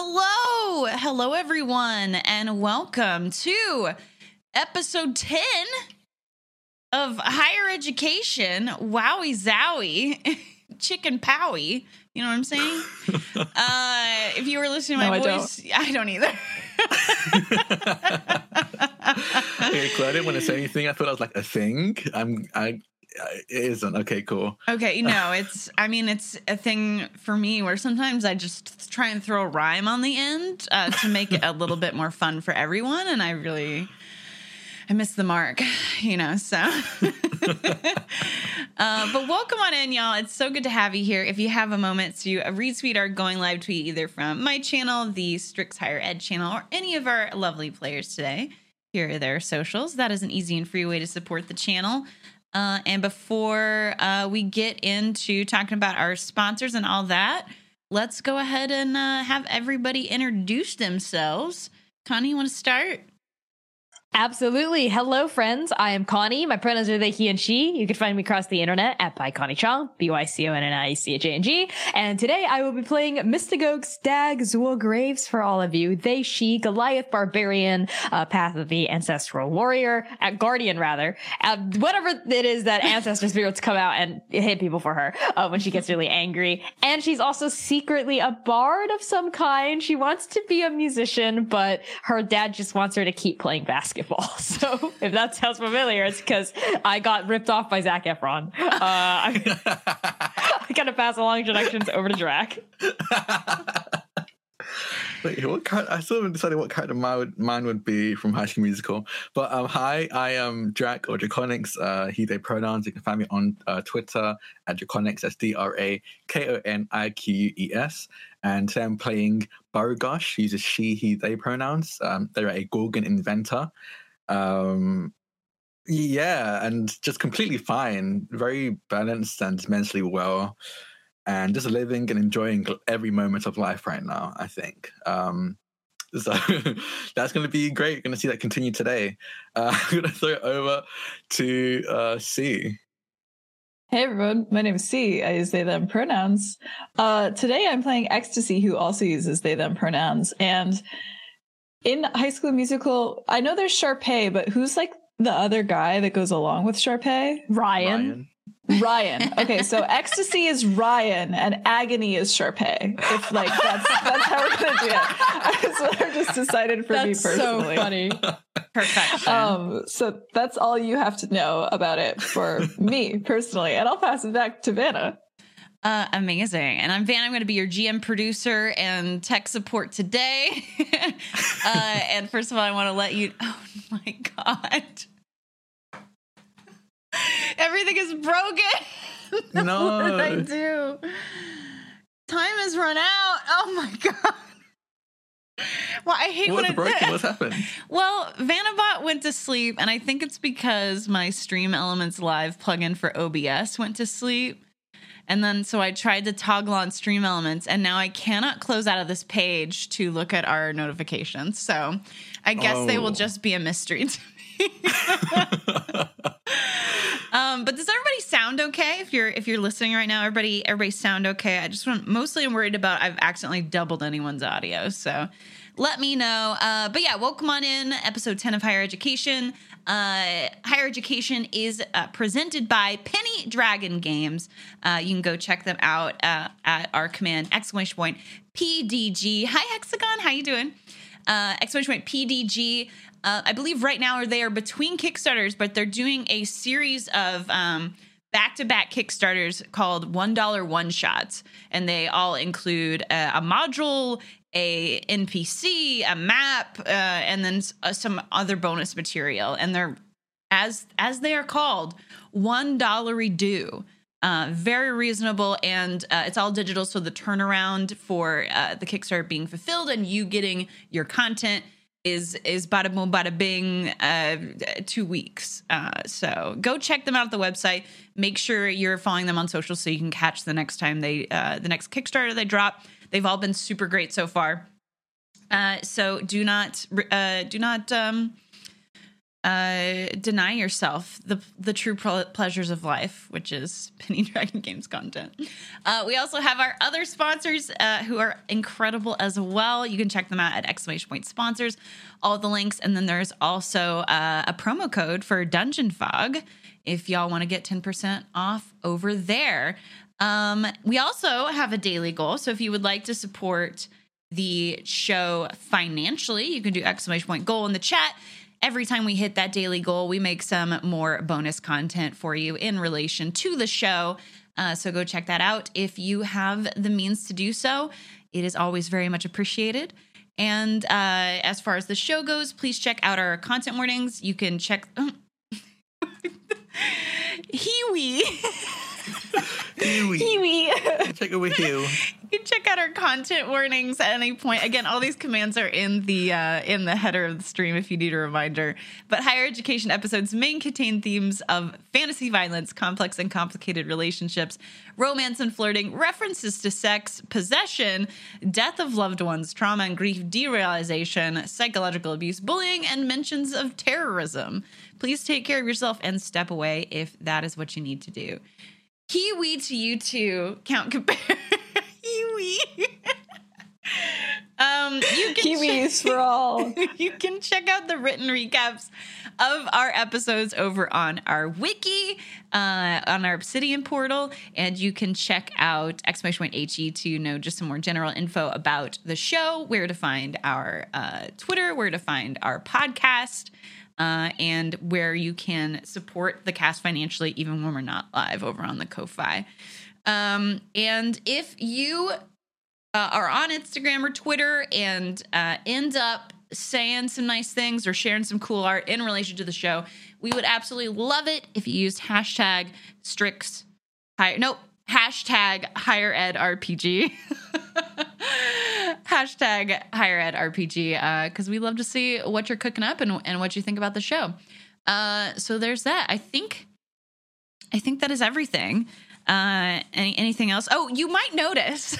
Hello, hello, everyone, and welcome to episode 10 of Higher Education. Wowie zowie, chicken powie. You know what I'm saying? uh, if you were listening to my No, I voice, I don't, either. okay, cool. I didn't want to say anything. I thought I was like a thing. I'm. I. It isn't. Okay, cool. Okay, no, it's, I mean, it's a thing for me where sometimes I just try and throw a rhyme on the end uh, to make it a little bit more fun for everyone. And I really, I missed the mark, you know, so. uh, but welcome on in, y'all. It's so good to have you here. If you have a moment to retweet our going live tweet, either from my channel, the Strix Higher Ed channel, or any of our lovely players today, here are their socials. That is an easy and free way to support the channel. Uh, and before uh, we get into talking about our sponsors and all that, let's go ahead and uh, have everybody introduce themselves. Connie, you want to start? Absolutely. Hello, friends. I am Connie. My pronouns are they, he, and she. You can find me across the internet at by Connie Chang, B Y C O N N I C H A N G. And today I will be playing Mystagogue Stag Zool Graves for all of you. They, she, Goliath Barbarian, uh, Path of the Ancestral Warrior, Guardian rather, whatever it is that ancestor spirits come out and hit people for her uh, when she gets really angry. And she's also secretly a bard of some kind. She wants to be a musician, but her dad just wants her to keep playing basketball. So if that sounds familiar, it's because I got ripped off by Zac Efron. Uh, I, I gotta pass along introductions over to Drac. Wait, what character? I still haven't decided what character mine would, mine would be from High School Musical. But um, hi, I am Drac or Drakoniques. Uh, he, they pronouns. You can find me on uh, Twitter at Drakoniques. That's D R A K O N I Q U E S. And today I'm playing. He uses she, he, they pronouns. Um, they're a Gorgon inventor. Um, yeah, and just completely fine. Very balanced and mentally well and just living and enjoying every moment of life right now. I think. Um, so that's going to be great. Going to see that continue today. Uh, I'm going to throw it over to uh, C. Hey everyone, my name is C. I use they them pronouns. Uh, today I'm playing Ecstasy, who also uses they them pronouns. And in High School Musical, I know there's Sharpay, but who's like the other guy that goes along with Sharpay? Ryan. Ryan. Okay, so Ecstasy is Ryan and Agony is Sharpay. If like that's that's how we're gonna do it. That's what I've just decided for me That's so personally. funny. Perfection. Um, so that's all you have to know about it for me personally, and I'll pass it back to Vanna. Uh, amazing. And I'm Van. I'm going to be your GM producer and tech support today. uh, and first of all, I want to let you. Oh my God. Everything is broken. No. what did I do? Time has run out. Oh my God. Well, I hate What's when broken? it. What's happened? Well, Vanabot went to sleep, and I think it's because my Stream Elements Live plugin for OBS went to sleep. And then so I tried to toggle on Stream Elements, and now I cannot close out of this page to look at our notifications. So I guess they will Oh. just be a mystery to me. um, but does everybody sound okay? If you're if you're listening right now, everybody everybody sound okay? I just want mostly I'm worried about I've accidentally doubled anyone's audio, so let me know. Uh, but yeah, welcome on in episode ten of Higher Education. Uh, Higher Education is uh, presented by Penny Dragon Games. Uh, you can go check them out uh, at our command exclamation point PDG. Hi Hexagon, how you doing? Uh, exclamation point PDG. Uh, I believe right now they are between Kickstarters, but they're doing a series of um, back-to-back Kickstarters called one dollar one shots, and they all include uh, a module, a NPC, a map, uh, and then uh, some other bonus material. And they're as as they are called, one due. Uh, very reasonable, and uh, it's all digital. So the turnaround for uh, the Kickstarter being fulfilled and you getting your content is is bada boom bada bing uh two weeks. Uh so go check them out at the website. Make sure you're following them on social so you can catch the next time they uh the next kickstarter they drop. They've all been super great so far. Uh so do not uh do not um uh, deny yourself the the true ple- pleasures of life, which is Penny Dragon Games content. Uh, we also have our other sponsors uh, who are incredible as well. You can check them out at exclamation point sponsors, all the links, and then there's also uh, a promo code for Dungeon Fog if y'all want to get ten percent off over there. Um, we also have a daily goal, so if you would like to support the show financially, you can do exclamation point goal in the chat every time we hit that daily goal, we make some more bonus content for you in relation to the show. Uh, so go check that out if you have the means to do so. It is always very much appreciated. And uh, as far as the show goes, please check out our content warnings. You can check. Hiwi. Kiwi. Take it with you. you can check out our content warnings at any point. Again, all these commands are in the uh, in the header of the stream if you need a reminder. But higher education episodes may contain themes of fantasy violence, complex and complicated relationships, romance and flirting, references to sex, possession, death of loved ones, trauma and grief, derealization, psychological abuse, bullying, and mentions of terrorism. Please take care of yourself and step away if that is what you need to do. Kiwi to you too, Count Compare. Kiwi. um, you can Kiwis for all. you can check out the written recaps of our episodes over on our wiki, uh, on our Obsidian portal, and you can check out exclamation point he to know just some more general info about the show, where to find our uh, Twitter, where to find our podcast. Uh, and where you can support the cast financially, even when we're not live over on the Ko-fi. Um, and if you uh, are on Instagram or Twitter and uh, end up saying some nice things or sharing some cool art in relation to the show, we would absolutely love it if you used hashtag Strix. Nope, hashtag Higher Ed RPG. hashtag Higher Ed RPG because we love to see what you're cooking up and, and what you think about the show. Uh, so there's that. I think, I think that is everything. Uh, any, anything else? Oh, you might notice.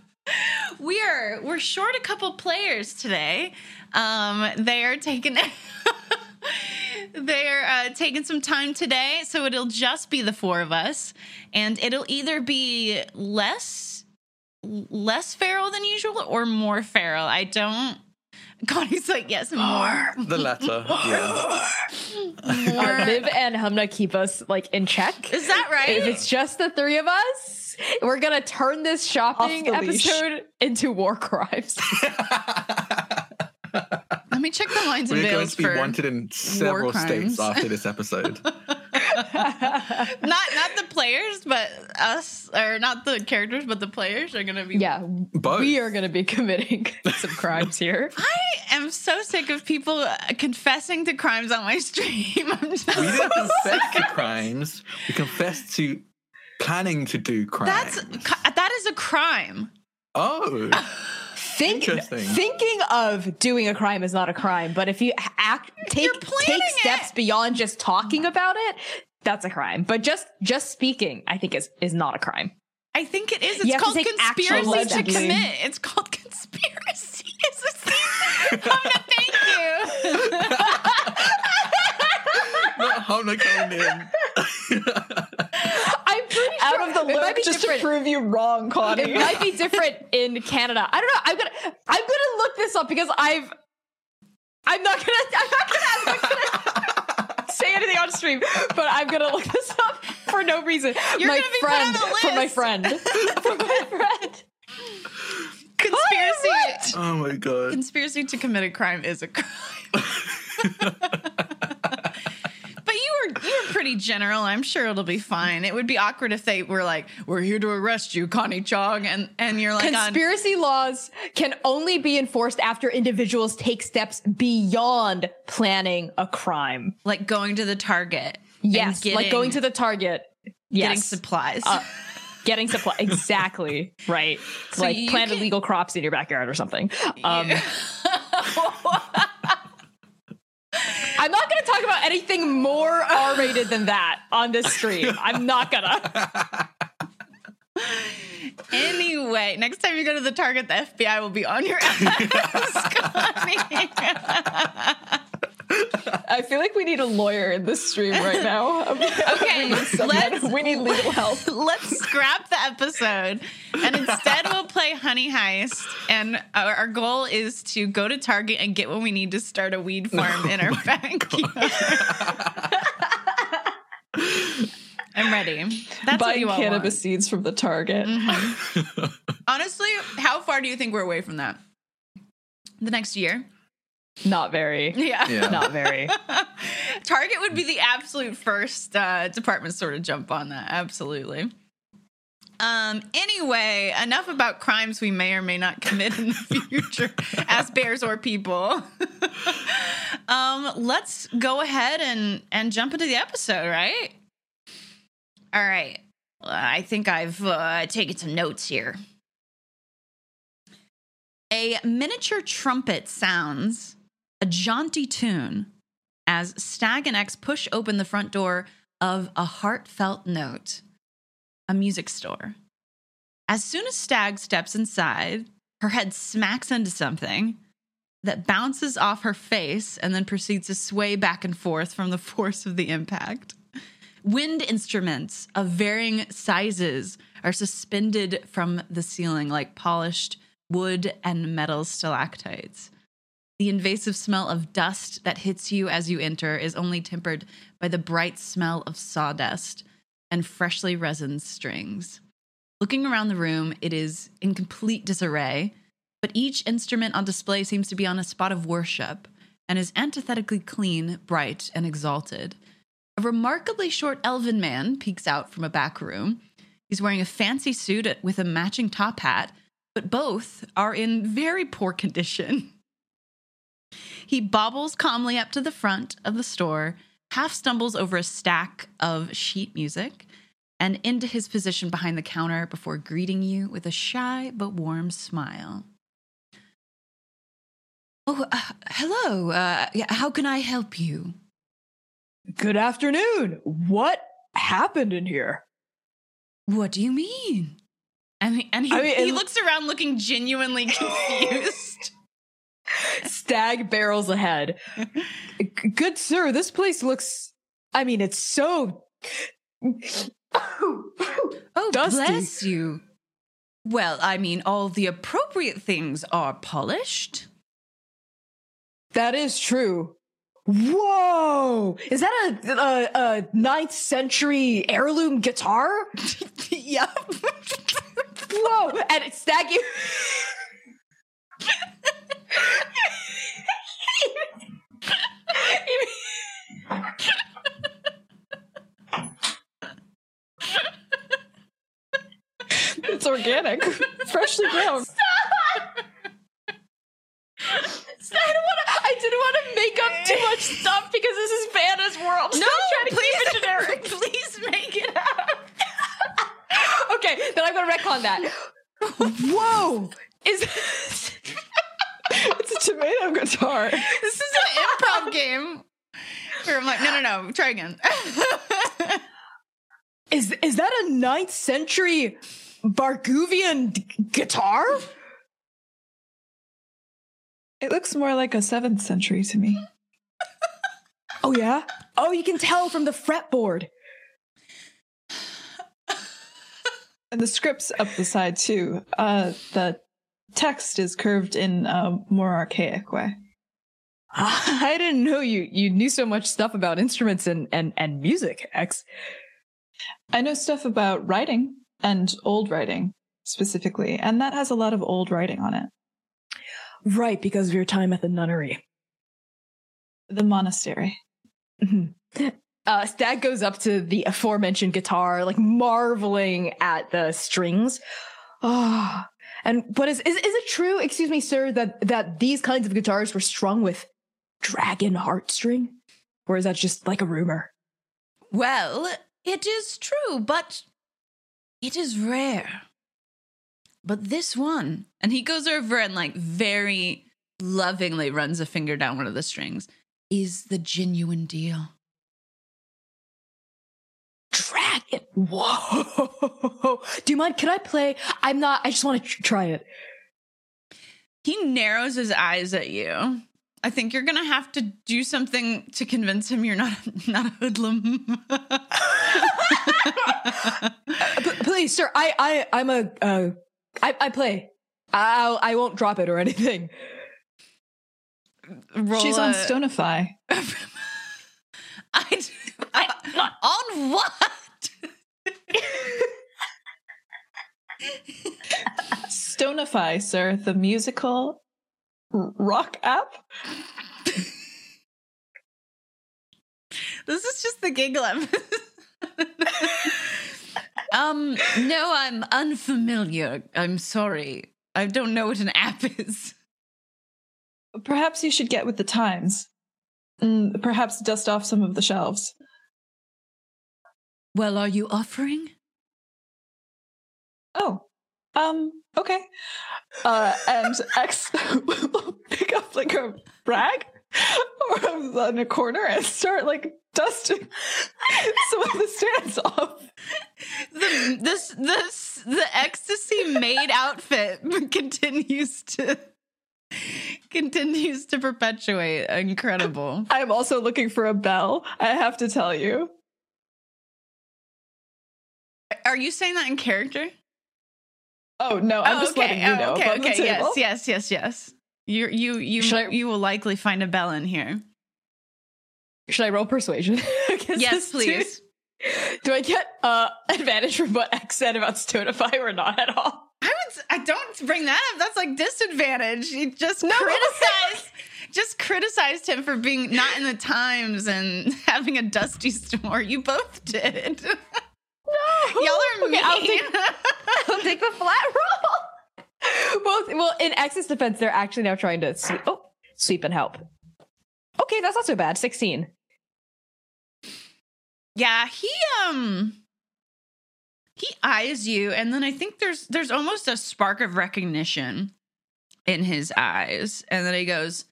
we are we're short a couple players today. Um, they are taking they're uh, taking some time today, so it'll just be the four of us, and it'll either be less less feral than usual or more feral. I don't. Connie's like yes, more. The latter. Yeah. Uh, Viv and Humna keep us like in check. Is that right? If it's just the three of us, we're gonna turn this shopping Off the leash. episode into war crimes. Let me check the lines and We're going to be for wanted in several states after this episode. not not the players, but us, or not the characters, but the players are gonna be. yeah, Both. we are gonna be committing some crimes here. I am so sick of people uh, confessing to crimes on my stream. I'm just we didn't so confess sick to of- crimes. We confessed to planning to do crimes. That's that is a crime. oh, Think, thinking of doing a crime is not a crime, but if you act take take steps it. beyond just talking about it, that's a crime. But just just speaking, I think is is not a crime. I think it is. It's have to called take conspiracy to allegedly. commit. It's called conspiracy. Is this thing? Oh, no, thank you. not Hona coming in. I'm pretty Out sure of the it might loop be just to prove you wrong, Connie. It might be different in Canada. I don't know. I'm gonna I'm gonna look this up because I've I'm not gonna I'm not gonna, I'm not gonna say anything on stream, but I'm gonna look this up for no reason. You're my gonna be put on friend the for my list. friend for my friend. Conspiracy. oh my god. Conspiracy to commit a crime is a crime. Were you were pretty general. I'm sure it'll be fine. It would be awkward if they were like, "We're here to arrest you, Connie Chang," and and you're like, on, Conspiracy laws can only be enforced after individuals take steps beyond planning a crime. like going to the Target. Yes, like going to the Target. Yes. getting supplies. Uh, getting supply exactly right So like plant can- illegal crops in your backyard or something um i'm not going to talk about anything more r-rated than that on this stream. I'm not gonna. Anyway, next time you go to the Target, the FBI will be on your ass. I feel like we need a lawyer in this stream right now. Okay, we need, let's- we need legal help. Let's scrap the episode and instead we'll play Honey Heist. And our, our goal is to go to Target and get what we need to start a weed farm in our backyard. I'm ready. That's what Buying you cannabis want. seeds from the Target. Mhm. Honestly, how far do you think we're away from that? The next year? Not very. Yeah. Yeah. Not very. Target would be the absolute first uh, department store to jump on that. Absolutely. Um. Anyway, enough about crimes we may or may not commit in the future as bears or people. um. Let's go ahead and and jump into the episode. Right. All right. Uh, I think I've uh, taken some notes here. A miniature trumpet sounds a jaunty tune as Stag and X push open the front door of a heartfelt note, a music store. As soon as Stag steps inside, her head smacks into something that bounces off her face and then proceeds to sway back and forth from the force of the impact. Wind instruments of varying sizes are suspended from the ceiling like polished wood and metal stalactites. The invasive smell of dust that hits you as you enter is only tempered by the bright smell of sawdust and freshly resined strings. Looking around the room, it is in complete disarray, but each instrument on display seems to be on a spot of worship and is antithetically clean, bright, and exalted. A remarkably short elven man peeks out from a back room. He's wearing a fancy suit with a matching top hat, but both are in very poor condition. He bobbles calmly up to the front of the store, half stumbles over a stack of sheet music, and into his position behind the counter before greeting you with a shy but warm smile. Oh, uh, hello. Uh, how can I help you? Good afternoon. What happened in here? What do you mean? And he, and he, I mean, he looks around looking genuinely confused. Stag barrels ahead. Good sir, this place looks. I mean, it's so. Oh, Dusty. bless you. Well, I mean, all the appropriate things are polished. that is true. Whoa! Is that a, a, a ninth century heirloom guitar? yep. Whoa! And it's Stag. It's organic, freshly grown. I don't want to. I didn't want to make up too much stuff because this is Vanna's world. No, I'm trying to keep please, it generic. please make it up. okay, then I'm gonna retcon that. Whoa! Is It's a tomato guitar. This is an improv game. Where I'm like, no, no, no, try again. is is that a ninth century Barguvian d- guitar? It looks more like a seventh century to me. Oh yeah. Oh, you can tell from the fretboard. And the script's up the side too. Uh, the text is curved in a more archaic way. I didn't know you you knew so much stuff about instruments and and and music. X. I know stuff about writing and old writing specifically, and that has a lot of old writing on it. Right, because of your time at the nunnery. The monastery. Uh, Stag goes up to the aforementioned guitar, like marveling at the strings. Oh, and but is, is is it true? Excuse me, sir, that that these kinds of guitars were strung with dragon heartstring, or is that just like a rumor? well, it is true, but it is rare. But this one, and he goes over and like very lovingly runs a finger down one of the strings, is the genuine deal. Dragon. Whoa. Do you mind? Can I play? I'm not. I just want to try it. He narrows his eyes at you. I think you're gonna have to do something to convince him you're not not a hoodlum. P- please, sir. I I I'm a uh, I I play. I I won't drop it or anything. Roll She's on Stonify. I, I, on what? Stonify, sir, the musical rock app. This is just the giggle um, no, I'm unfamiliar. I'm sorry. I don't know what an app is. Perhaps you should get with the times. Mm, perhaps dust off some of the shelves. Well, are you offering? Oh, um, okay. Uh, and X will pick up like a rag or in a corner and start like dusting some of the stands off. The this this the ecstasy made outfit continues to continues to perpetuate. Incredible. I'm also looking for a bell. I have to tell you. Are you saying that in character? Oh no, I'm Oh, just letting you Oh, know. okay, okay, yes, yes, yes, yes. You you you I- you will likely find a bell in here. Should I roll persuasion? Yes, please. Do I get uh advantage from what X said about Stonify or not at all? I would. I don't bring that up. That's like disadvantage. You just No. criticize. just criticized him for being not in the times and having a dusty store. You both did. No, Y'all are mean. Okay, I'll take, I'll take the flat roll. well, well, in X's defense, they're actually now trying to sweep. Oh, sweep and help. Okay, that's not so bad. Sixteen. yeah, he um he eyes you, and then I think there's there's almost a spark of recognition in his eyes, and then he goes,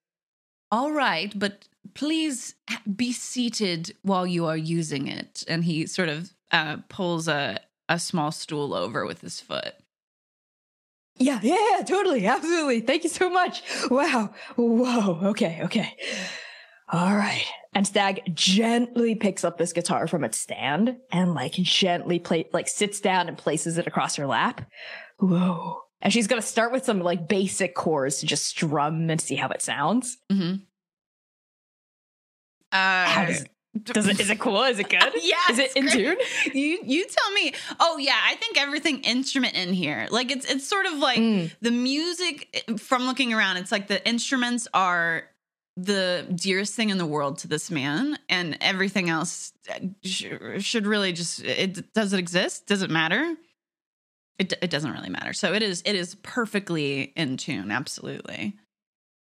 "All right, but please be seated while you are using it." And he sort of uh, pulls a a small stool over with his foot. Yeah, yeah, yeah, totally, absolutely. Thank you so much. Wow. Whoa. Okay, okay. All right. And Stag gently picks up this guitar from its stand and like gently play like sits down and places it across her lap. Whoa. And she's gonna start with some like basic chords to just strum and see how it sounds. Mm-hmm. Uh, How does, does it is it cool? Is it good? Yeah, Is it in great. tune? You you tell me. Oh yeah, I think everything instrument in here. Like it's it's sort of like Mm. the music from looking around. It's like the instruments are the dearest thing in the world to this man, and everything else sh- should really just it does it exist? Does it matter? It it doesn't really matter. So it is it is perfectly in tune. Absolutely.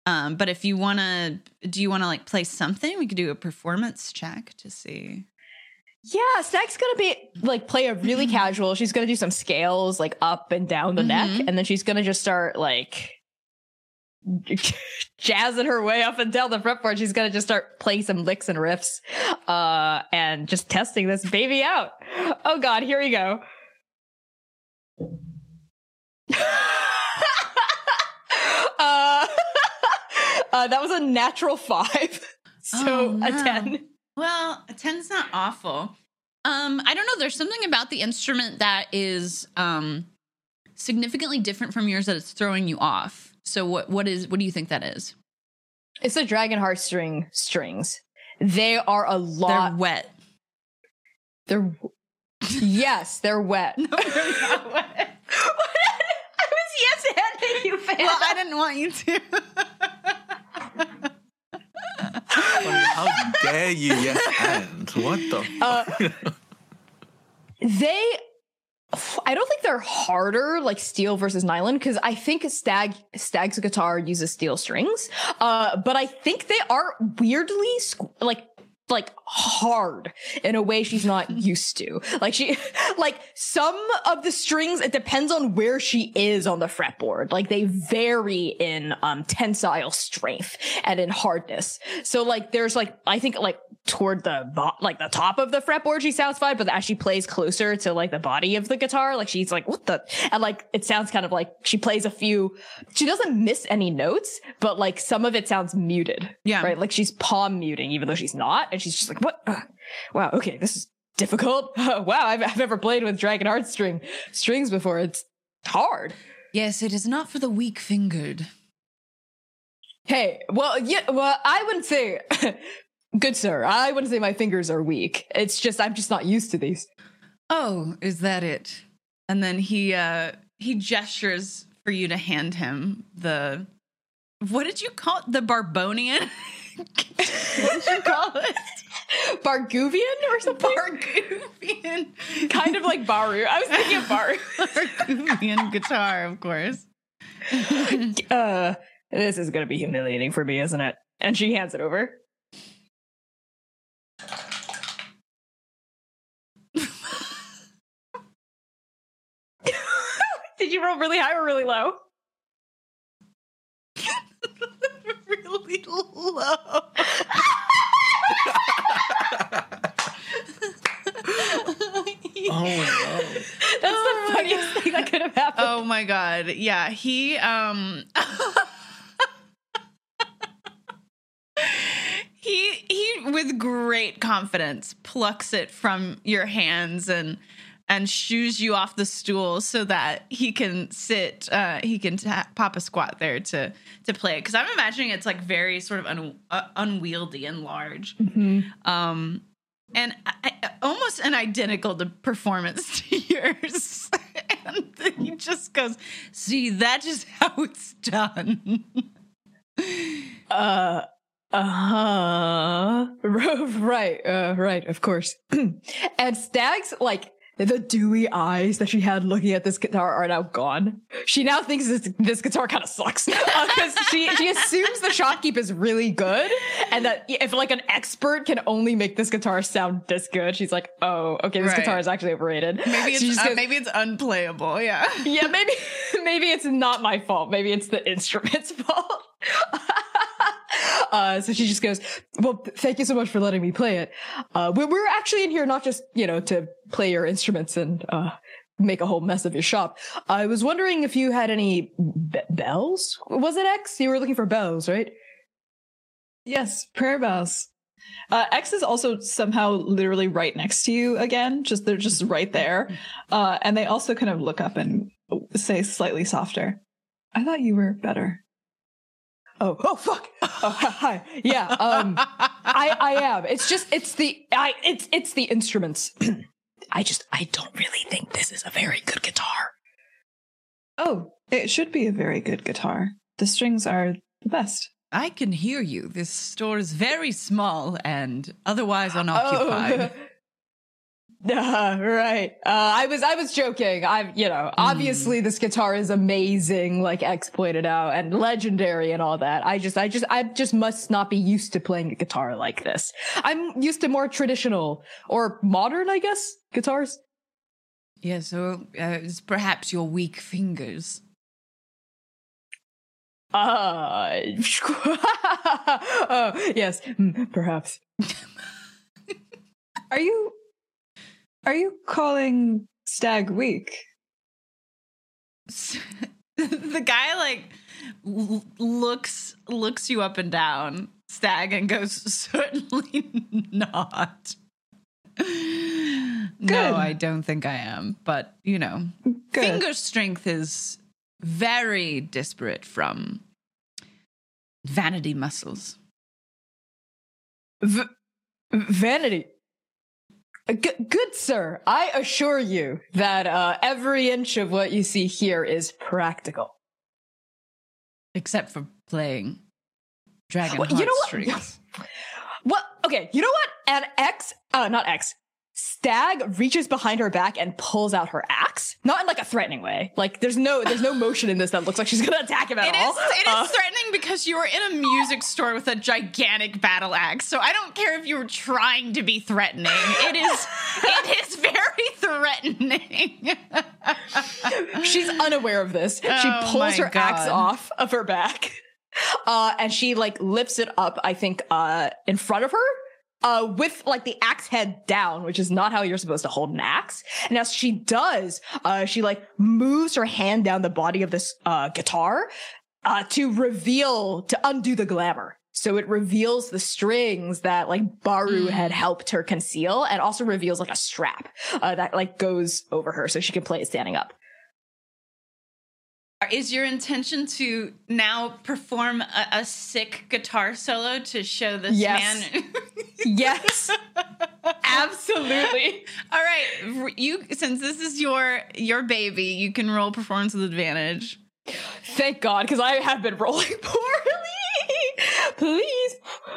Um, but if you want to, do you want to like play something? We could do a performance check to see. Yeah, Stag's gonna be like play a really casual. She's gonna do some scales like up and down the neck, Mhm. and then she's gonna just start like jazzing her way up and down the fretboard. She's gonna just start playing some licks and riffs, uh, and just testing this baby out. Oh God, here we go. uh, uh, that was a natural five, so Oh, a ten. Well, a 10's not awful. Um, I don't know. There's something about the instrument that is um significantly different from yours that it's throwing you off. So what what is what do you think that is? It's the dragon heartstring strings. They are a lot. They're wet. They're, yes, they're wet. No, they're not wet. I was yes handing you, fan. Well, I didn't want you to. How dare you? Yes, and what the? Uh, they. I don't think they're harder like steel versus nylon because I think Stag Stag's guitar uses steel strings, uh, but I think they are weirdly like like hard in a way she's not used to. Like she, like some of the strings, it depends on where she is on the fretboard. Like they vary in um tensile strength and in hardness. So like there's like I think like toward the bo- like the top of the fretboard she sounds fine, but as she plays closer to like the body of the guitar, like she's like what the and like it sounds kind of like she plays a few. She doesn't miss any notes, but like some of it sounds muted. Yeah. right. Like she's palm muting, even though she's not, and she's just like what? Uh, wow. Okay, this is difficult. wow, I've, I've never played with Dragon Heart string strings before. It's hard. Yes, it is not for the weak fingered. Hey, well, yeah, well, I wouldn't say, good sir, I wouldn't say my fingers are weak. It's just I'm just not used to these. Oh, is that it? And then he uh he gestures for you to hand him the what did you call it? The Barbonian? what did you call it? Barguvian or something? Barguvian. kind of like Baru. I was thinking of Baru. Barguvian guitar, of course. uh, this is gonna be humiliating for me, isn't it? And she hands it over. Did you roll really high or really low? Really low. Oh no. That's the funniest thing that could have happened. Oh my god. Yeah, he um He he with great confidence plucks it from your hands and and shoes you off the stool so that he can sit uh he can ta- pop a squat there to to play it cuz I'm imagining it's like very sort of un, uh, unwieldy and large. Um and I, almost an identical to performance to yours. and he just goes, "See, that's how it's done." Uh, uh-huh. right, uh, right, of course. and Stag's, like, the dewy eyes that she had looking at this guitar are now gone. She now thinks this, this guitar kind of sucks. Because she, she assumes the shopkeep is really good. And that if, like, an expert can only make this guitar sound this good, she's like, oh, okay, this Right. guitar is actually overrated. Maybe it's uh, maybe it's unplayable. Yeah. yeah, maybe maybe it's not my fault. Maybe it's the instrument's fault. uh, so she just goes, "Well, thank you so much for letting me play it. Uh, we- we're actually in here not just you know to play your instruments and uh, make a whole mess of your shop. I was wondering if you had any be- bells. Was it X? You were looking for bells, right? Yes, prayer bells. Uh, X is also somehow literally right next to you again. Just they're just right there, uh, and they also kind of look up and say slightly softer. I thought you were better. Oh, oh, fuck. Oh, hi, hi. Yeah. Um, I, I am. It's just, it's the, I, it's, it's the instruments. I just, I don't really think this is a very good guitar. Oh, it should be a very good guitar. The strings are the best. I can hear you. This store is very small and otherwise unoccupied. Oh. Uh, right. Uh, I was, I was joking. I'm, you know, obviously this guitar is amazing, like X pointed out, and legendary and all that. I just, I just, I just must not be used to playing a guitar like this. I'm used to more traditional or modern, I guess, guitars. Yeah, so uh, it's perhaps your weak fingers. Uh, oh, yes, mm, perhaps. Are you? Are you calling Stag weak? the guy like l- looks looks you up and down, Stag, and goes, "Certainly not." Good. No, I don't think I am. But you know, Good. finger strength is very disparate from vanity muscles. V- vanity. G- good sir, I assure you that uh, every inch of what you see here is practical. Except for playing dragon Well, you know what? heartstrings. Well, okay, you know what? An X, uh, not X, Stag reaches behind her back and pulls out her axe. Not in like a threatening way. Like there's no there's no motion in this that looks like she's gonna attack him at It all. is it is Uh, threatening because you were in a music store with a gigantic battle axe. So I don't care if you were trying to be threatening. It is it is very threatening. she's unaware of this. she Oh pulls her axe off of her back. Uh, and she like lifts it up, I think, uh, in front of her. Uh, with like the axe head down, which is not how you're supposed to hold an axe. And as she does, uh, she like moves her hand down the body of this, uh, guitar, uh, to reveal, to undo the glamour. So it reveals the strings that like Baru Mm. had helped her conceal and also reveals like a strap, uh, that like goes over her so she can play it standing up. Is your intention to now perform a, a sick guitar solo to show this Yes. man? Yes. Absolutely. All right, you since this is your your baby, you can roll performance with advantage. Thank God, because I have been rolling poorly. Please.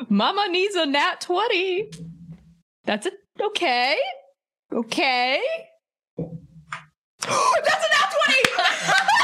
Mama needs a nat 20. That's it. Okay. Okay. That's a nat 20.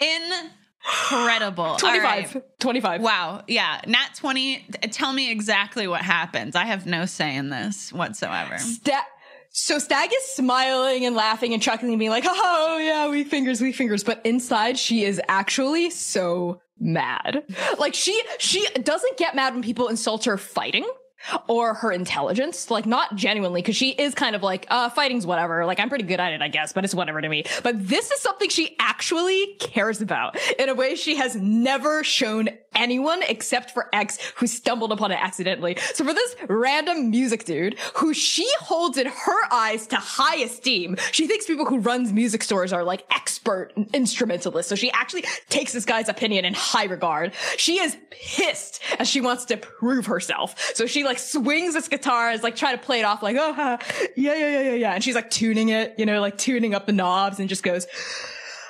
Incredible. All 25. right. 25. Wow. Yeah. Nat 20. Tell me exactly what happens. I have no say in this whatsoever. Sta- so Stag is smiling and laughing and chuckling and being like, oh yeah, we fingers, we fingers. But inside she is actually so mad. Like she, she doesn't get mad when people insult her fighting or her intelligence. Like not genuinely, because she is kind of like, uh, fighting's whatever. Like I'm pretty good at it, I guess, but it's whatever to me. But this is something she actually cares about in a way she has never shown anyone except for X who stumbled upon it accidentally. So for this random music dude who she holds in her eyes to high esteem, she thinks people who runs music stores are like expert instrumentalists. So she actually takes this guy's opinion in high regard. She is pissed as she wants to prove herself. So she like swings this guitar as like trying to play it off like, oh, yeah, yeah, yeah, yeah, yeah. And she's like tuning it, you know, like tuning up the knobs and just goes,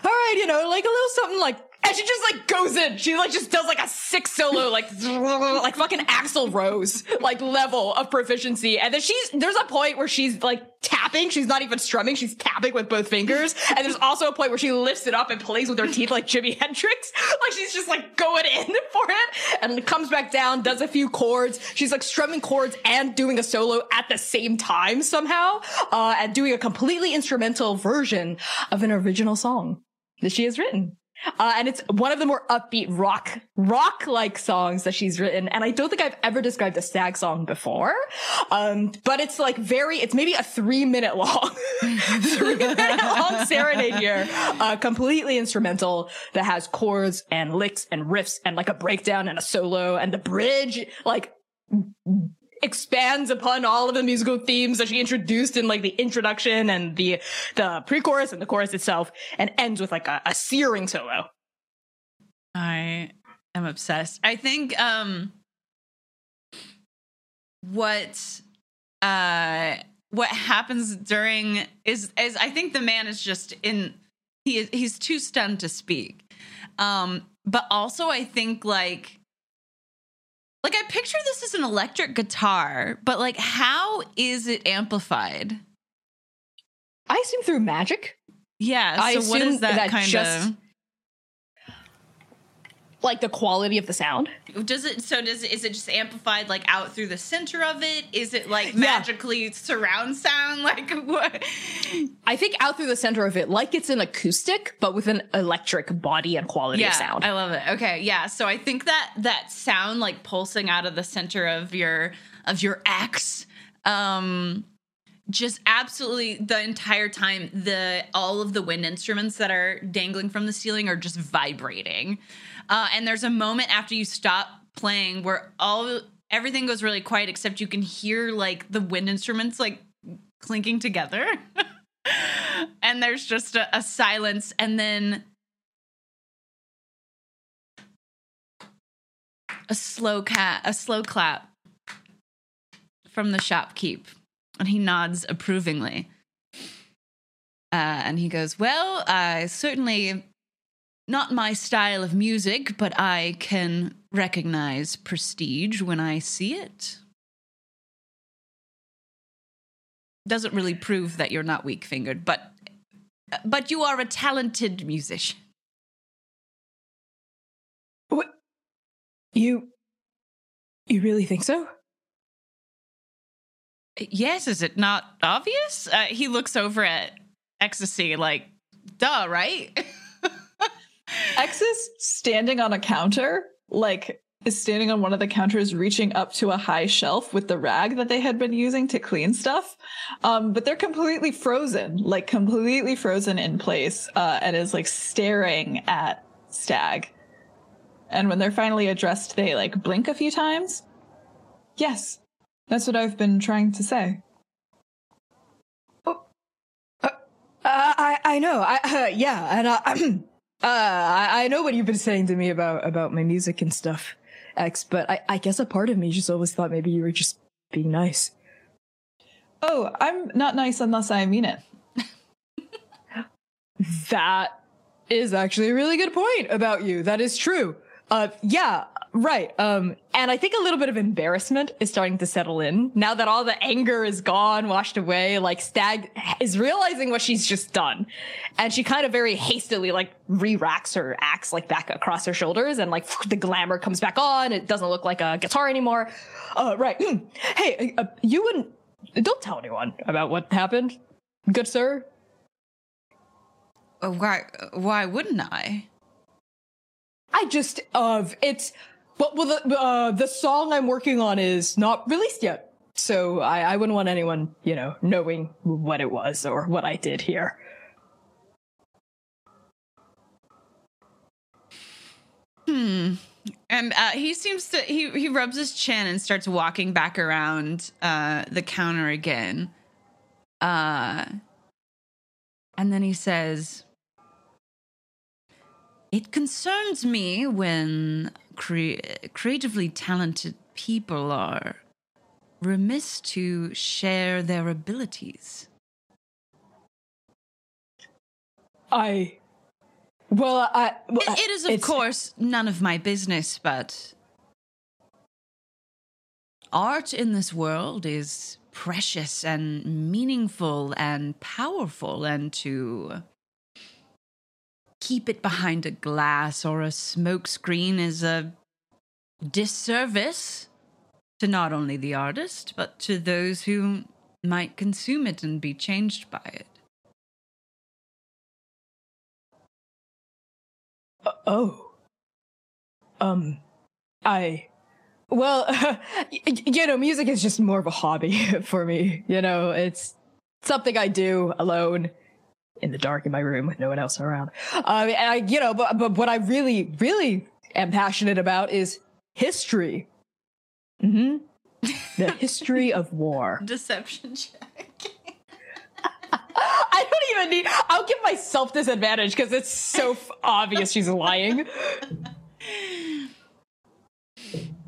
all right, you know, like a little something like, and she just like goes in. She like just does like a six solo, like like fucking Axl Rose like level of proficiency. And then she's there's a point where she's like tapping. She's not even strumming. She's tapping with both fingers. And there's also a point where she lifts it up and plays with her teeth like Jimi Hendrix. Like she's just like going in for it, and comes back down, does a few chords. She's like strumming chords and doing a solo at the same time somehow, uh, and doing a completely instrumental version of an original song that she has written. Uh, and it's one of the more upbeat rock, rock like songs that she's written. And I don't think I've ever described a stag song before. Um, but it's like very, it's maybe a three minute long, three minute long serenade here, uh, completely instrumental that has chords and licks and riffs and like a breakdown and a solo and the bridge, like expands upon all of the musical themes that she introduced in like the introduction and the the pre-chorus and the chorus itself and ends with like a, a searing solo I am obsessed. I think um what uh what happens during is is I think the man is just in he is he's too stunned to speak. Um but also I think like like I picture this as an electric guitar, but like how is it amplified? i assume through magic Yeah, I so what assume is that, that kind just- of like the quality of the sound Does it so does it is it just amplified like out through the center of it? Is it like Yeah. magically surround sound? Like what? i think out through the center of it like it's an acoustic but with an electric body and quality Yeah, of sound I love it. Okay, yeah. So I think that that sound like pulsing out of the center of your of your axe um just absolutely the entire time the all of the wind instruments that are dangling from the ceiling are just vibrating uh, and there's a moment after you stop playing where all everything goes really quiet except you can hear like the wind instruments like clinking together. And there's just a, a silence and then a slow cat a slow clap from the shopkeep and he nods approvingly. Uh, and he goes well i certainly not my style of music but i can recognize prestige when I see it. Doesn't really prove that you're not weak fingered, but but you are a talented musician. What? You. You really think so? Yes, is it not obvious? Uh, he looks over at Ecstasy like, duh, right? X is standing on a counter, like is standing on one of the counters, reaching up to a high shelf with the rag that they had been using to clean stuff. Um, but they're completely frozen, like completely frozen in place, uh, and is like staring at Stag. And when they're finally addressed, they like blink a few times. Yes, that's what I've been trying to say. Uh, I I know. I uh, yeah, and uh, uh, I I know what you've been saying to me about about my music and stuff, X. But I I guess a part of me just always thought maybe you were just being nice. Oh, I'm not nice unless I mean it. That is actually a really good point about you. That is true. Uh, yeah, right. Um, and I think a little bit of embarrassment is starting to settle in now that all the anger is gone, washed away. Like Stag is realizing what she's just done, and she kind of very hastily like re-racks her axe like back across her shoulders, and like the glamour comes back on. It doesn't look like a guitar anymore. Uh, right. hey, uh, you wouldn't. Don't tell anyone about what happened, good sir. Uh, why? Why wouldn't I? I just of it's but well the uh, the song I'm working on is not released yet. So I, I wouldn't want anyone, you know, knowing what it was or what I did here. Hmm. And uh, he seems to he he rubs his chin and starts walking back around uh, the counter again. Uh, and then he says, "It concerns me when cre- creatively talented people are remiss to share their abilities." I well I well, It- it is, of course, none of my business, but art in this world is precious and meaningful and powerful, and to keep it behind a glass or a smokescreen is a disservice to not only the artist, but to those who might consume it and be changed by it. Uh, oh. Um, I. Well, y- you know, music is just more of a hobby for me. You know, it's something I do alone in the dark in my room with no one else around. Um, and I, you know, but, but what I really, really am passionate about is history. hmm The history of war. Deception check. I don't even need. I'll give myself this advantage because it's so f- obvious she's lying.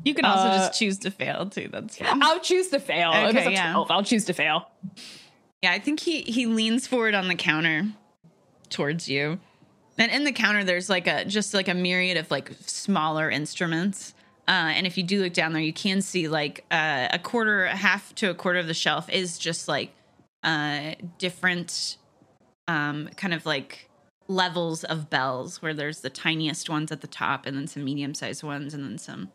You can also Uh, just choose to fail too. That's fine. I'll choose to fail. Okay, yeah. I'll choose to fail. Yeah, I think he he leans forward on the counter towards you. And in the counter there's like a just like a myriad of like smaller instruments. Uh, and if you do look down there, you can see like uh, a quarter, a half to a quarter of the shelf is just like uh, different um, kind of like levels of bells, where there's the tiniest ones at the top, and then some medium sized ones, and then some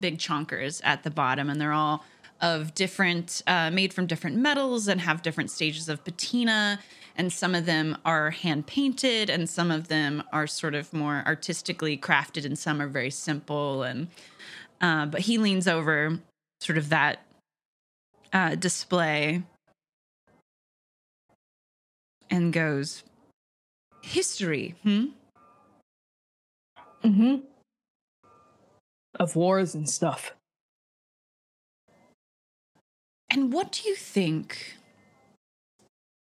big chonkers at the bottom, and they're all of different, uh, made from different metals and have different stages of patina. And some of them are hand painted, and some of them are sort of more artistically crafted, and some are very simple. And uh, but he leans over, sort of that uh, display, and goes, "History, hmm." Mm-hmm. Of wars and stuff. And what do you think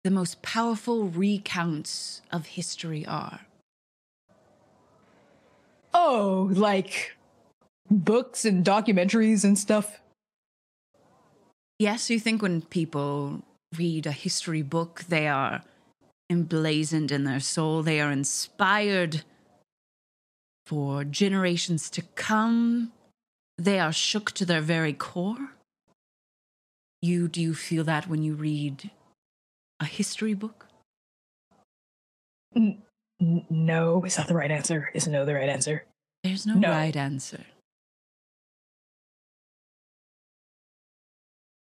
the most powerful recounts of history are? Oh, like books and documentaries and stuff. Yes, you think when people read a history book, they are emblazoned in their soul, they are inspired for generations to come they are shook to their very core. You do you feel that when you read a history book? N- no, is that the right answer? Is no the right answer? There's no, No. right answer.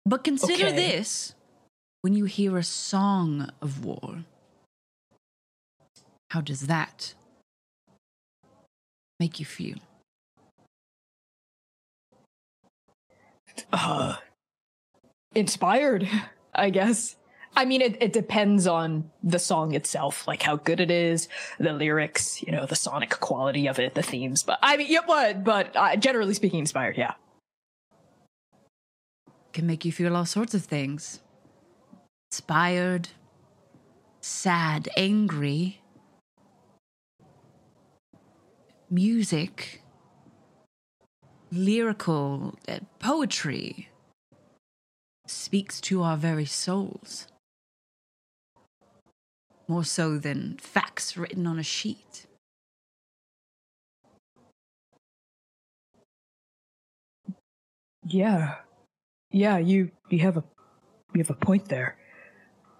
But consider Okay. this when you hear a song of war. How does that make you feel? Uh, inspired, I guess. I mean, it, it depends on the song itself, like how good it is, the lyrics, you know, the sonic quality of it, the themes. But I mean, yeah, but but uh, generally speaking, inspired. Yeah. Can make you feel all sorts of things. Inspired, sad, angry. Music, lyrical, uh, poetry speaks to our very souls. More so than facts written on a sheet. Yeah. Yeah, you you have a you have a point there.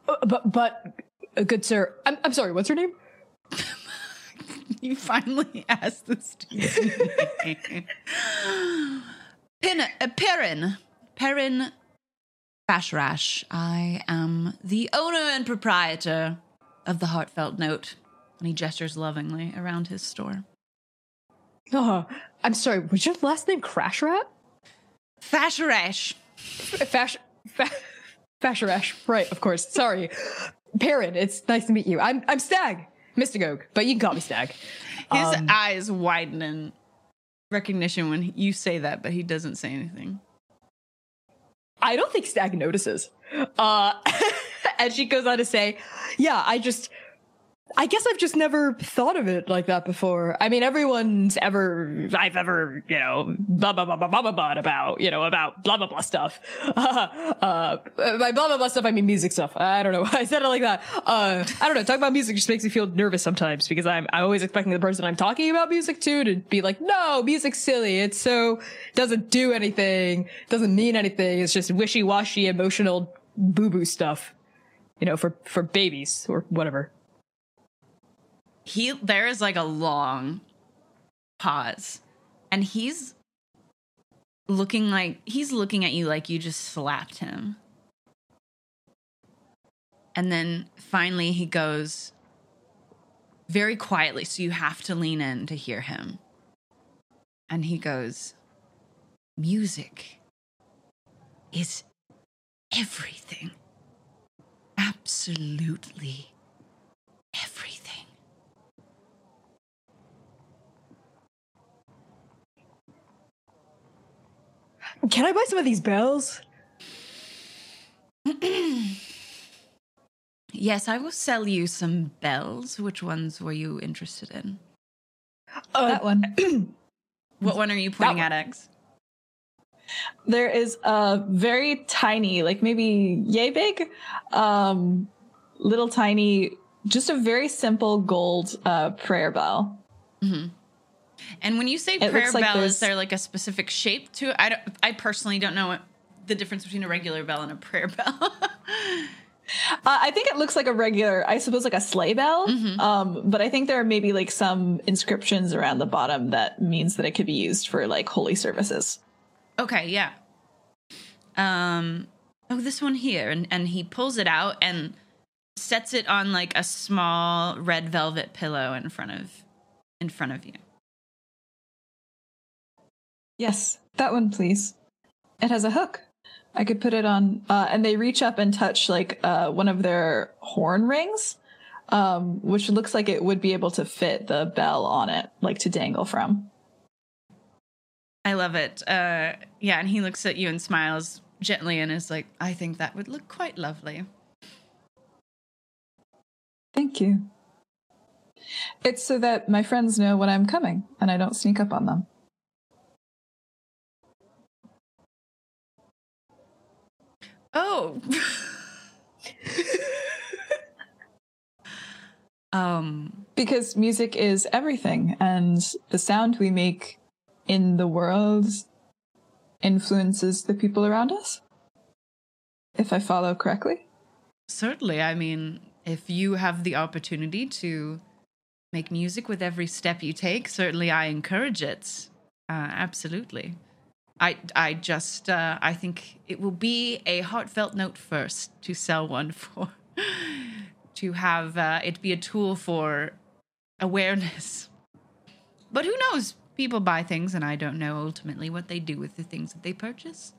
Uh, but but uh, good sir, I'm I'm sorry, what's your name? You finally asked this to me. Pin, uh, Perrin. Perrin Bashrash. I am the owner and proprietor of the Heartfelt Note. And he gestures lovingly around his store. Oh, I'm sorry, was your last name Crash Rat? Fashrash. Fash fa- Fasherash. Right, of course. Sorry. Perrin, it's nice to meet you. I'm I'm Stag. Mystagogue, but you can call me Stag. His Um, eyes widen in recognition when you say that, but he doesn't say anything. I don't think Stag notices. Uh, and she goes on to say, "Yeah, I just, I guess I've just never thought of it like that before. I mean, everyone's ever, I've ever, you know, blah blah blah blah blah blah, blah about, you know, about blah blah blah stuff. Uh, uh, by blah blah blah stuff, I mean music stuff. I don't know. I said it like that. Uh, I don't know. Talking about music just makes me feel nervous sometimes because I'm, I'm always expecting the person I'm talking about music to to be like, no, music's silly. It's so doesn't do anything, doesn't mean anything. It's just wishy washy, emotional boo boo stuff. You know, for for babies or whatever. He there is like a long pause. And he's looking like he's looking at you like you just slapped him. And then finally he goes very quietly so you have to lean in to hear him. And he goes music is everything. Absolutely everything Can I buy some of these bells? Yes, I will sell you some bells. Which ones were you interested in? Uh, that one. What one are you pointing at, X? There is a very tiny, like maybe yay big, um, little tiny, just a very simple gold uh, prayer bell. And when you say It prayer like bell, is there like a specific shape to it? I don't. I personally don't know what the difference between a regular bell and a prayer bell. Uh, I think it looks like a regular, I suppose, like a sleigh bell. Um, but I think there are maybe like some inscriptions around the bottom that means that it could be used for like holy services. okay, yeah. Um. Oh, this one here, and and he pulls it out and sets it on like a small red velvet pillow in front of in front of you. Yes, that one, please. It has a hook. I could put it on, uh, and they reach up and touch like uh, one of their horn rings, um, which looks like it would be able to fit the bell on it, like to dangle from. I love it. Uh, yeah, and he looks at you and smiles gently and is like, "I think that would look quite lovely." Thank you. It's so that my friends know when I'm coming and I don't sneak up on them. Oh. um. Because music is everything, and the sound we make in the world influences the people around us. If I follow correctly. Certainly. I mean, if you have the opportunity to make music with every step you take, certainly I encourage it. Uh, absolutely. I, I just, uh, I think it will be a heartfelt note first to sell one for, to have uh, it be a tool for awareness. But who knows? People buy things, and I don't know ultimately what they do with the things that they purchase.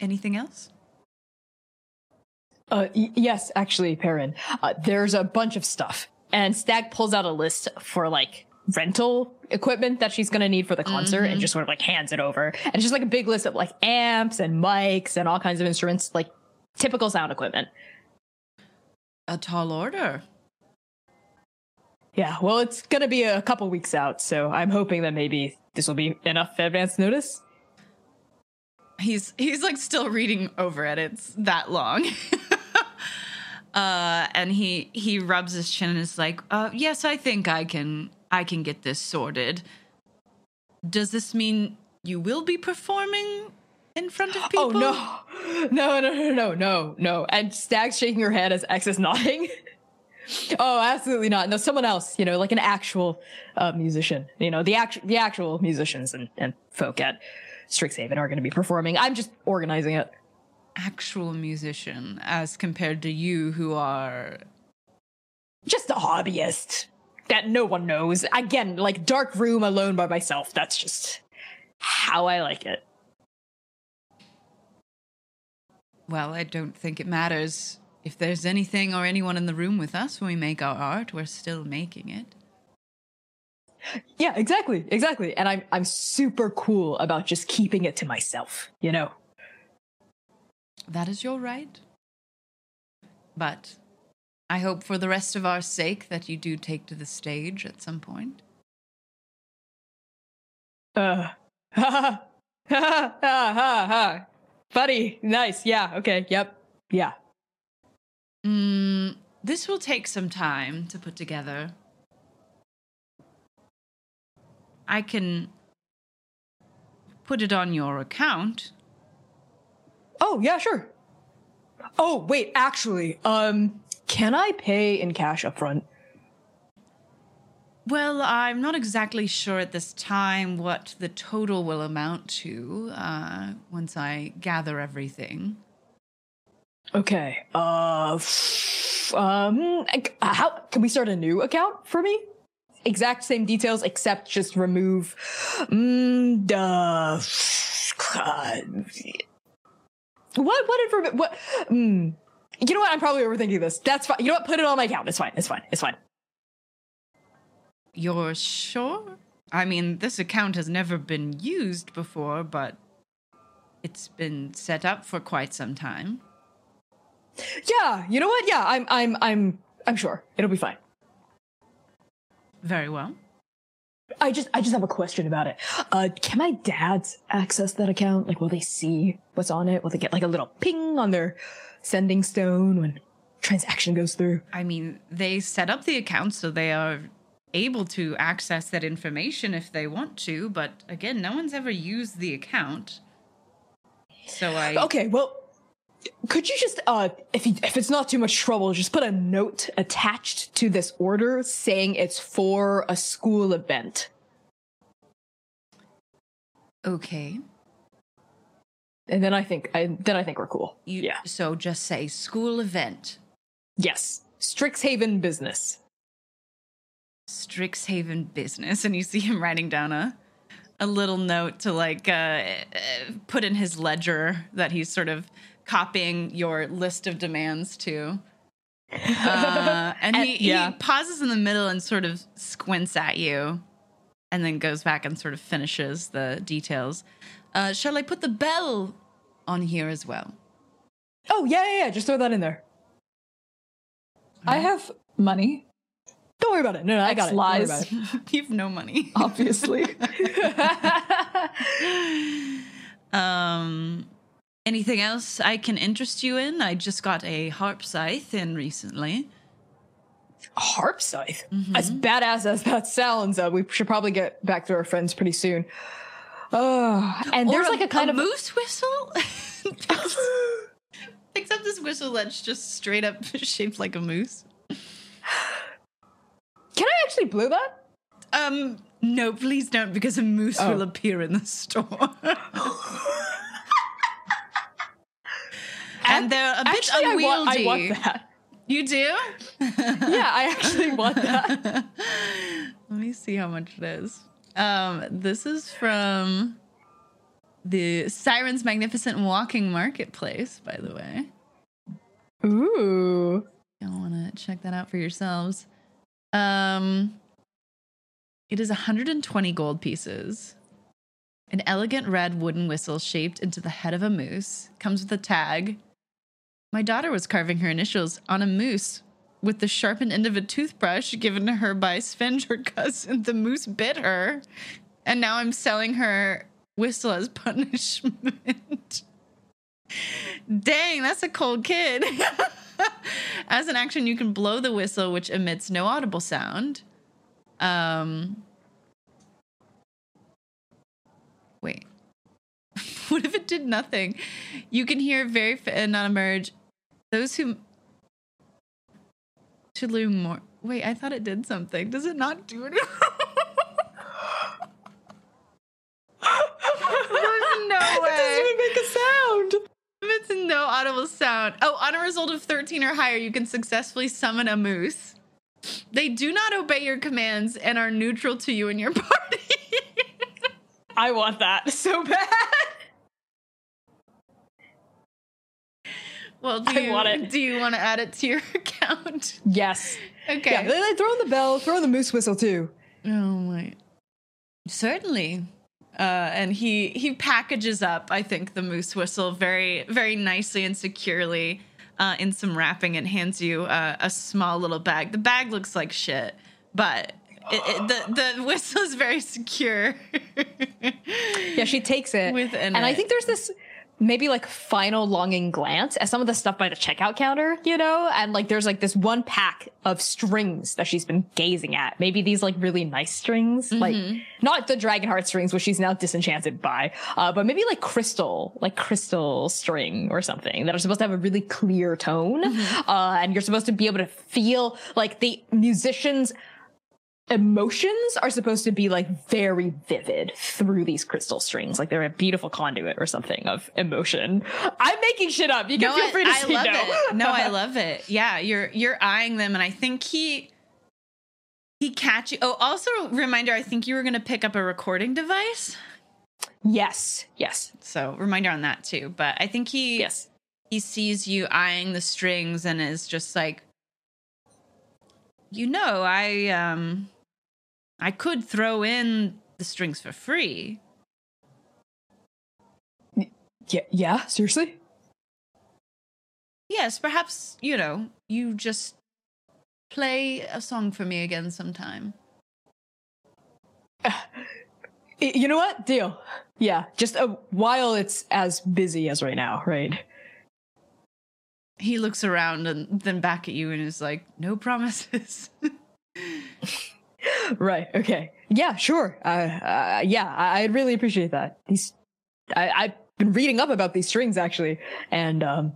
Anything else? Uh, y- yes, actually, Perrin. Uh, there's a bunch of stuff, and Stag pulls out a list for like rental equipment that she's gonna need for the concert, and just sort of like hands it over. And it's just like a big list of like amps and mics and all kinds of instruments, like typical sound equipment. A tall order. Yeah, well, it's gonna be a couple weeks out, so I'm hoping that maybe this will be enough advance notice. He's he's like still reading over it. It's that long. uh and he he rubs his chin and is like, uh yes, I think I can I can get this sorted. Does this mean you will be performing in front of people? Oh no, no, no, no, no, no, no! And Stag's shaking her head as X is nodding. oh, absolutely not. No, someone else. You know, like an actual uh, musician. You know, the actual the actual musicians and, and folk at Strixhaven are going to be performing. I'm just organizing it. Actual musician as compared to you who are Just a hobbyist that no one knows. Again, like dark room alone by myself. That's just how I like it. well, I don't think it matters if there's anything or anyone in the room with us when we make our art, we're still making it. Yeah, exactly, exactly. And I'm I'm super cool about just keeping it to myself. You know. That is your right. But I hope for the rest of our sake that you do take to the stage at some point. Uh, ha ha ha ha ha ha. Funny, nice, yeah, okay, yep, yeah. Mm, this will take some time to put together. I can put it on your account. Oh yeah, sure. Oh wait, actually, um, can I pay in cash up front? Well, I'm not exactly sure at this time what the total will amount to uh, once I gather everything. Okay. Uh, f- um, how can we start a new account for me? Exact same details, except just remove. Mm, uh, what? What information? What? Mm, you know what? I'm probably overthinking this. That's fine. You know what? Put it on my account. It's fine. It's fine. It's fine. You're sure? I mean, this account has never been used before, but it's been set up for quite some time. Yeah. You know what? Yeah. I'm. I'm. I'm. I'm sure it'll be fine. Very well. I just I just have a question about it. Uh can my dads access that account? Like will they see what's on it? Will they get like a little ping on their sending stone when transaction goes through? I mean, they set up the account so they are able to access that information if they want to, but again, no one's ever used the account. So I Okay, well could you just uh if you, if it's not too much trouble, just put a note attached to this order saying it's for a school event. okay. And then I think I then I think we're cool. You, yeah. So just say school event, Yes. Strixhaven business. Strixhaven business, and you see him writing down a a little note to like uh, uh, put in his ledger that he's sort of copying your list of demands to. Uh, and he, And- yeah. he pauses in the middle and sort of squints at you, and then goes back and sort of finishes the details. Uh, shall I put the bell on here as well? Oh yeah, yeah, yeah. Just throw that in there. I have money, Don't worry about it. No, no, I got it. Don't worry Lies. You've no money. obviously. um, anything else I can interest you in? I just got a harp scythe in recently. A harp scythe. As badass as that sounds, uh, we should probably get back to our friends pretty soon. Oh, and there's Or like a kind of moose whistle. picks, picks up this whistle that's just straight up shaped like a moose. Can I actually blow that? Um, no, please don't, because a moose Oh. will appear in the store. and they're a bit Actually, I unwieldy. want, I want that. You do? Yeah, I actually want that. Let me see how much it is. Um, this is from the Siren's Magnificent Walking Marketplace, by the way. Ooh. Y'all want to check that out for yourselves. Um, it is 120 gold pieces. An elegant red wooden whistle shaped into the head of a moose comes with a tag. My daughter was carving her initials on a moose with the sharpened end of a toothbrush given to her by Sven, her cousin. The moose bit her, and now I'm selling her whistle as punishment. Dang, that's a cold kid. As an action, you can blow the whistle, which emits no audible sound. Um, wait. what if it did nothing? You can hear very f- and not emerge. Those who to loom more. Wait, I thought it did something. Does it not do it? There's no way. It doesn't even make a sound. It's no audible sound. Oh, on a result of 13 or higher, you can successfully summon a moose. They do not obey your commands and are neutral to you and your party. I want that so bad. Well, do I you, want it. Do you want to add it to your account? Yes. Okay. Yeah, they, they throw in the bell, throw in the moose whistle too. Oh my. Certainly. Uh, and he he packages up, I think, the moose whistle very very nicely and securely uh, in some wrapping and hands you uh, a small little bag. The bag looks like shit, but it, it, the the whistle is very secure. Yeah, she takes it. Within and I think there's this maybe like final longing glance at some of the stuff by the checkout counter, you know? And like there's like this one pack of strings that she's been gazing at. Maybe these like really nice strings, like not the dragon heart strings, which she's now disenchanted by, uh, but maybe like crystal, like crystal string or something that are supposed to have a really clear tone. Uh, and you're supposed to be able to feel like the musicians emotions are supposed to be like very vivid through these crystal strings like they're a beautiful conduit or something of emotion i'm making shit up you can feel free to I say love no it. No, I love it. Yeah, you're you're eyeing them, and I think he he catch you. Oh, also reminder. I think you were going to pick up a recording device, yes yes so reminder on that too. But I think he yes he sees you eyeing the strings and is just like, you know, I um, I could throw in the strings for free. yeah yeah seriously Yes, perhaps you know you just play a song for me again sometime. Y- you know what deal yeah just a while it's as busy as right now right He looks around and then back at you and is like, "No promises." right okay yeah sure uh, uh yeah I- i'd really appreciate that these I, i've been reading up about these strings actually and um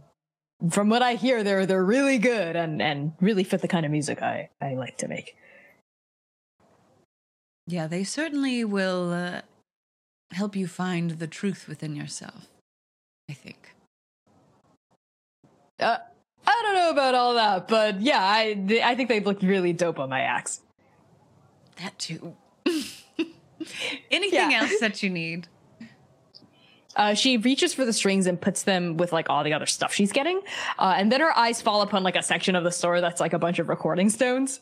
from what i hear they're they're really good and and really fit the kind of music i i like to make yeah, they certainly will uh, help you find the truth within yourself. I think. uh i don't know about all that but yeah i i think they look really dope on my axe That too. Anything Yeah. else that you need? Uh, she reaches for the strings and puts them with like all the other stuff she's getting. Uh, and then her eyes fall upon like a section of the store that's like a bunch of recording stones.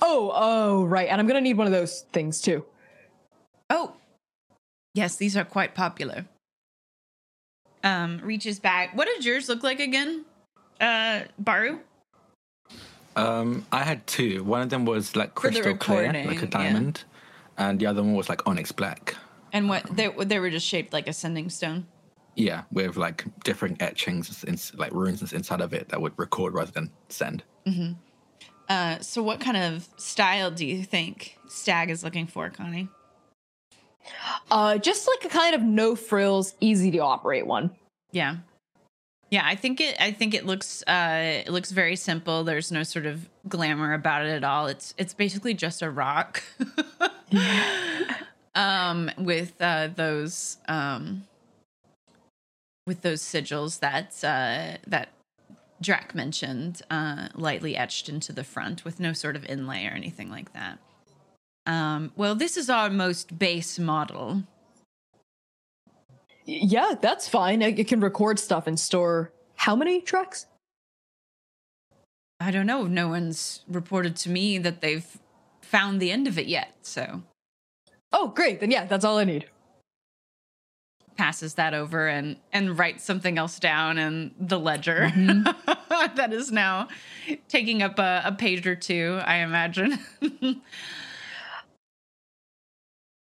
Oh, oh, right. And I'm going to need one of those things too. Oh, yes, these are quite popular. Um, reaches back. What did yours look like again? Uh, Baru. Um, I had two. One of them was like crystal clear, like a yeah. diamond, and the other one was like onyx black. And what they they were just shaped like a sending stone. Yeah, with like different etchings, in, like runes inside of it that would record rather than send. Uh, so what kind of style do you think Stag is looking for, Connie? Uh, just like a kind of no frills, easy to operate one. Yeah. Yeah, I think it I think it looks uh it looks very simple. There's no sort of glamour about it at all. It's it's basically just a rock. um with uh those um with those sigils that uh that Drac mentioned, uh lightly etched into the front with no sort of inlay or anything like that. Um well, this is our most base model. Yeah, that's fine. It can record stuff and store how many tracks? I don't know. No one's reported to me that they've found the end of it yet. So Oh, great. Then yeah, that's all I need. passes that over and and writes something else down in the ledger that is now taking up a, a page or two. I imagine.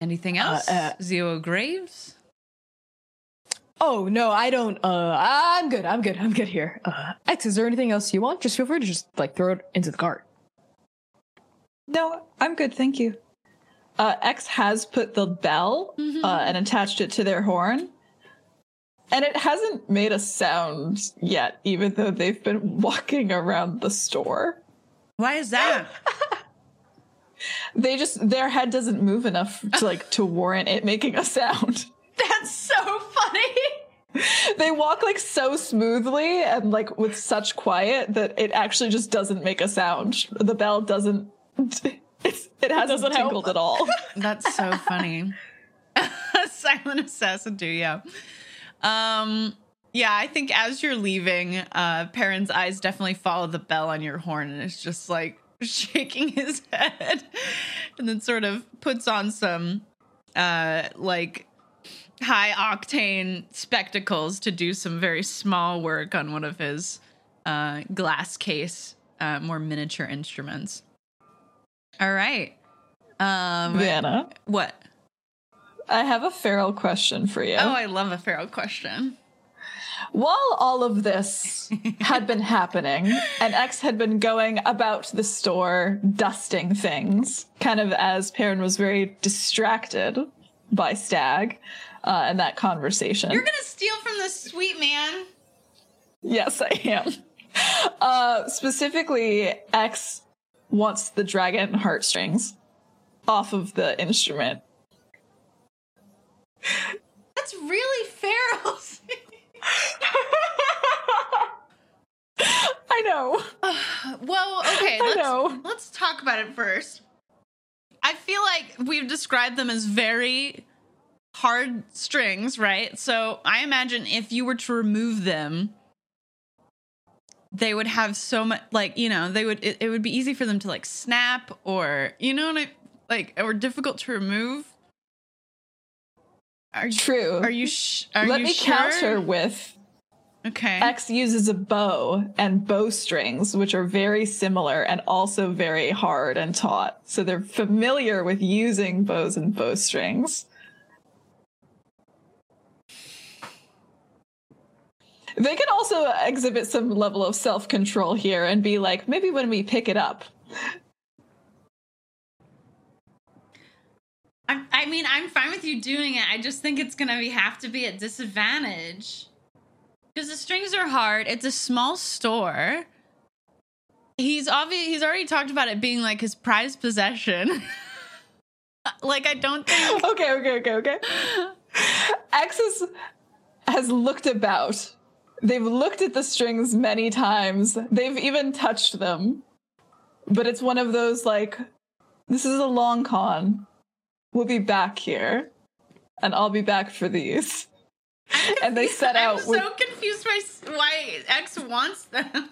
Anything Uh, else? uh, Zero Graves. Oh no, I don't. Uh, I'm good. I'm good. I'm good here. Uh, X, is there anything else you want? Just feel free to just like throw it into the cart. No, I'm good, thank you. Uh, X has put the bell uh, and attached it to their horn, and it hasn't made a sound yet, even though they've been walking around the store. Why is that? They just their head doesn't move enough to like to warrant it making a sound. That's so funny. they walk like so smoothly and like with such quiet that it actually just doesn't make a sound. The bell doesn't. It's, it hasn't doesn't help. at all. That's so funny. Silent assassin do you? yeah. Um yeah, I think as you're leaving, uh Perrin's eyes definitely follow the bell on your horn and it's just like shaking his head and then sort of puts on some uh like high octane spectacles to do some very small work on one of his uh glass case uh more miniature instruments. All right. Um Vienna, what? I have a feral question for you. Oh, I love a feral question. While all of this had been happening, and X had been going about the store dusting things, kind of as Perrin was very distracted by Stag uh, and that conversation. You're gonna steal from the sweet man. Yes, I am. Uh, specifically, X wants the dragon heartstrings off of the instrument. That's really feral. I know. well, okay, I let's, know. let's talk about it first. I feel like we've described them as very hard strings, right? So I imagine if you were to remove them, they would have so much, like, you know, they would, it, it would be easy for them to like snap or, you know what I, like, or difficult to remove. Are you, True. are you, sh- are Let you me sure? counter with Okay. X uses a bow and bowstrings, which are very similar and also very hard and taut. So they're familiar with using bows and bowstrings. They can also exhibit some level of self control here and be like, maybe when we pick it up. I, I mean, I'm fine with you doing it. I just think it's gonna be have to be at disadvantage because the strings are hard. It's a small store. He's obvious. He's already talked about it being like his prized possession. like I don't think. Okay, okay, okay, okay. X is, has looked about. They've looked at the strings many times. They've even touched them. But it's one of those like, this is a long con. We'll be back here. And I'll be back for these. And they set out. I'm out with so confused by why X wants them.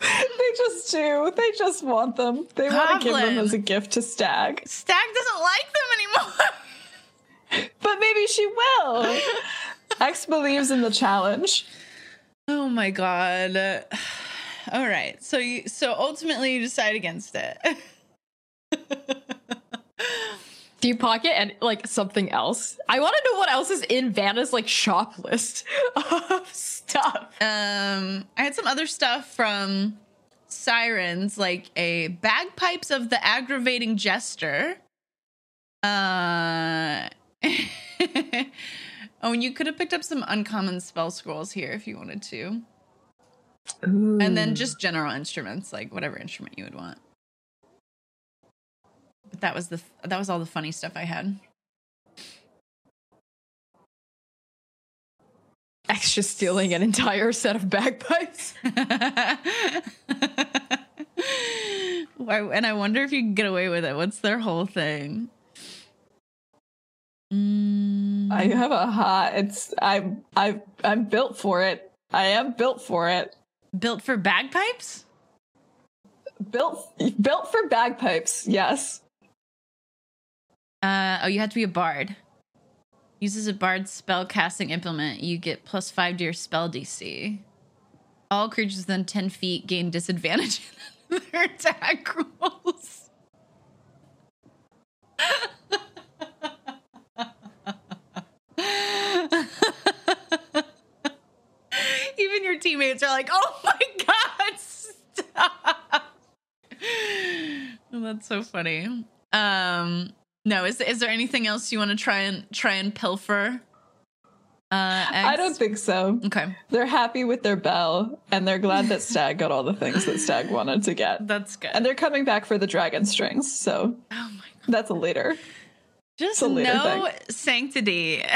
they just do. They just want them. They want to give them as a gift to Stag. Stag doesn't like them anymore. But maybe she will. X believes in the challenge. Oh my god. All right. So you so ultimately you decide against it. Do you pocket and like something else? I want to know what else is in Vanna's like shop list of stuff. um I had some other stuff from sirens like a bagpipes of the aggravating jester. Uh Oh, and you could have picked up some uncommon spell scrolls here if you wanted to. And then just general instruments, like whatever instrument you would want. But that was the that was all the funny stuff I had. extra stealing an entire set of bagpipes. And I wonder if you can get away with it. What's their whole thing? Mm, I have a hot. It's I'm I I'm built for it. I am built for it. built for bagpipes? Built built for bagpipes. Yes. Uh, oh, you have to be a bard. Uses a bard spell casting implement. You get plus five to your spell DC. All creatures within 10 feet gain disadvantage in their attack rolls. Even your teammates are like, oh my god, stop. That's so funny. Um, no, is is there anything else you want to try and try and pilfer? Uh, I don't think so. Okay, They're happy with their bell and they're glad that Stag got all the things that Stag wanted to get. that's good. And they're coming back for the dragon strings, so oh my god, that's a later. just a no sanctity.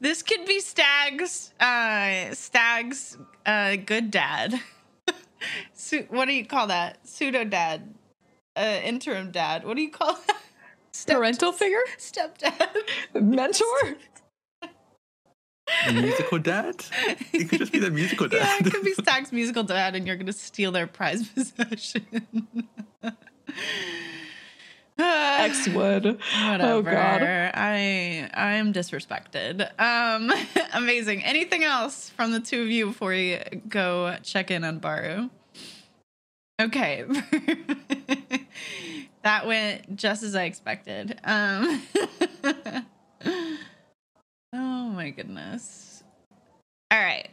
this could be Stag's uh, Stag's uh, good dad. Su- what do you call that? Pseudo dad, uh, interim dad. What do you call that? Step- Parental figure? stepdad. Mentor? musical dad? It could just be the musical dad. Yeah, it could be Stag's musical dad, and you're going to steal their prize possession. X would. Whatever. Oh god. I I am disrespected. Um, amazing. Anything else from the two of you before we go check in on Baru? Okay. that went just as I expected. Um, oh my goodness. All right.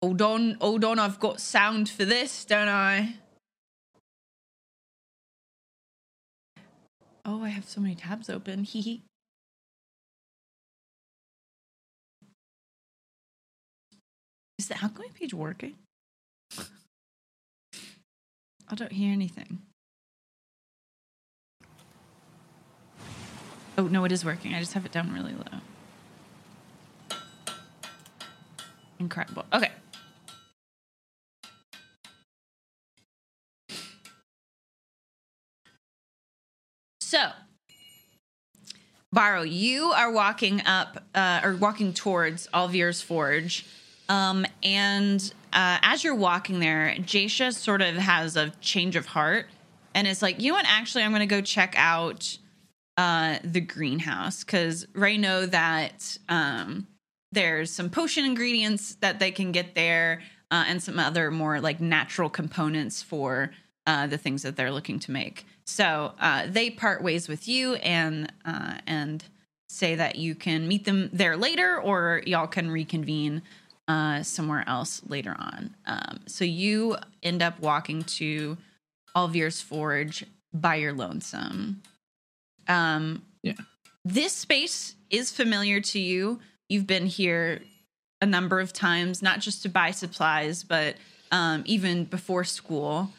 Hold on, hold on. I've got sound for this, don't I? Oh, I have so many tabs open. Hee hee. Is the outgoing page working? I don't hear anything. Oh, no, it is working. I just have it down really low. Incredible. Okay. So, Baro, you are walking up uh, or walking towards Alvir's Forge. Um, and uh, as you're walking there, Jasha sort of has a change of heart and is like, you know what? Actually, I'm going to go check out uh, the greenhouse because Ray know that um, there's some potion ingredients that they can get there uh, and some other more like natural components for uh, the things that they're looking to make. So uh, they part ways with you and uh, and say that you can meet them there later, or y'all can reconvene uh, somewhere else later on. Um, so you end up walking to Alvir's Forge by your lonesome. Um, Yeah. This space is familiar to you. You've been here a number of times, not just to buy supplies, but um, even before school.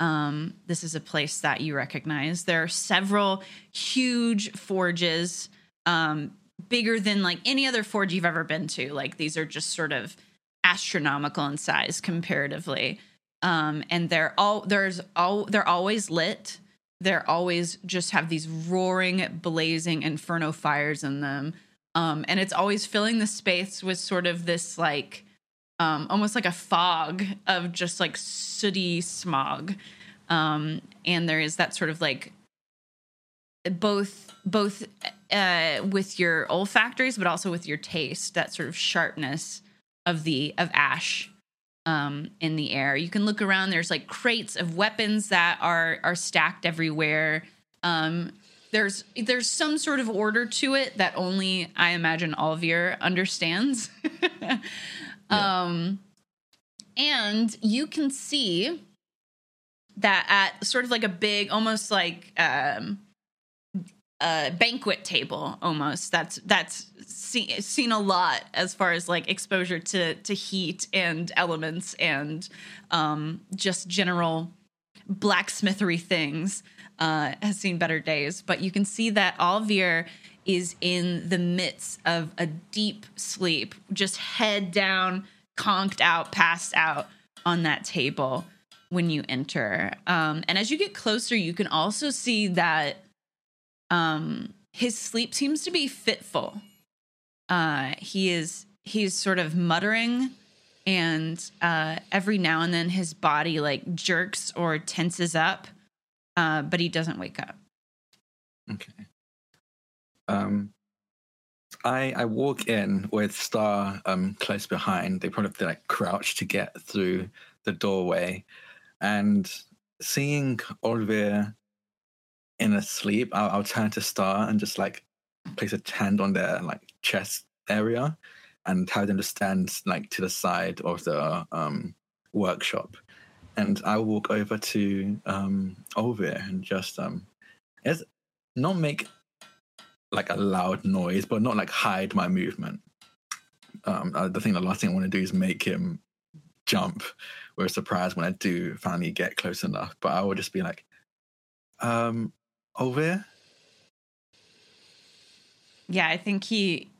Um, this is a place that you recognize. There are several huge forges, um, bigger than like any other forge you've ever been to. Like these are just sort of astronomical in size comparatively. Um, and they're all there's all they're always lit. They're always just have these roaring, blazing inferno fires in them. Um, and it's always filling the space with sort of this like um, almost like a fog of just like sooty smog. Um, and there is that sort of like both both uh, with your olfactories, but also with your taste, that sort of sharpness of the of ash um, in the air. You can look around. There's like crates of weapons that are are stacked everywhere. Um, there's there's some sort of order to it that only I imagine Alvir understands. Um, and you can see that at sort of like a big, almost like um, a banquet table, almost that's that's see, seen a lot as far as like exposure to to heat and elements and um, just general blacksmithery things uh, has seen better days. But you can see that Alvir is in the midst of a deep sleep, just head down, conked out, passed out on that table when you enter. Um, and as you get closer, you can also see that um, his sleep seems to be fitful. Uh, he is he's sort of muttering and uh, every now and then his body like jerks or tenses up, uh, but he doesn't wake up. Okay. Um, I I walk in with Star um close behind. They probably like crouch to get through the doorway, and seeing Olivia in a sleep, I'll, I'll turn to Star and just like place a hand on their like chest area, and have them to stand like to the side of the um workshop, and I walk over to um Olivia and just um, not make like a loud noise, but not like hide my movement. Um, I, the thing, the last thing I want to do is make him jump or surprise when I do finally get close enough. But I will just be like, um, over. Yeah, I think he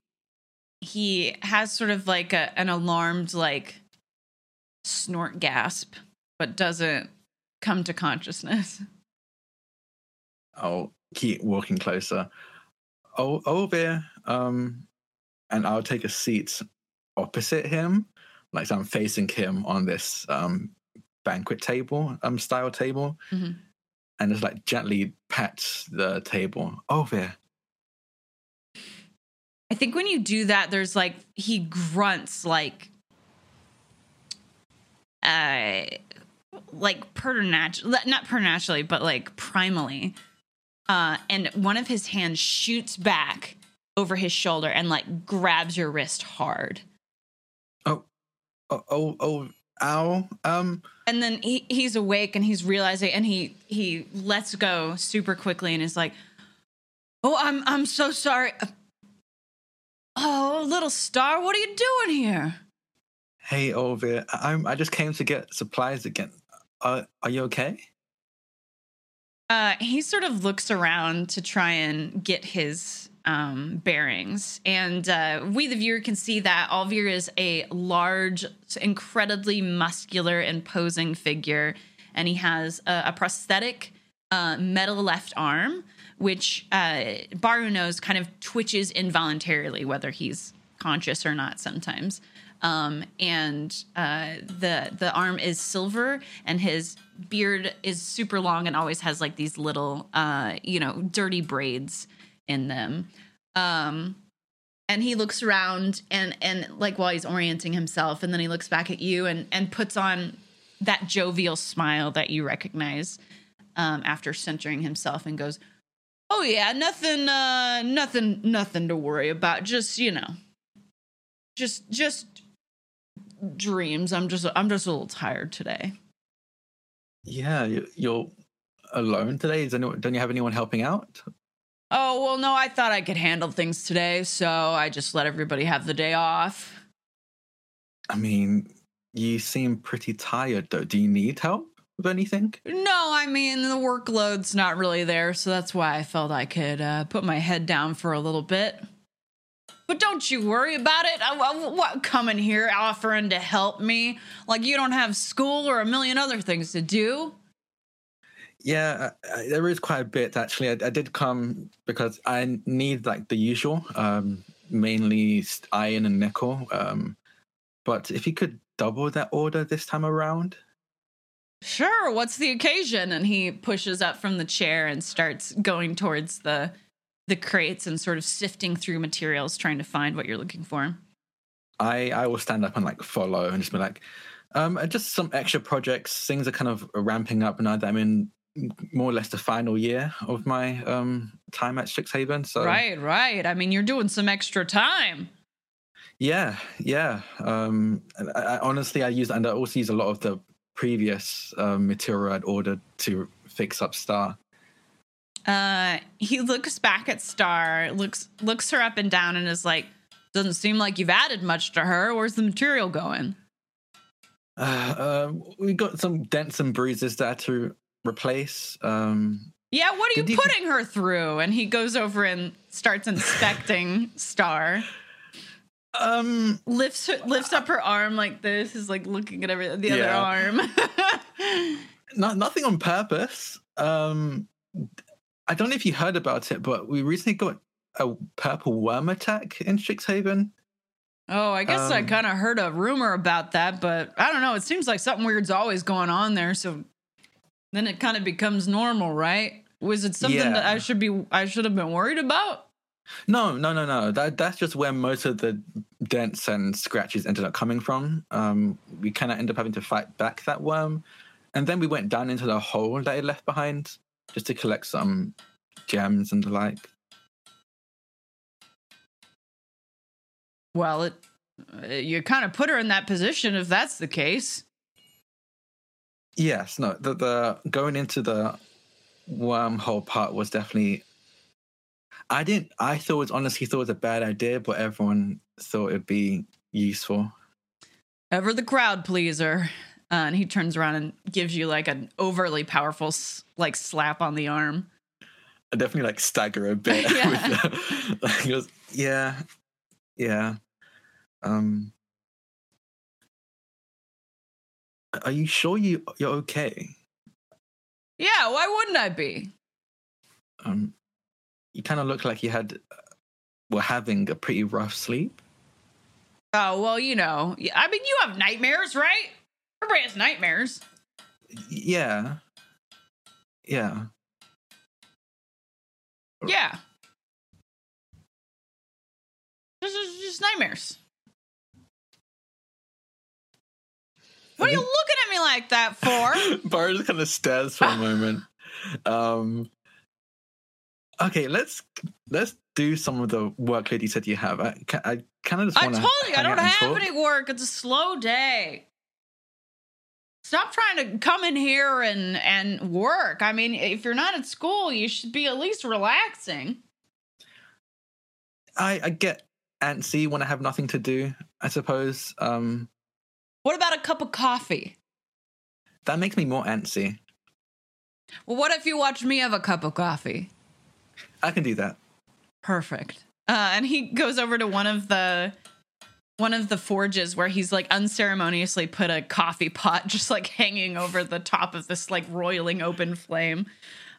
he has sort of like a, an alarmed like snort gasp, but doesn't come to consciousness. I'll keep walking closer. Oh, over. Um, and I'll take a seat opposite him, like so I'm facing him on this um banquet table, um style table, Mhm. and just like gently pat the table. Over. I think when you do that, there's like he grunts like uh like preternatural not preternaturally, but like primally. Uh and one of his hands shoots back over his shoulder and like grabs your wrist hard. Oh, oh, oh, ow. Um, And then he, he's awake and he's realizing and he he lets go super quickly and is like, "Oh, I'm I'm so sorry. Oh, little star, what are you doing here?" hey, over. I'm. I just came to get supplies again. Uh, are you okay? Uh, he sort of looks around to try and get his um, bearings, and uh, we, the viewer, can see that Alvir is a large, incredibly muscular, imposing figure, and he has a, a prosthetic uh, metal left arm, which uh, Baru knows kind of twitches involuntarily, whether he's conscious or not. Sometimes. Um, and uh, the the arm is silver, and his beard is super long and always has like these little, uh, you know, dirty braids in them. Um, and he looks around and and like while he's orienting himself, and then he looks back at you and and puts on that jovial smile that you recognize um, after centering himself, and goes, "Oh yeah, nothing, uh, nothing, nothing to worry about. Just you know." just just dreams i'm just i'm just a little tired today Yeah, you, you're alone today. Is anyone, don't you have anyone helping out? oh well no i thought i could handle things today so i just let everybody have the day off I mean, you seem pretty tired though. Do you need help with anything? no i mean the workload's not really there so that's why i felt i could uh, put my head down for a little bit but don't you worry about it. I, I, what coming here offering to help me like you don't have school or a million other things to do? Yeah, I, there is quite a bit actually. I, I did come because I need like the usual, um, mainly iron and nickel. Um, but if you could double that order this time around, Sure, what's the occasion? And he pushes up from the chair and starts going towards the the crates and sort of sifting through materials trying to find what you're looking for. I I will stand up and like follow and just be like, um, just some extra projects. Things are kind of ramping up now that I'm in more or less the final year of my um time at Strixhaven. So Right, right. I mean, you're doing some extra time. Yeah, yeah. Um, I, I, honestly, I use and I also use a lot of the previous um, material I'd ordered to fix up Star. Uh, he looks back at Star, looks looks her up and down, and is like, "Doesn't seem like you've added much to her. Where's the material going?" Uh, um, we got some dents and bruises that to replace. Um, yeah, what are you Did you- putting her through? And he goes over and starts inspecting Star. um, Lifts her, lifts up her arm like this. Is like looking at every the other arm. not nothing on purpose. Um, I don't know if you heard about it, but we recently got a purple worm attack in Strixhaven. oh, I guess I Um, kind of heard a rumor about that, but I don't know. It seems like something weird's always going on there. So then it kind of becomes normal, right? Was it something that I should be? I should have been worried about? No, no, no, no. That that's just where most of the dents and scratches ended up coming from. Um, we kind of end up having to fight back that worm, and then we went down into the hole that it left behind just to collect some gems and the like. Well, it uh, you kind of put her in that position if that's the case. Yes, no, the, the going into the wormhole part was definitely. I didn't. I thought it was honestly thought it was a bad idea, but everyone thought it'd be useful. Ever the crowd pleaser. Uh, and he turns around and gives you like an overly powerful like slap on the arm. I definitely like stagger a bit. Yeah. like, goes, yeah, yeah. Um, are you sure you you're okay? Yeah, why wouldn't I be? Um, you kind of look like you had were having a pretty rough sleep. Oh, well, you know. I mean, you have nightmares, right? Everybody has nightmares. Yeah, yeah. Yeah. This is just nightmares. What are you looking at me like that for? Bar just kind of stares for a moment. Um, okay, let's let's do some of the workload you said you have. I, I kind of just want to. I told you I don't have talk. any work. It's a slow day. Stop trying to come in here and and work. I mean, if you're not at school, you should be at least relaxing. I, I get antsy when I have nothing to do. I suppose um, What about a cup of coffee? that makes me more antsy. Well, what if you watch me have a cup of coffee? I can do that. Perfect. Uh, and he goes over to one of the one of the forges where he's like unceremoniously put a coffee pot just like hanging over the top of this like roiling open flame,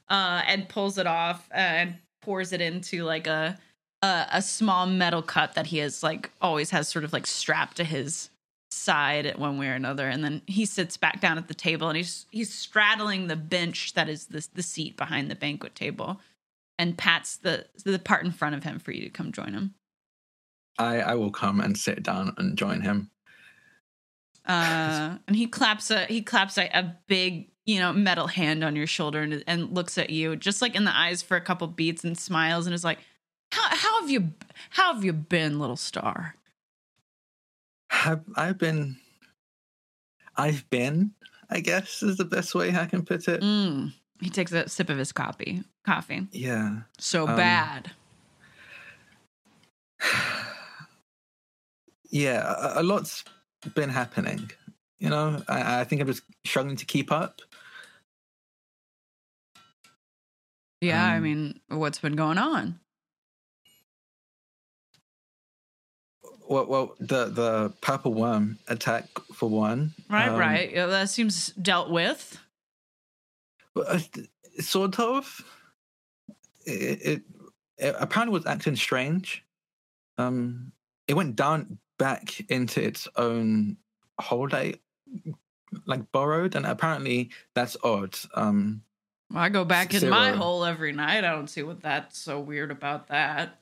uh, and pulls it off uh, and pours it into like a, a a small metal cup that he has like always has sort of like strapped to his side at one way or another and then he sits back down at the table and he's he's straddling the bench that is the the seat behind the banquet table and pats the the part in front of him for you to come join him. I, I will come and sit down and join him. Uh, and he claps a he claps a, a big you know metal hand on your shoulder and, and looks at you just like in the eyes for a couple beats and smiles and is like, "How how have you how have you been, little star?" Have I've been? I've been. I guess is the best way I can put it. Mm. He takes a sip of his coffee. Coffee. Yeah. So Um, bad. yeah, a, a lot's been happening. You know, I, I think I'm just struggling to keep up. Yeah, I um, mean, what's been going on? Well, well, the the purple worm attack for one. Right, Um, right. Yeah, that seems dealt with. uh, Sort of. It, it, it apparently was acting strange. Um, it went down back into its own hole that like borrowed, and apparently that's odd. Um, I go back in my hole every night. I don't see what that's so weird about that.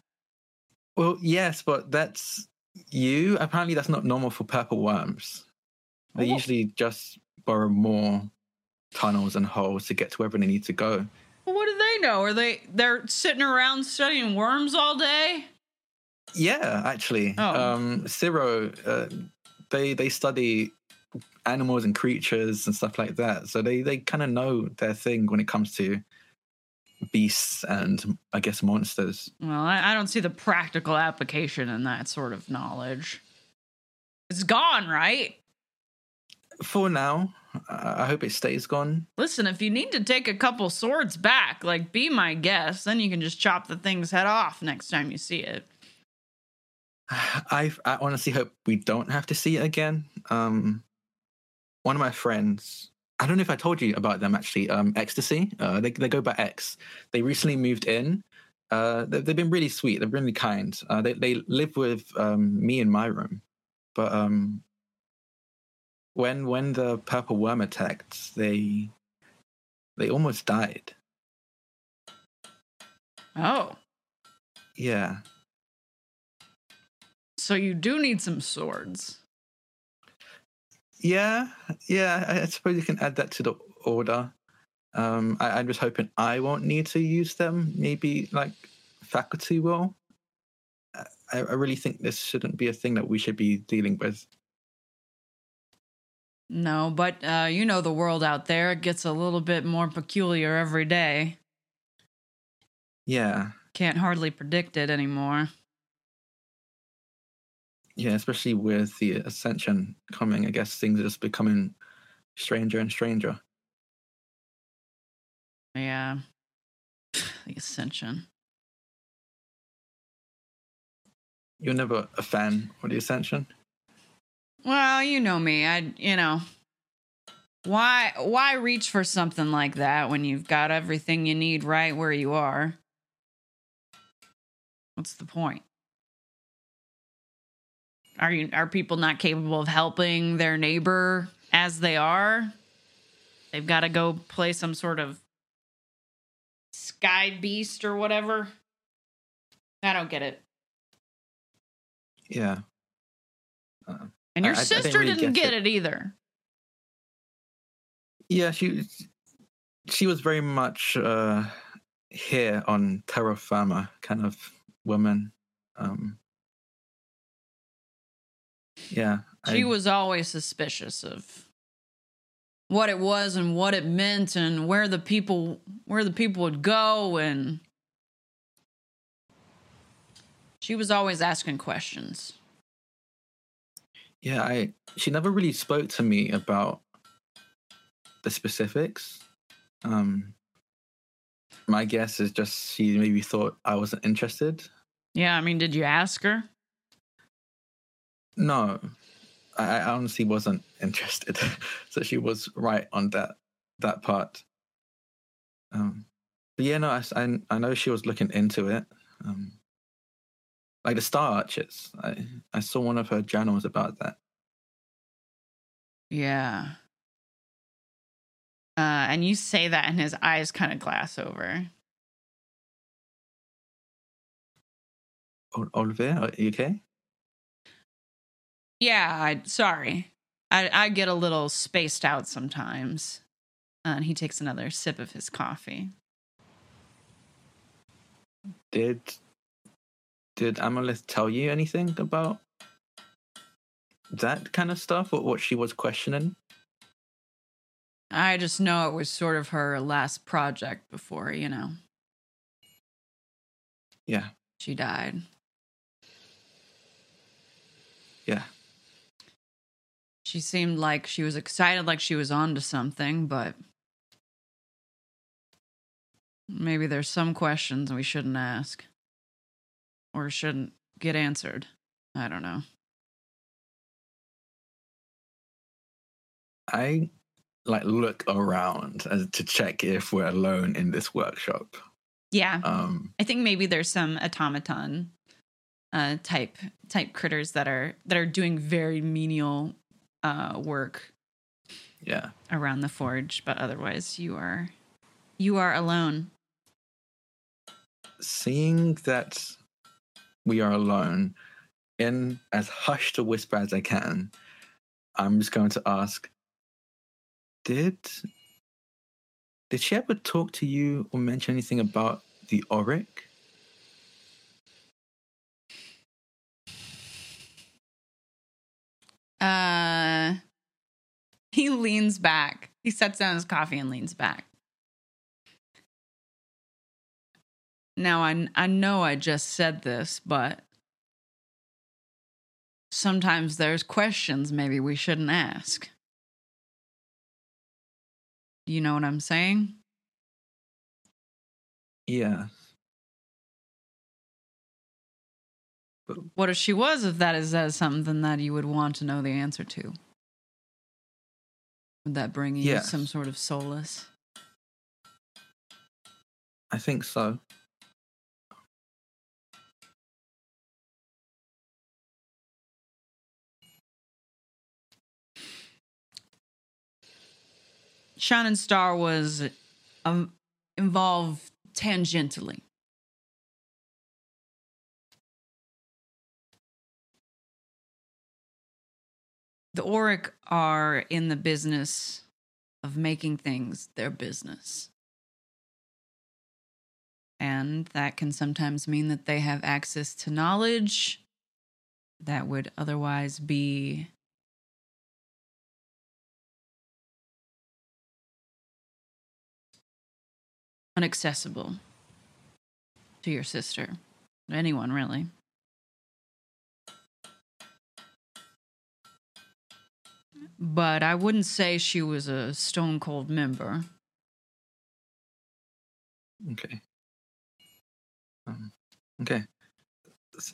Well, yes, but that's you. Apparently, that's not normal for purple worms. They Oh. usually just borrow more tunnels and holes to get to wherever they need to go. Well, what do they know? Are they they're sitting around studying worms all day? Yeah, actually, Oh. um, Ciro, uh, they they study animals and creatures and stuff like that, so they they kind of know their thing when it comes to beasts and I guess monsters. Well, I, I don't see the practical application in that sort of knowledge. It's gone, right? For now, I I hope it stays gone. Listen, if you need to take a couple swords back, like be my guest, then you can just chop the thing's head off next time you see it. I I honestly hope we don't have to see it again. Um, one of my friends, I don't know if I told you about them actually. Um, Ecstasy, uh, they they go by X. They recently moved in. Uh, they, they've been really sweet. They're really kind. Uh, they they live with um, me in my room, but um, when when the purple worm attacked, they they almost died. Oh, Yeah, so you do need some swords. Yeah, yeah. I, I suppose you can add that to the order. Um, I, I'm just hoping I won't need to use them. Maybe like faculty will. I, I really think this shouldn't be a thing that we should be dealing with. No, but uh, you know the world out there it gets a little bit more peculiar every day. Yeah, Can't hardly predict it anymore. Yeah. Especially with the ascension coming, I guess things are just becoming stranger and stranger. Yeah. The Ascension. You're never a fan of the ascension. Well, you know me. I, you know, why why reach for something like that when you've got everything you need right where you are? What's the point? Are you are people not capable of helping their neighbor as they are? They've got to go play some sort of sky beast or whatever. I don't get it. Yeah. And your I- I didn't sister really didn't get get it. it either. Yeah, she she was very much uh here on terra firma kind of woman. Um Yeah. She I- was always suspicious of what it was and what it meant and where the people where the people would go and she was always asking questions. Yeah, I she never really spoke to me about the specifics. Um my guess is just she maybe thought I wasn't interested. Yeah, I mean, did you ask her? No. I, I honestly wasn't interested. so she was right on that that part. Um but yeah, no, i i know she was looking into it. Um like the Star Archers. I, I saw one of her journals about that. Yeah. Uh, and you say that, and his eyes kind of glass over. Ol- Oliver, are you okay? Yeah, I sorry. I I get a little spaced out sometimes. Uh, and he takes another sip of his coffee. Did did Amalith tell you anything about that kind of stuff or what she was questioning? I just know it was sort of her last project before, you know, Yeah, she died. yeah. She seemed like she was excited, like she was on to something, but maybe there's some questions we shouldn't ask or shouldn't get answered. I don't know. I like look around as to check if we're alone in this workshop. Yeah. Um I think maybe there's some automaton uh type type critters that are that are doing very menial uh work yeah. around the forge, but otherwise you are you are alone. Seeing that we are alone in as hushed a whisper as I can, I'm just going to ask Did did she ever talk to you or mention anything about the Auric? Uh, he leans back. He sets down his coffee and leans back. Now, I, I know I just said this, but sometimes there's questions maybe we shouldn't ask. You know what I'm saying? Yeah. What if she was, if that is, that is something that you would want to know the answer to? Would that bring you Yes. some sort of solace? I think so. Shannon Star was um, involved tangentially. The Auric are in the business of making things their business. And that can sometimes mean that they have access to knowledge that would otherwise be inaccessible to your sister, anyone really. But I wouldn't say she was a stone cold member. Okay. Um, okay.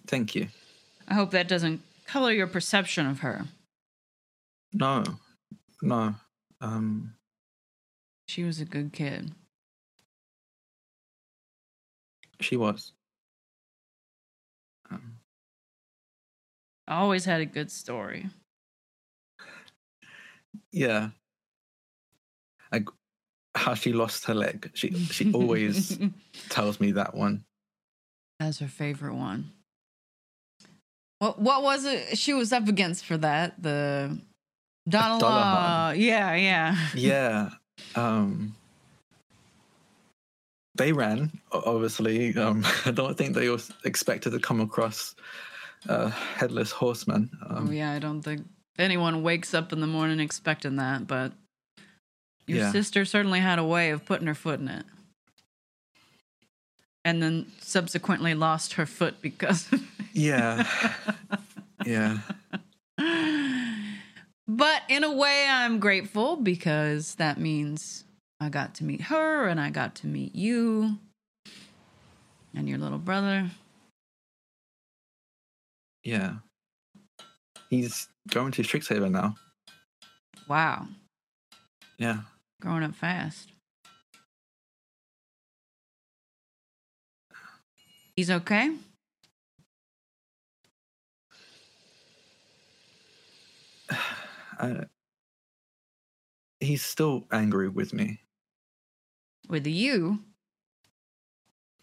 Thank you. I hope that doesn't color your perception of her. No. No. Um. She was a good kid. She was. Um, Always had a good story. Yeah. I, how she lost her leg. She she always tells me that one. That's her favorite one. What what was it she was up against for that? The Donald Law. Yeah, yeah. Yeah. Um. They ran, obviously. Um, I don't think they expected to come across a headless horseman. Um, oh yeah, I don't think anyone wakes up in the morning expecting that, but your Yeah. sister certainly had a way of putting her foot in it. And then subsequently lost her foot because of Yeah. yeah. But in a way, I'm grateful because that means I got to meet her and I got to meet you and your little brother. Yeah. He's going to Strixhaven now. Wow, Yeah. growing up fast. He's okay? I, he's still angry with me. With you?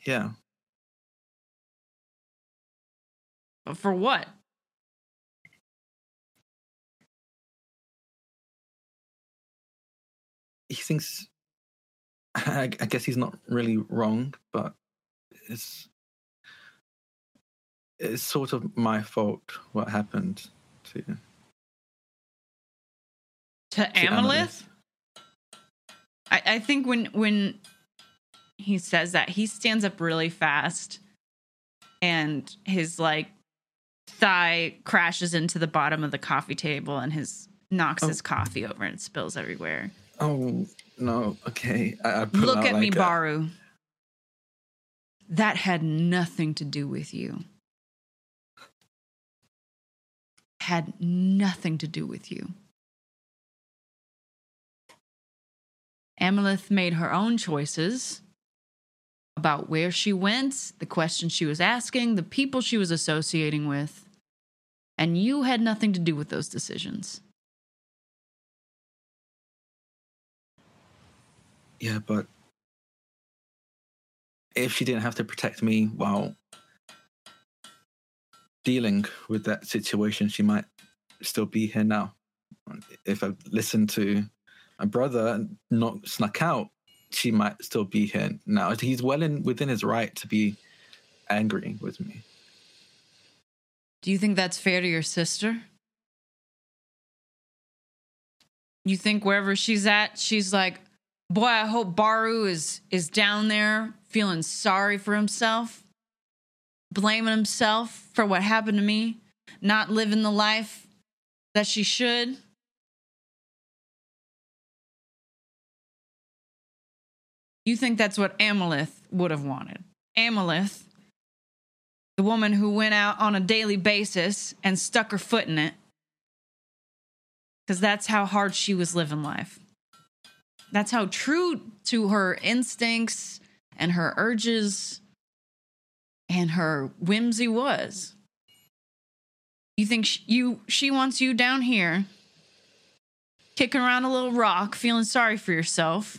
Yeah. But for what? He thinks. I, I guess he's not really wrong, but it's. It's sort of my fault what happened to. To to Amalith? I, I think when when he says that, he stands up really fast and his like thigh crashes into the bottom of the coffee table and his knocks Oh. his coffee over and spills everywhere. Oh no! Okay, I, I Look at me, a- Baru. That had nothing to do with you. Had nothing to do with you. Amalith made her own choices about where she went, the questions she was asking, the people she was associating with, and you had nothing to do with those decisions. Yeah, but if she didn't have to protect me while dealing with that situation, she might still be here now. If I listened to my brother and not snuck out, she might still be here now. He's well in within his right to be angry with me. Do you think that's fair to your sister? You think wherever she's at, she's like, "Boy, I hope Baru is is down there feeling sorry for himself, blaming himself for what happened to me, not living the life that she should." You think that's what Amalith would have wanted. Amalith, the woman who went out on a daily basis and stuck her foot in it. Because that's how hard she was living life. That's how true to her instincts and her urges and her whimsy was. You think she, you she wants you down here kicking around a little rock, feeling sorry for yourself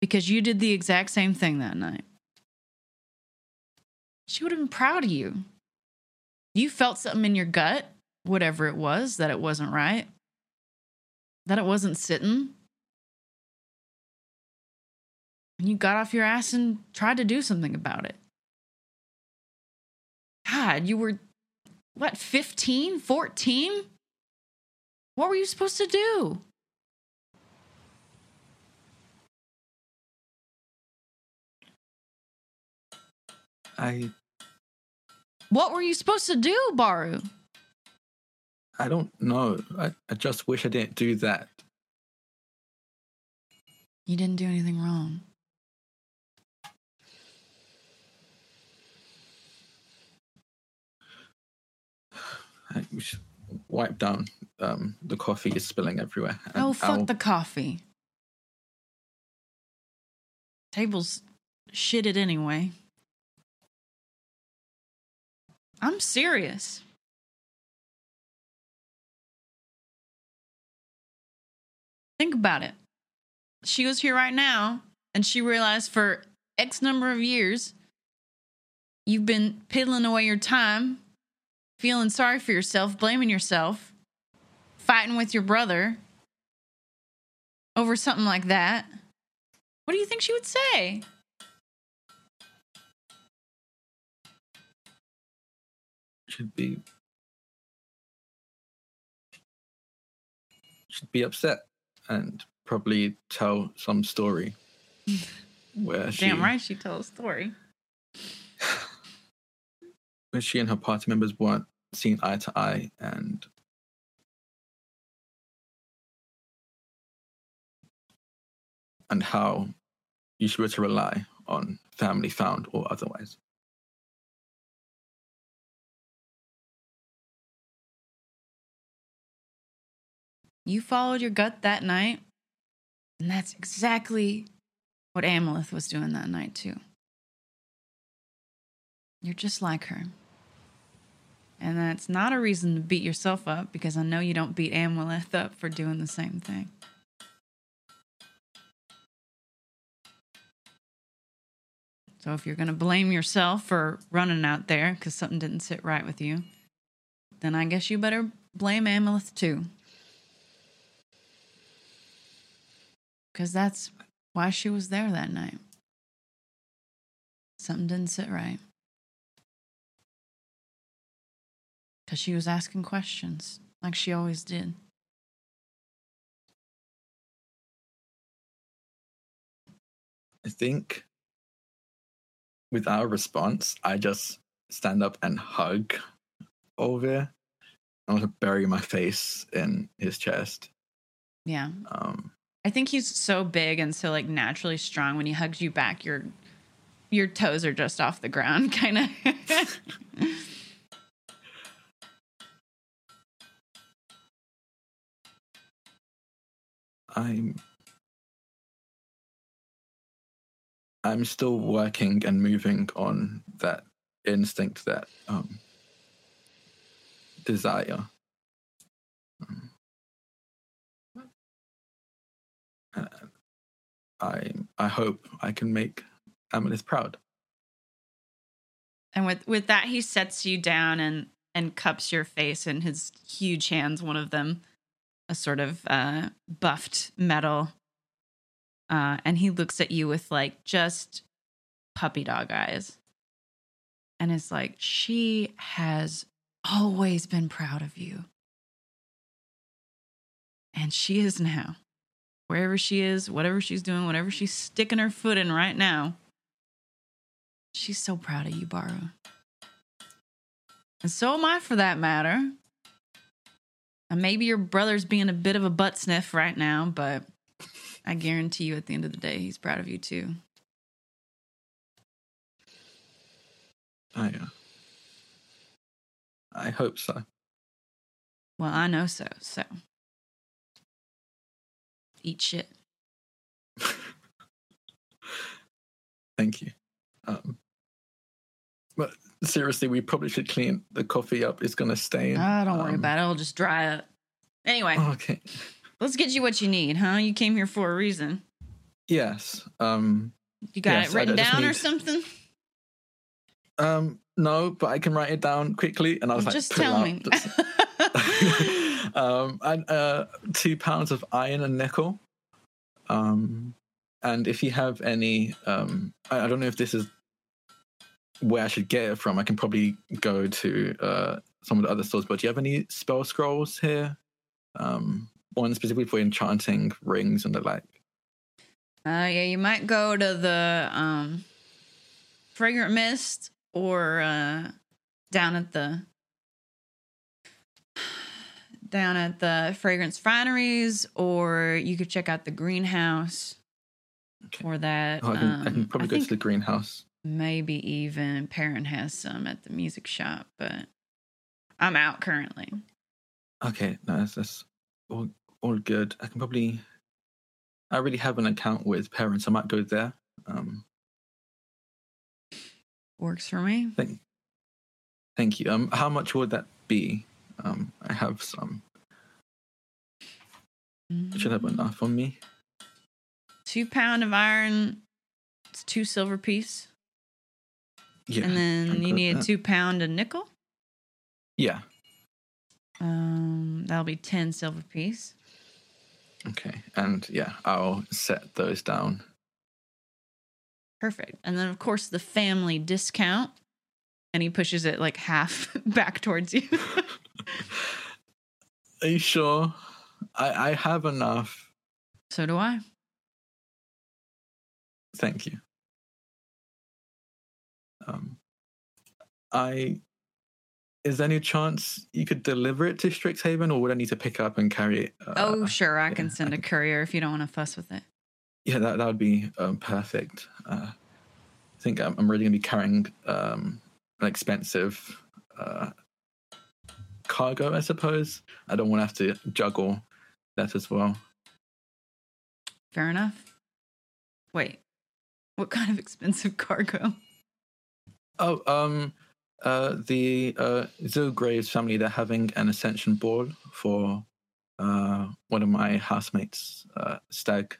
because you did the exact same thing that night. She would have been proud of you. You felt something in your gut, whatever it was, that it wasn't right, that it wasn't sitting. You got off your ass and tried to do something about it. God, you were, what, 15, 14? What were you supposed to do? I What were you supposed to do, Baru? I don't know. I, I just wish I didn't do that. You didn't do anything wrong. Wipe down. Um, the coffee is spilling everywhere. Oh, fuck I'll- the coffee. Table's shitted anyway. I'm serious. Think about it. She was here right now, and she realized for X number of years, you've been piddling away your time, feeling sorry for yourself, blaming yourself, fighting with your brother over something like that. What do you think she would say? should be should be upset and probably tell some story where she Damn right she tells a story. Where she and her party members weren't seen eye to eye and and how you should be able to rely on family found or otherwise. You followed your gut that night, and that's exactly what Amalith was doing that night too. You're just like her. And that's not a reason to beat yourself up because I know you don't beat Amalith up for doing the same thing. So if you're going to blame yourself for running out there because something didn't sit right with you, then I guess you better blame Amalith too. Because that's why she was there that night. Something didn't sit right. Because she was asking questions like she always did. I think with our response, I just stand up and hug Olvir. I want to bury my face in his chest. Yeah. Um, I think he's so big and so like naturally strong when he hugs you back your your toes are just off the ground kind of. I'm I'm still working and moving on that instinct, that um, desire. Um, uh, I I hope I can make Amalith proud. and with with that he sets you down and and cups your face in his huge hands one of them a sort of uh buffed metal uh and he looks at you with like just puppy dog eyes and is like she has always been proud of you And she is now. Wherever she is, whatever she's doing, whatever she's sticking her foot in right now. She's so proud of you, Baru. And so am I for that matter. And maybe your brother's being a bit of a butt sniff right now, but I guarantee you at the end of the day, he's proud of you too. I, uh, I hope so. Well, I know so. So eat shit. Thank you. Um, seriously, we probably should clean the coffee up. It's gonna stain. Ah, don't worry Um, about it. It'll just dry up. Anyway, Okay. let's get you what you need, huh? You came here for a reason. Yes. Um. You got Yes, it written down or something? Um. No, but I can write it down quickly, and I was like, just tell me. um. And uh, two pounds of iron and nickel. Um. And if you have any, um, I, I don't know if this is where I should get it from. I can probably go to uh some of the other stores. But do you have any spell scrolls here? Um. One specifically for enchanting rings and the like. Uh, yeah, you might go to the um, fragrant mist or uh, down at the down at the fragrance fineries, or you could check out the greenhouse Okay. for that. Oh, I can, I can um, probably I go to the greenhouse. Maybe even Perrin has some at the music shop, but I'm out currently. Okay, no, that's, that's all, all good. I can probably. I already have an account with Perrin's. I might go there. Um, Works for me. thank, thank you. Um, how much would that be? Um, I have some. I should have enough on me. Two pound of iron. It's two silver piece. Yeah, and then you need a two pound of nickel. Yeah. Um, that'll be ten silver piece. Okay, and yeah, I'll set those down. Perfect. And then of course the family discount. And he pushes it like half back towards you. Are you sure? I I have enough. so do I. Thank you. Um, I is there any chance you could deliver it to Strixhaven, or would I need to pick up and carry it? Uh, oh, sure. I yeah, can send I a can- courier if you don't want to fuss with it. yeah, that that would be um, perfect. Uh, I think I'm, I'm really going to be carrying um, an expensive uh, cargo. I suppose I don't want to have to juggle that as well. Fair enough. Wait. What kind of expensive cargo? Oh, um, uh, the uh, Zilgraves family, they're having an ascension ball for uh, one of my housemates, uh, Stag.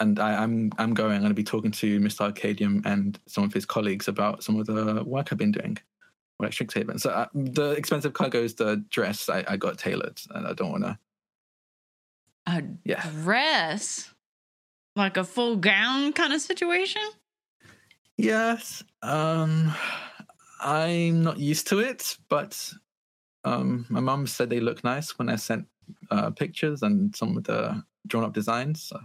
And I, I'm I'm going. I'm going to be talking to Mr. Arcadium and some of his colleagues about some of the work I've been doing with Strixhaven. So uh, the expensive cargo is the dress I, I got tailored, and I don't want to. A Yeah. dress? Like a full gown kind of situation? Yes, um, I'm not used to it, but um, my mum said they look nice when I sent uh, pictures and some of the drawn up designs. So.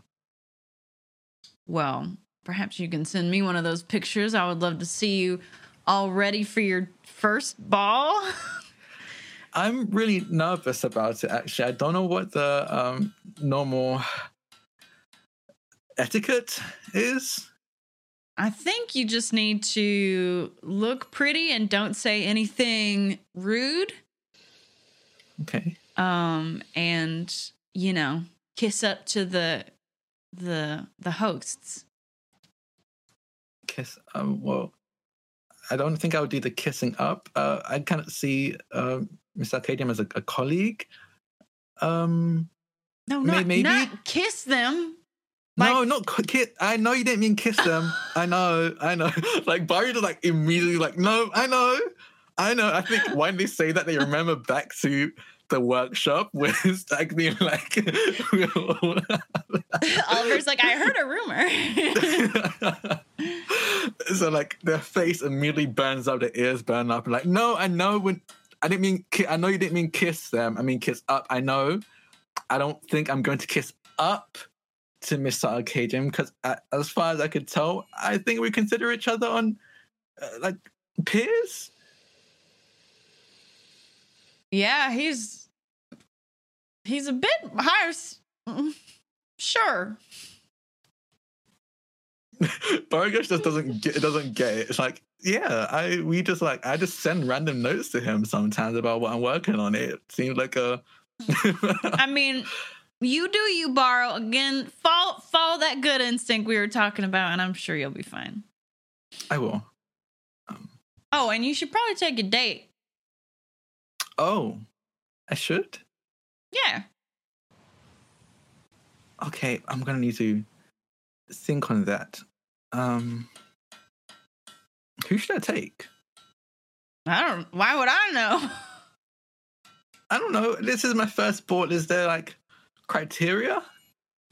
Well, perhaps you can send me one of those pictures. I would love to see you all ready for your first ball. I'm really nervous about it. Actually, I don't know what the um, normal etiquette is. I think you just need to look pretty and don't say anything rude. Okay. Um, and you know, kiss up to the the the hosts. Kiss. Um, well, I don't think I would do the kissing up. Uh, I kind of see uh, Mr. Arcadium as a, a colleague. Um, No, not maybe- not kiss them. No, not kiss. I know you didn't mean kiss them. I know, I know. Like Baru just like immediately like, no, I know, I know. I think when they say that, they remember back to the workshop it's like being like, Oliver's like, I heard a rumor. so like their face immediately burns up, their ears burn up, and like, no, I know when I didn't mean, ki- I know you didn't mean kiss them. I mean kiss up. I know, I don't think I'm going to kiss up to Mr. Kajin because, as far as I could tell, I think we consider each other on uh, like peers. Yeah, he's he's a bit higher. mm, Sure. Burgos just doesn't get doesn't get it. It's like, yeah, I we just like I just send random notes to him sometimes about what I'm working on. It seems like a I mean, you do you borrow again. Follow follow that good instinct we were talking about, and I'm sure you'll be fine. I will. Oh, and you should probably take a date. Oh, I should. Yeah. Okay, I'm gonna need to think on that. Um, who should I take? I don't. Why would I know? I don't know. This is my first board. Is there like criteria?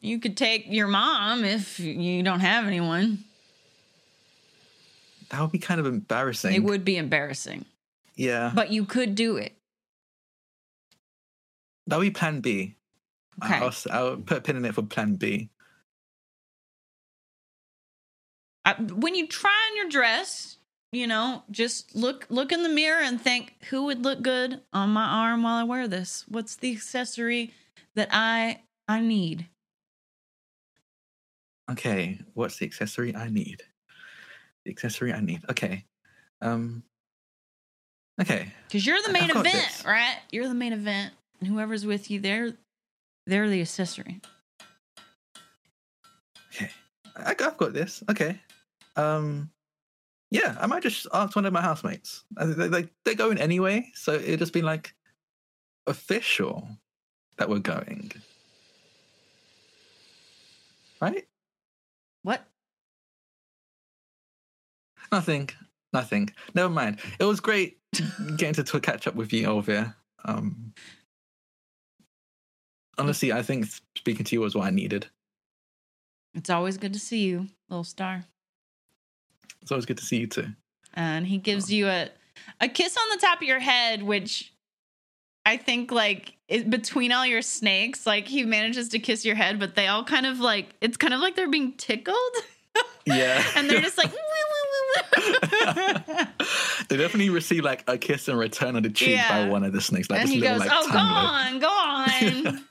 You could take your mom if you don't have anyone. That would be kind of embarrassing. It would be embarrassing, Yeah, but you could do it. that would be Plan B. Okay. I'll, I'll put a pin in it for Plan B. I, when you try on your dress, you know, just look look in the mirror and think, who would look good on my arm while I wear this? What's the accessory that I I need? Okay, what's the accessory I need? The accessory I need. Okay. Um. Okay. Because you're the main I've event, right? You're the main event, and whoever's with you, they're they're the accessory. Okay. I, I've got this. Okay. Um. Yeah, I might just ask one of my housemates. Uh, They, they, they're going anyway, so it'd just be like official that we're going. Right? What? Nothing. Nothing. Never mind. It was great getting to, to catch up with you, Olivia. Um, honestly, I think speaking to you was what I needed. It's always good to see you, little star. It's always good to see you too. and he gives you a a kiss on the top of your head which i think like it, between all your snakes like he manages to kiss your head but they all kind of like it's kind of like they're being tickled Yeah. and they're just like they definitely receive like a kiss in return on the cheek Yeah. by one of the snakes. Like and this he little goes like oh go on go on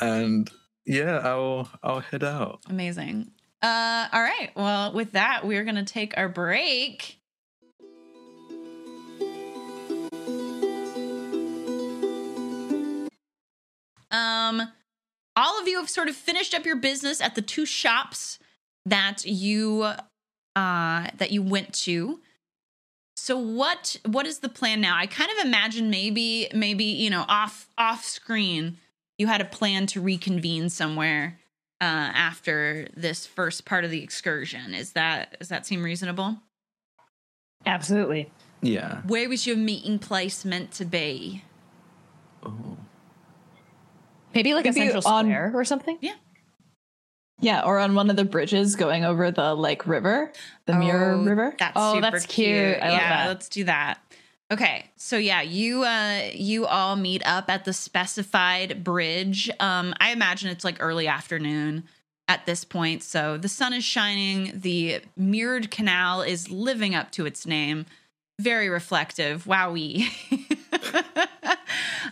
and yeah, I'll I'll head out. amazing uh all right well with that we're gonna take our break Um, all of you have sort of finished up your business at the two shops that you uh that you went to. So what what is the plan now? I kind of imagine maybe maybe you know off off screen you had a plan to reconvene somewhere uh, after this first part of the excursion. Is that does that seem reasonable? Absolutely. Yeah. Where was your meeting place meant to be? Oh. Maybe like a central on- square or something. Yeah, Yeah, or on one of the bridges going over the like river, the Mirror Oh, River. That's Oh, super that's cute. I love yeah, that. let's do that. Okay, so yeah, you uh you all meet up at the specified bridge. Um I imagine it's like early afternoon at this point. So the sun is shining, the mirrored canal is living up to its name. Very reflective. Wowee.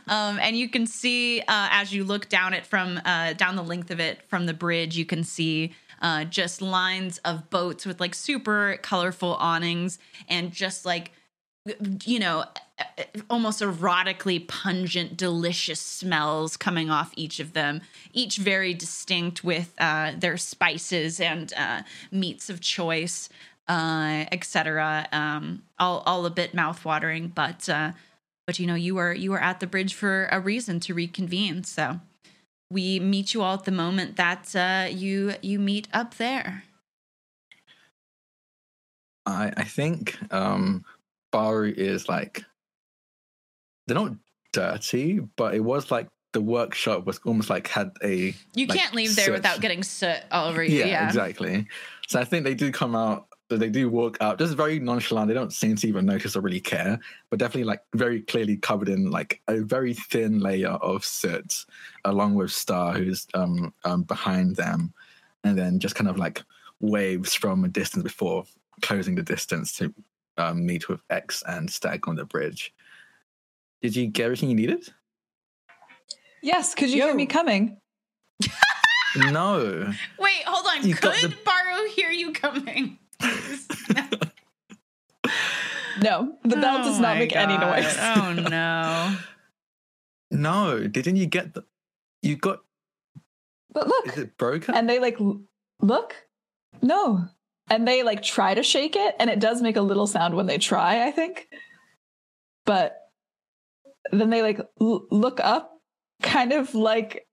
um, and you can see uh, as you look down it from uh, down the length of it from the bridge, you can see uh, just lines of boats with like super colorful awnings and just like you know almost erotically pungent delicious smells coming off each of them each very distinct with uh, their spices and uh, meats of choice uh, etc um, all, all a bit mouthwatering but uh, but you know you are you are at the bridge for a reason to reconvene. So we meet you all at the moment that uh, you you meet up there. I I think um Baru is like they're not dirty, but it was like the workshop was almost like had a you Like can't leave there without getting soot all over you yeah, yeah, exactly. So I think they do come out So they do walk out, just very nonchalant. They don't seem to even notice or really care, but definitely like very clearly covered in like a very thin layer of soot, along with Star, who's um, um behind them, and then just kind of like waves from a distance before closing the distance to um, meet with X and Stag on the bridge. Did you get everything you needed? Yes, could you Yo. hear me coming? No. Wait, hold on. You got Could the- Baru hear you coming? No, the bell does Oh not my make any noise. Oh no. No. Didn't you get the? You got? But look, Is it broken? and they like look, no, and they like try to shake it, and it does make a little sound when they try. I think, but then they like l- look up, kind of like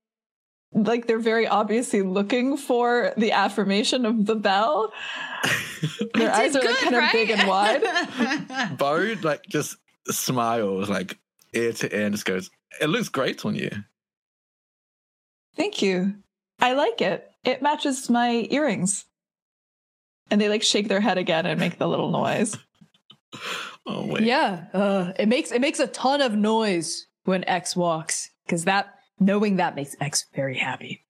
like they're very obviously looking for the affirmation of the bell. Their eyes did are like good, kind of big and wide. wide. Bo like just smiles like ear to ear and just goes, "It looks great on you." Thank you. I like it. It matches my earrings. And they like shake their head again and make the little noise. Oh wait. Yeah, uh, it makes it makes a ton of noise when X walks because that knowing that makes X very happy.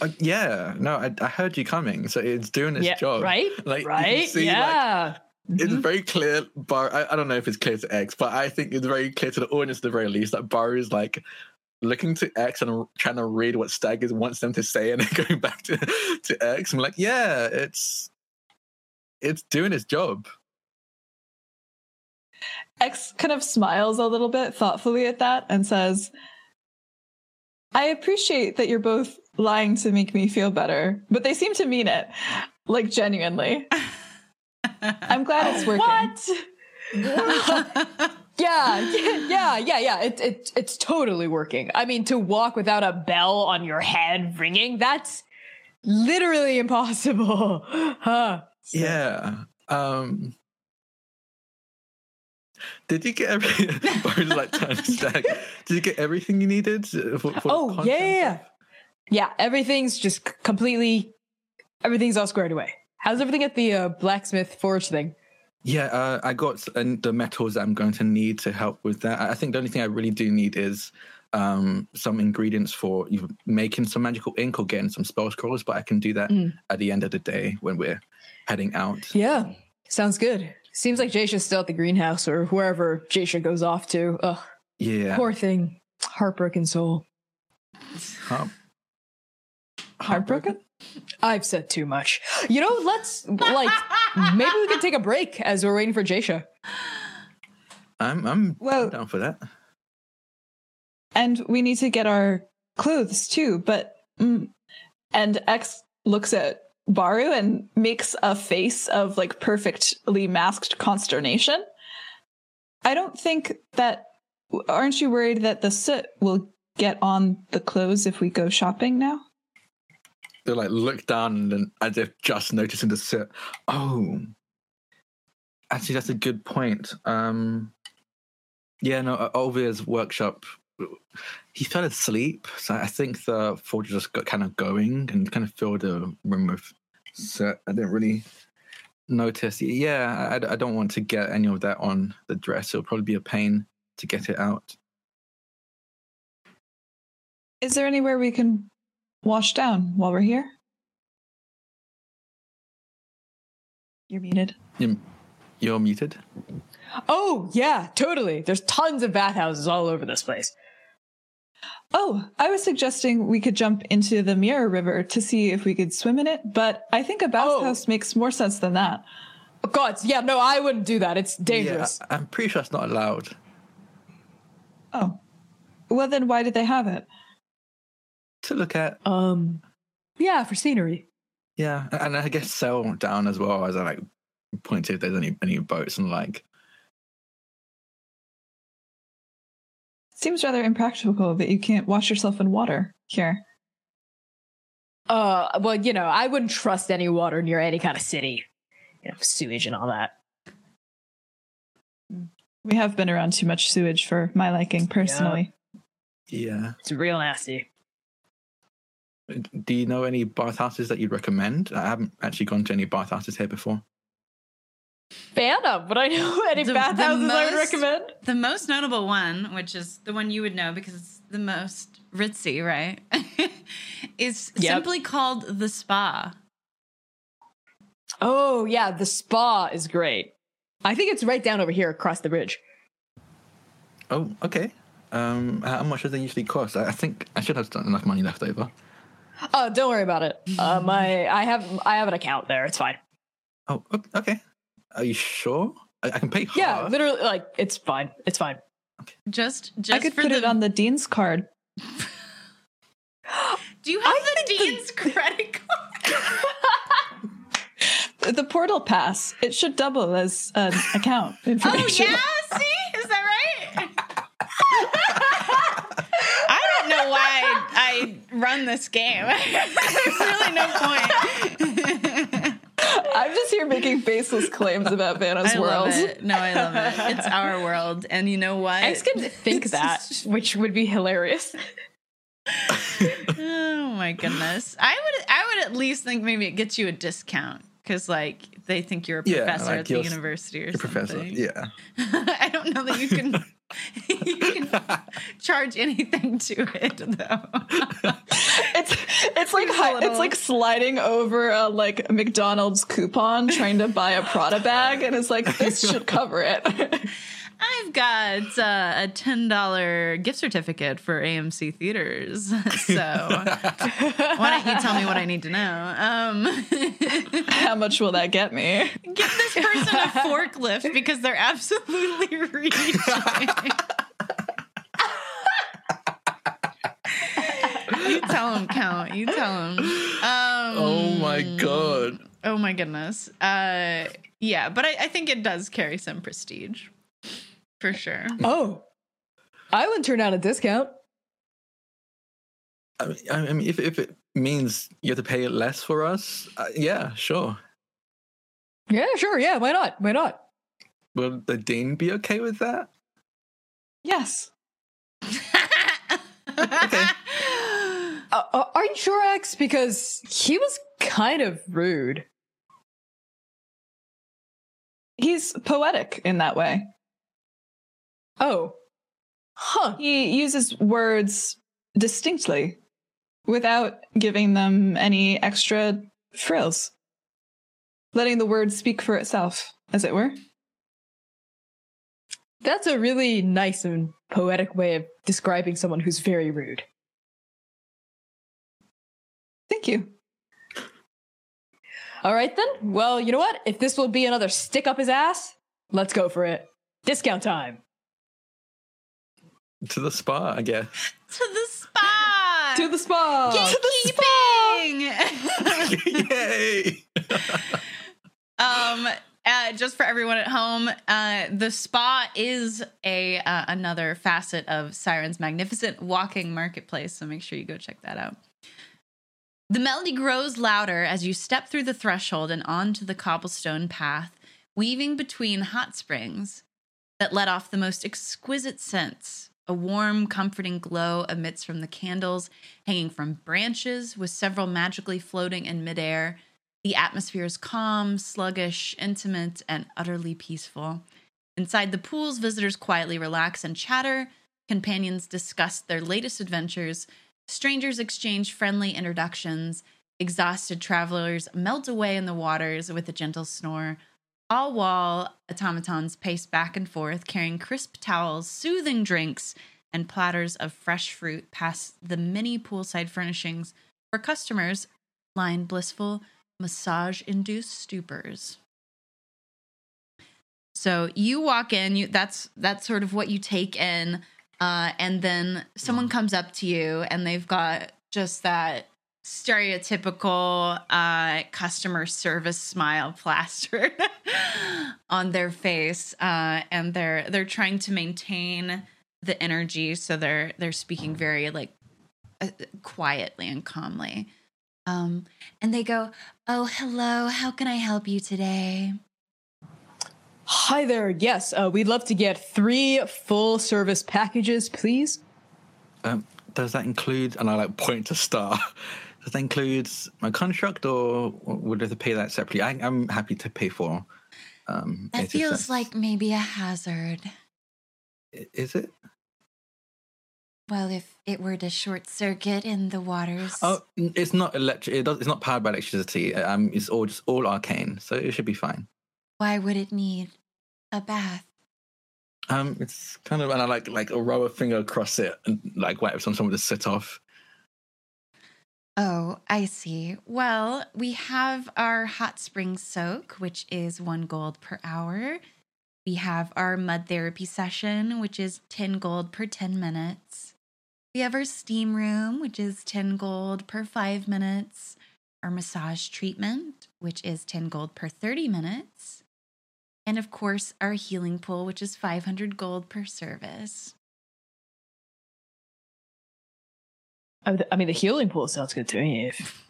Uh, yeah. No, I, I heard you coming, so it's doing its yeah, job. right, Like, right, see, like, yeah. It's very clear. Bar, I, I don't know if it's clear to X, but I think it's very clear to the audience at the very least that Bar is like looking to X and trying to read what Stag is wants them to say, and then going back to to X. I'm like, yeah, it's it's doing its job. X kind of smiles a little bit thoughtfully at that and says, I appreciate that you're both lying to make me feel better, but they seem to mean it, like genuinely. I'm glad it's working. What? Yeah, yeah, yeah, yeah. It, it, it's totally working. I mean, to walk without a bell on your head ringing, that's literally impossible. Huh. So- Yeah. Um Did you get every like to Stag? Did you get everything you needed for, for Oh, yeah, yeah, yeah. everything's just completely, everything's all squared away. How's everything at the uh, blacksmith forge thing? Yeah, uh, I got the metals that I'm going to need to help with that. I I think the only thing I really do need is um, some ingredients for making some magical ink or getting some spell scrolls, but I can do that Mm. at the end of the day when we're heading out. Yeah, sounds good. Seems like Jasha's still at the greenhouse or wherever Jasha goes off to. Ugh, Yeah. poor thing. Heartbroken soul. Heart- Heartbroken? I've said too much. You know, let's, like, maybe we can take a break as we're waiting for Jasha. I'm I'm Well- down for that. And we need to get our clothes too, but. Mm. And X looks at Baru and makes a face of like perfectly masked consternation. I don't think that. Aren't you worried that the soot will get on the clothes if we go shopping now? They like look down and as if just noticing the set. Oh, actually, that's a good point. Um, yeah, no, Olivia's workshop. He fell asleep, so I think the forge just got kind of going and kind of filled the room with soot. I didn't really notice. Yeah, I, I don't want to get any of that on the dress. It'll probably be a pain to get it out. Is there anywhere we can wash down while we're here? You're muted. You're, you're muted. Oh, yeah, totally. There's tons of bathhouses all over this place. Oh, I was suggesting we could jump into the Mirror River to see if we could swim in it, but I think a bathhouse Oh. makes more sense than that. Oh, God, yeah, no, I wouldn't do that. It's dangerous. Yeah, I'm pretty sure it's not allowed. Oh. Well, then why did they have it? To look at Um, yeah, for scenery. Yeah, and I guess sail down as well as I like point to if there's any any boats and like. Seems rather impractical that you can't wash yourself in water here. Uh, well, you know, I wouldn't trust any water near any kind of city. You know, sewage and all that. We have been around too much sewage for my liking personally. Yeah, It's real nasty. Do you know any bathhouses that you'd recommend? I haven't actually gone to any bathhouses here before. Fan up, but I know any The- the bathhouses I would most- recommend. The most notable one, which is the one you would know because it's the most ritzy, right? is Yep. simply called the spa. Oh yeah, the spa is great. I think it's right down over here across the bridge. Oh, okay. Um, how much does they usually cost? I, I think I should have enough money left over. Oh, don't worry about it. Uh, my I have I have an account there. It's fine. Oh, okay. Are you sure? I, I can pay half. Yeah, literally, like it's fine. It's fine. Just, just I could for put the, it on the dean's card. Do you have I the think the- dean's credit card? The portal pass. It should double as an account oh information. yeah, see, is that right? I don't know why I run this game. There's really no point. I'm just here making baseless claims about Vanna's I world. love it. No, I love it. It's our world, and you know what? X could think that, which would be hilarious. Oh my goodness. I would I would at least think maybe it gets you a discount because like they think you're a Yeah, professor like at the university or Your professor. something. Yeah. I don't know that you can you can charge anything to it though. It's it's like little- it's like sliding over a like McDonald's coupon trying to buy a Prada bag, and it's like this should cover it. I've got uh, a ten dollar gift certificate for AMC theaters. So why don't you tell me what I need to know? Um, How much will that get me? give this person a forklift because they're absolutely reaching. you tell them, count. You tell them. Um, Oh my god. Oh my goodness. Uh, yeah, but I, I think it does carry some prestige, for sure. Oh, I wouldn't turn down a discount. I mean, I mean, if if it means you have to pay less for us, uh, yeah, sure. Yeah, sure. Yeah, why not? Why not? Will the dean be okay with that? Yes. Okay. Uh, uh, are you sure, X? Because he was kind of rude. He's poetic in that way. Oh, huh? He uses words distinctly without giving them any extra frills. Letting the word speak for itself, as it were. That's a really nice and poetic way of describing someone who's very rude. Thank you. All right then. Well, you know what? If this will be another stick up his ass, let's go for it. Discount time. To the spa, I guess. to the spa. To the spa. Gatekeeping. Yay! um, uh, just for everyone at home, uh, the spa is a uh, another facet of Siren's magnificent walking marketplace. So make sure you go check that out. The melody grows louder as you step through the threshold and onto the cobblestone path, weaving between hot springs that let off the most exquisite scents. A warm, comforting glow emits from the candles hanging from branches, with several magically floating in midair. The atmosphere is calm, sluggish, intimate, and utterly peaceful. Inside the pools, visitors quietly relax and chatter. Companions discuss their latest adventures. Strangers exchange friendly introductions. Exhausted travelers melt away in the waters with a gentle snore. All while automatons pace back and forth, carrying crisp towels, soothing drinks, and platters of fresh fruit past the many poolside furnishings for customers line blissful massage induced stupors. So you walk in, you that's that's sort of what you take in, uh, and then someone comes up to you and they've got just that stereotypical uh, customer service smile plastered on their face, uh, and they're they're trying to maintain the energy, so they're they're speaking very like uh, quietly and calmly. Um, and they go, "Oh, hello. How can I help you today?" Hi there. Yes, uh, we'd love to get three full service packages, please. Um, does that include? And I like point to Star. Does that include my construct, or would I have to pay that separately? I, I'm happy to pay for. Um, That feels cents. like maybe a hazard. Is it? Well, if it were to short circuit in the waters. Oh, it's not electric. It does, it's not powered by electricity. Um, it's all just all arcane, so it should be fine. Why would it need a bath? Um, it's kind of and I like like a row a finger across it and like wait for someone to sit off. Oh, I see. Well, we have our hot spring soak, which is one gold per hour. We have our mud therapy session, which is 10 gold per 10 minutes. We have our steam room, which is 10 gold per five minutes. Our massage treatment, which is 10 gold per 30 minutes. And of course, our healing pool, which is 500 gold per service. I I mean, the healing pool sounds good to me. If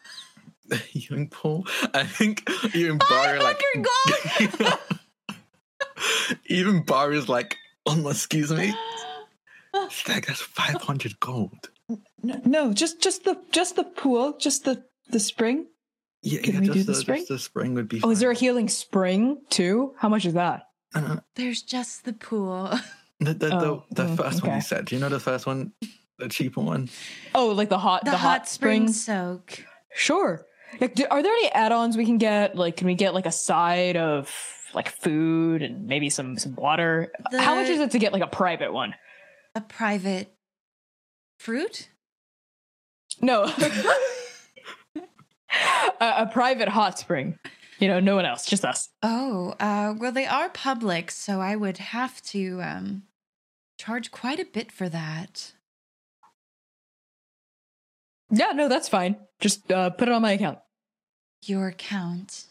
The healing pool. I think even Bar like 500 gold? even Bar is like, oh excuse me. Stag, that's five hundred gold. No, no, just just the just the pool, just the the spring. Yeah, Can yeah we just do the the, spring? just the spring would be. oh, is there a healing spring too? How much is that? Uh, There's just the pool. the the, Oh, the, the mm, first one okay. you said? Do you know the first one, the cheaper one? Oh, like the hot The, the, hot, spring springs. soak. Sure. Like, do, are there any add-ons we can get? Like, can we get like a side of like food and maybe some some water? How much is it to get like a private one? A private fruit? No, a, a private hot spring. You know, no one else, just us. Oh, uh, well, they are public, so I would have to um, charge quite a bit for that. Yeah, no, that's fine. Just uh, put it on my account. Your account.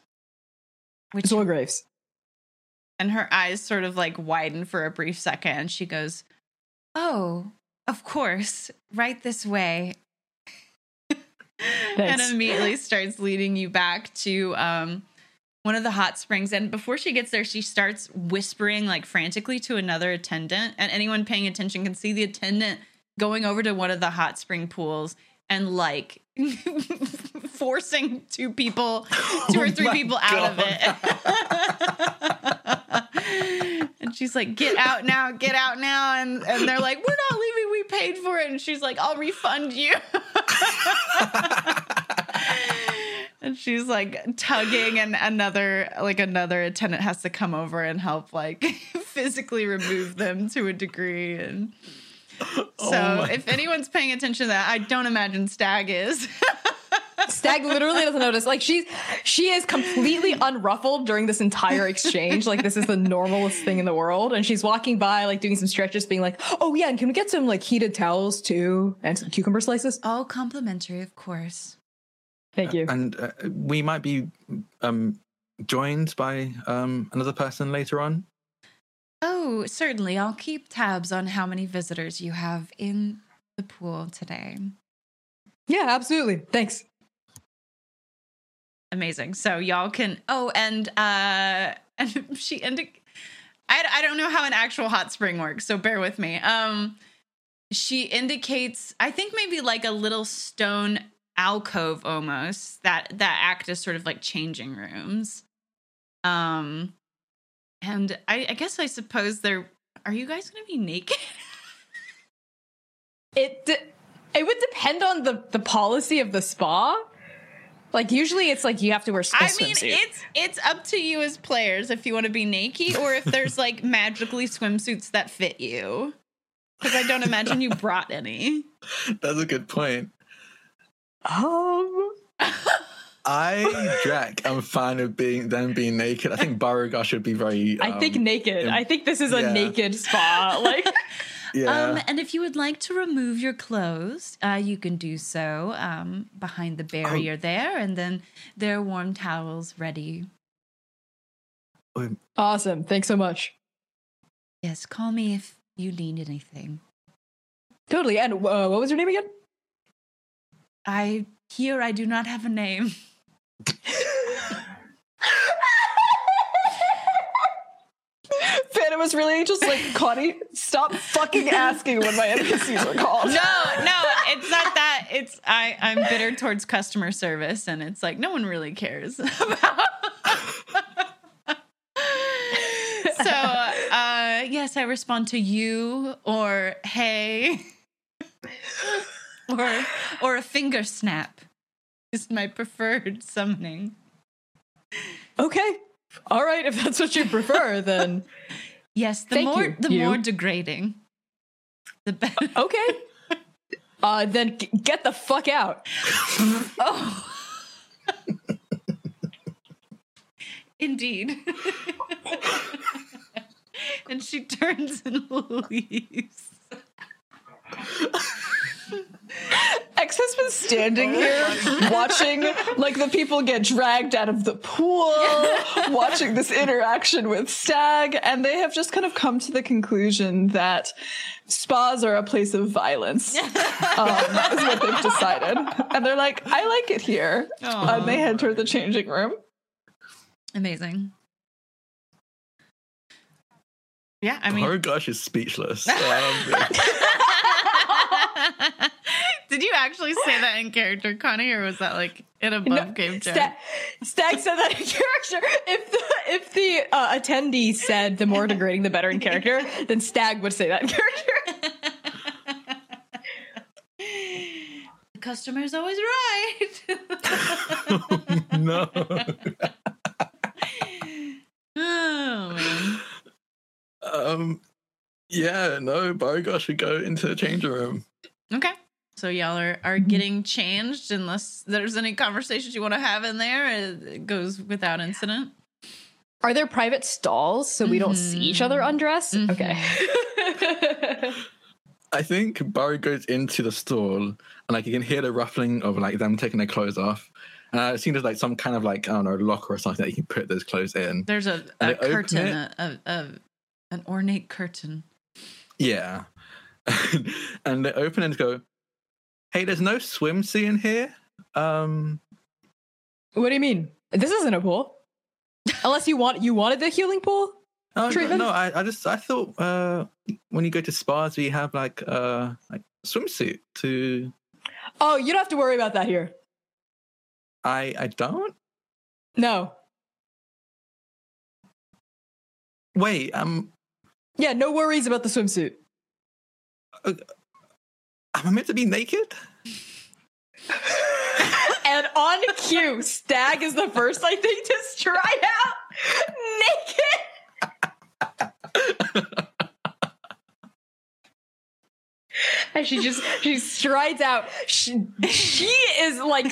Which, Zoe Graves. and her eyes sort of like widen for a brief second. And she goes, Oh, of course, right this way. and immediately starts leading you back to um, one of the hot springs. And before she gets there, she starts whispering like frantically to another attendant. And anyone paying attention can see the attendant going over to one of the hot spring pools and like forcing two people, two or Oh three my people out of it. and she's like, "Get out now, get out now!" And and they're like, "We're not leaving. We paid for it." And she's like, "I'll refund you." and she's like tugging, and another like another attendant has to come over and help like physically remove them to a degree and. So, Oh my if anyone's paying attention to that, I don't imagine Stag is. Stag literally doesn't notice. Like she's she is completely unruffled during this entire exchange. Like this is the normalest thing in the world. And she's walking by, like doing some stretches, being like, "Oh yeah, and can we get some like heated towels too, and some cucumber slices?" All complimentary, of course. Thank you. and uh, we might be um, joined by um, another person later on. Oh, certainly. I'll keep tabs on how many visitors you have in the pool today. Yeah, absolutely. Thanks. Amazing. So y'all can. Oh, and uh, and she indic. I I don't know how an actual hot spring works, so bear with me. Um, she indicates. I think maybe like a little stone alcove almost that that act as sort of like changing rooms. Um, and I I guess I suppose there are you guys going to be naked? It de- it would depend on the the policy of the spa. Like usually, it's like you have to wear. a I mean, swimsuit. it's it's up to you as players if you want to be naked or if there's like magically swimsuits that fit you. Because I don't imagine you brought any. That's a good point. um. I, Jack, am fine of being them being naked. I think Beauregard should be very. I think um, naked. um, I think this is a yeah. naked spa. Like, Yeah. Um, and if you would like to remove your clothes, uh, you can do so um, behind the barrier there, and then there are warm towels ready. awesome. Thanks so much. Yes, call me if you need anything. Totally. And uh, what was your name again? I here I do not have a name. Phantom was really just like, Connie, stop fucking asking what my NPCs are called. No, no, it's not that. it's I I'm bitter towards customer service, and it's like no one really cares about. so uh, yes, I respond to you or hey or or a finger snap is my preferred summoning. Okay. All right, if that's what you prefer, then Yes, the Thank more you, the you. more degrading, the better. okay. Uh, then g- get the fuck out. Oh. Indeed. and she turns and leaves. X has been standing here watching like the people get dragged out of the pool, watching this interaction with Stag, and they have just kind of come to the conclusion that spas are a place of violence. Um, is what they've decided, and they're like, "I like it here," Aw. and they head toward the changing room. Amazing. Yeah, I mean, oh gosh, is speechless. Um, did you actually say that in character, Connie, or was that like an above game joke? Sta- Stag said that in character. If the if the uh, attendee said the more degrading the better in character, then Stag would say that in character. the customer's always right. no. oh man. Um, yeah, no, Beauregard should go into the changing room. Okay. So y'all are, are getting changed unless there's any conversations you want to have in there. It goes without incident. Are there private stalls so we don't see each other undress? Mhm. Okay. I think Barry goes into the stall and like you can hear the ruffling of like them taking their clothes off. And I assume there's like some kind of like I don't know locker or something that you can put those clothes in. There's a, a curtain, a, a, a an ornate curtain. Yeah, and they open and go, "Hey, there's no swimsuit in here." Um, what do you mean? This isn't a pool. Unless you want you wanted the healing pool? oh, no, Treatment? no, I, I just I thought uh, when you go to spas, we have like uh like swimsuit to. Oh, you don't have to worry about that here. I I don't No. wait. Um, Yeah, no worries about the swimsuit. Am I meant to be naked? And on cue, Stag is the first, I think, to stride out naked. and she just she strides out. She, she is like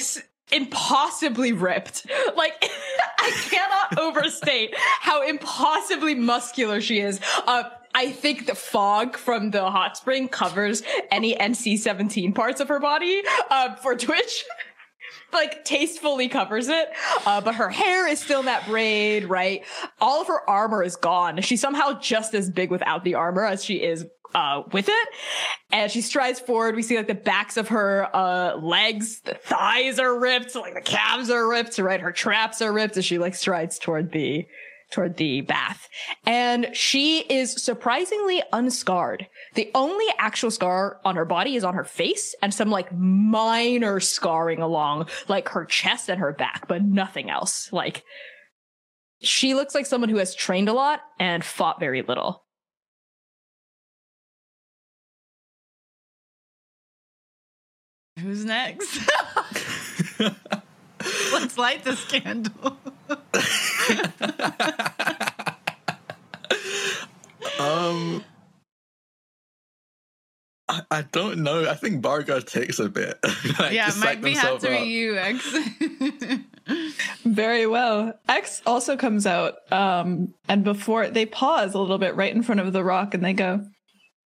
impossibly ripped. Like I cannot overstate how impossibly muscular she is. Uh, I think the fog from the hot spring covers any NC-17 parts of her body uh, for Twitch. like tastefully covers it, uh, but her hair is still in that braid, right? All of her armor is gone. She's somehow just as big without the armor as she is uh, with it. And she strides forward. We see like the backs of her uh, legs, the thighs are ripped, like the calves are ripped, right? Her traps are ripped as she like strides toward the toward the bath. And she is surprisingly unscarred. The only actual scar on her body is on her face and some like minor scarring along like her chest and her back, but nothing else. Like she looks like someone who has trained a lot and fought very little. Who's next? Let's light this candle. um, I, I don't know. I think Beauregard takes a bit. like, yeah, it might be have to up. be you, X. Very well. X also comes out, um, and before they pause a little bit right in front of the rock, and they go,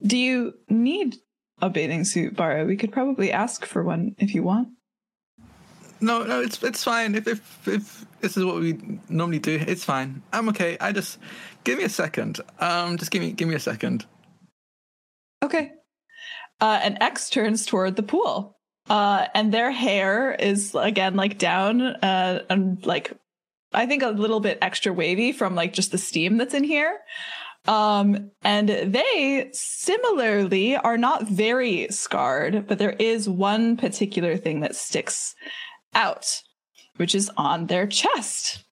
"Do you need a bathing suit, Bara? We could probably ask for one if you want." No, no, it's it's fine. If if if this is what we normally do, it's fine. I'm okay. I just give me a second. Um, just give me give me a second. Okay. Uh, and X turns toward the pool. Uh, and their hair is again like down, uh, and like I think a little bit extra wavy from like just the steam that's in here. Um, and they similarly are not very scarred, but there is one particular thing that sticks out, which is on their chest,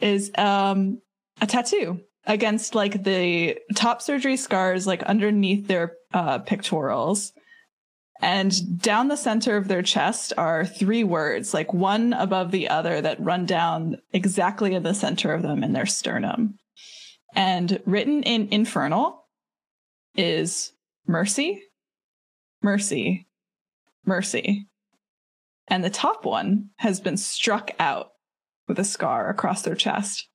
is um a tattoo against like the top surgery scars, like underneath their uh, pectorals. And down the center of their chest are three words, like one above the other, that run down exactly in the center of them in their sternum. And written in infernal is mercy, mercy, mercy. And the top one has been struck out with a scar across their chest.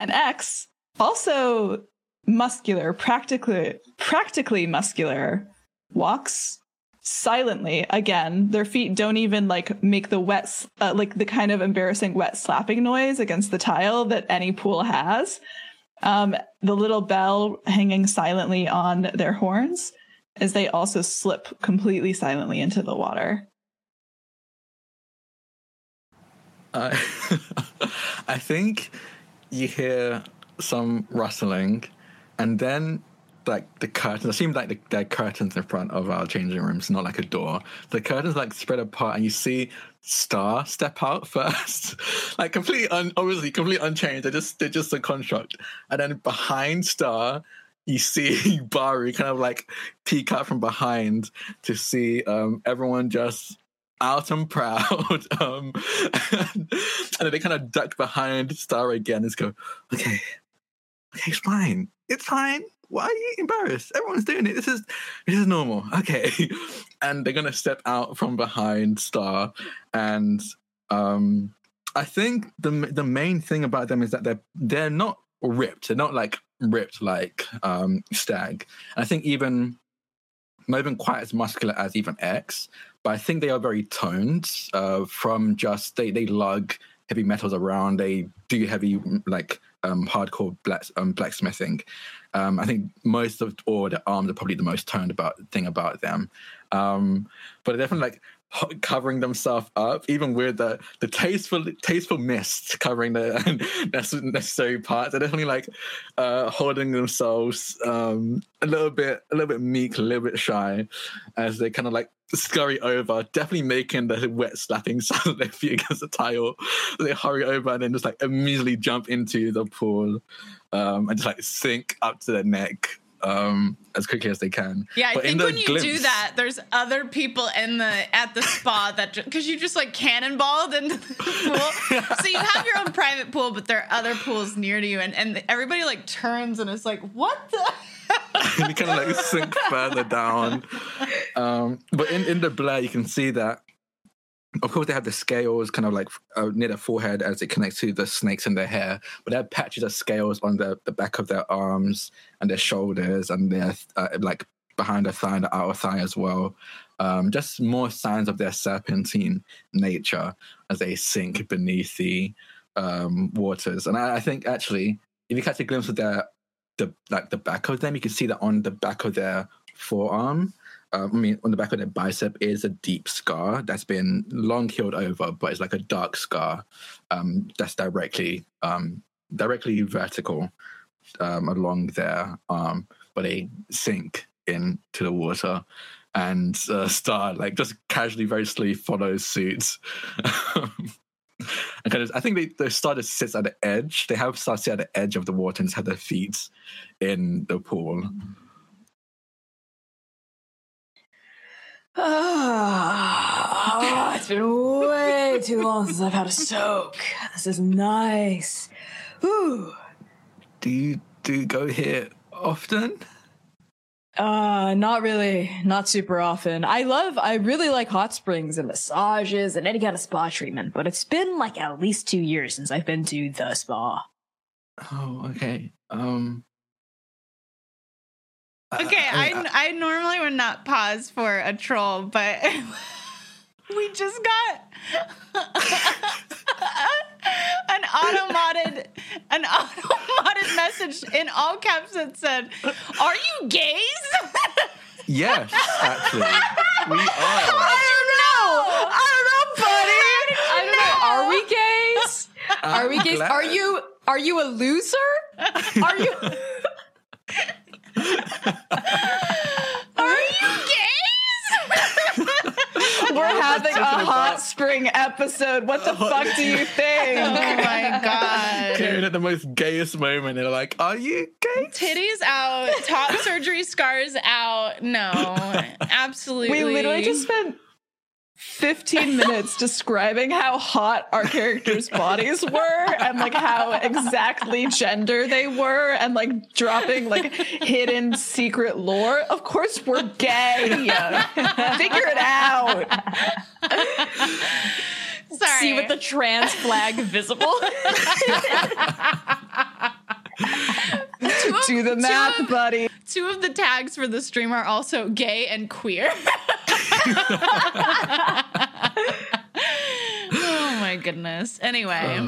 And X, also muscular, practically practically muscular, walks silently. Again their feet don't even like make the wet uh, like the kind of embarrassing wet slapping noise against the tile that any pool has. Um, the little bell hanging silently on their horns as they also slip completely silently into the water Uh, I think you hear some rustling, and then like the curtains. It seems like the, there are curtains in front of our changing rooms, not like a door. The curtains like spread apart, and you see Star step out first, like completely un- obviously completely unchanged. They're just they're just a construct, and then behind Star. You see Bari kind of like peek out from behind to see um, everyone just out and proud. Um, and, then they kind of duck behind Star again and just go, okay, okay, it's fine. It's fine. Why are you embarrassed? Everyone's doing it. This is this is normal. Okay. And they're gonna step out from behind Star. And um I think the the main thing about them is that they're they're not ripped. They're not like ripped like um Stag. And I think even not even quite as muscular as even X, but I think they are very toned uh, from just they they lug heavy metals around. They do heavy like um, hardcore black, um, blacksmithing. Um, I think most of all the arms are probably the most toned about thing about them. Um, but definitely like covering themselves up, even with the the tasteful tasteful mist covering the necessary parts. They're definitely like uh, holding themselves um, a little bit a little bit meek, a little bit shy, as they kind of like scurry over, definitely making the wet slapping sound of their feet against the tile. They hurry over and then just like immediately jump into the pool um, and just like sink up to their neck um, as quickly as they can. Yeah, I But think when you glimpse- do that, there's other people in the at the spa that because you just like cannonballed into the pool. so you have your own private pool, but there are other pools near to you, and and everybody like turns and is like, "What the?" and you kind of like sink further down. Um, but in, in the blur, you can see that, of course, they have the scales kind of like uh, near their forehead as it connects to the snakes in their hair. But they have patches of scales on the, the back of their arms and their shoulders and their uh, like behind their thigh and the outer thigh as well. Um, just more signs of their serpentine nature as they sink beneath the um, waters. And I, I think actually, if you catch a glimpse of their the like the back of them, you can see that on the back of their forearm. Um, I mean, on the back of their bicep is a deep scar that's been long healed over, but it's like a dark scar um, that's directly um, directly vertical um, along their arm, but they sink into the water. And uh, Star like just casually, very slowly follows suit. and kind of, I think they, they Star just sits at the edge. They have Star sit at the edge of the water and just have their feet in the pool. Oh, it's been way too long since I've had a soak. This is nice. Ooh. Do you do you go here often? Uh, not really. Not super often. I love, I really like hot springs and massages and any kind of spa treatment, but it's been like at least two years since I've been to the spa. Oh, okay. Um. Okay, I, I normally would not pause for a troll, but we just got an automated an automated message in all caps that said, "Are you gays?" yes, actually, we are. I don't know. I don't know, buddy. I don't know. Are we gays? Are we gays? glad. Are you Are you a loser? Are you? Are you gays? We're having a hot spring episode. What the fuck do you think? oh think? my god. Karen at the most gayest moment, they're like, "Are you gay?" Titties out, top surgery scars out. No, absolutely. We literally just spent 15 minutes describing how hot our characters' bodies were and like how exactly gender they were and like dropping like hidden secret lore. Of course, we're gay. Figure it out. Sorry. See with the trans flag visible. Do the math, buddy. Two of the tags for the stream are also gay and queer. Oh my goodness. Anyway,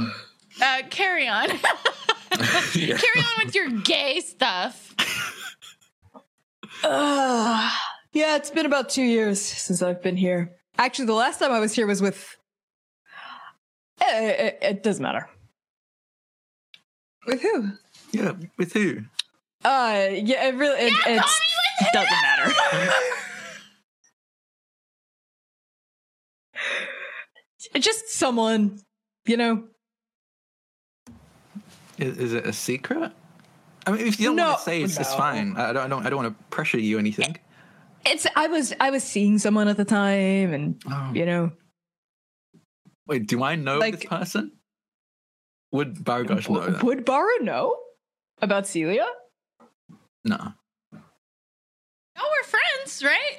uh, carry on. Yeah. carry on with your gay stuff. Uh, yeah, it's been about two years since I've been here. Actually, the last time I was here was with. Eh, It, it doesn't matter. With who? Yeah, with who? Uh, yeah, it really it, it's, it doesn't matter. Just someone, you know. Is, is it a secret? I mean, if you don't No, want to say, it's, it's fine. I don't, I don't, I don't want to pressure you or anything. It's I was I was seeing someone at the time, and Oh. you know, Wait, do I know Like- this person? Would Baragosh know that? would Baru know about Celia? No. Oh, we're friends, right?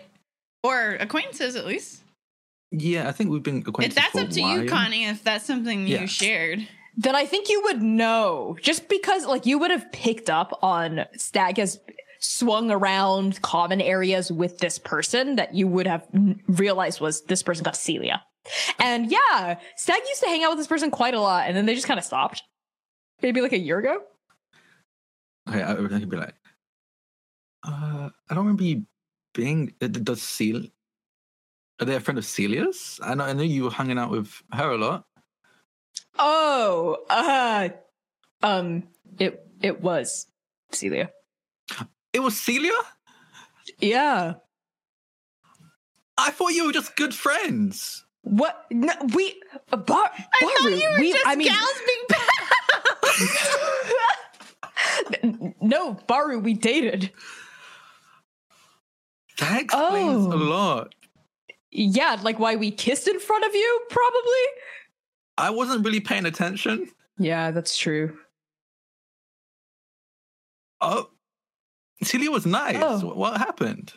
Or acquaintances, at least. Yeah, I think we've been If that's for up to a you. Connie, if that's something Yeah. you shared. Then I think you would know, just because like you would have picked up on Stag has swung around common areas with this person that you would have realized was this person got Celia. And yeah, Stag used to hang out with this person quite a lot, and then they just kind of stopped. Maybe like a year ago. Okay, I, I could be like, uh, I don't remember you being. uh, Does Celia? Are they a friend of Celia's? I know, I know you were hanging out with her a lot. Oh, uh, um, it it was Celia. It was Celia. Yeah. I thought you were just good friends. What? No, we. Uh, Bar- I thought Baru, you were we, just I mean, gals being pals. no, Baru, we dated. That explains Oh. a lot. Yeah, like why we kissed in front of you, probably. I wasn't really paying attention. Yeah, that's true. Oh, Celia was nice. Oh. What, happened?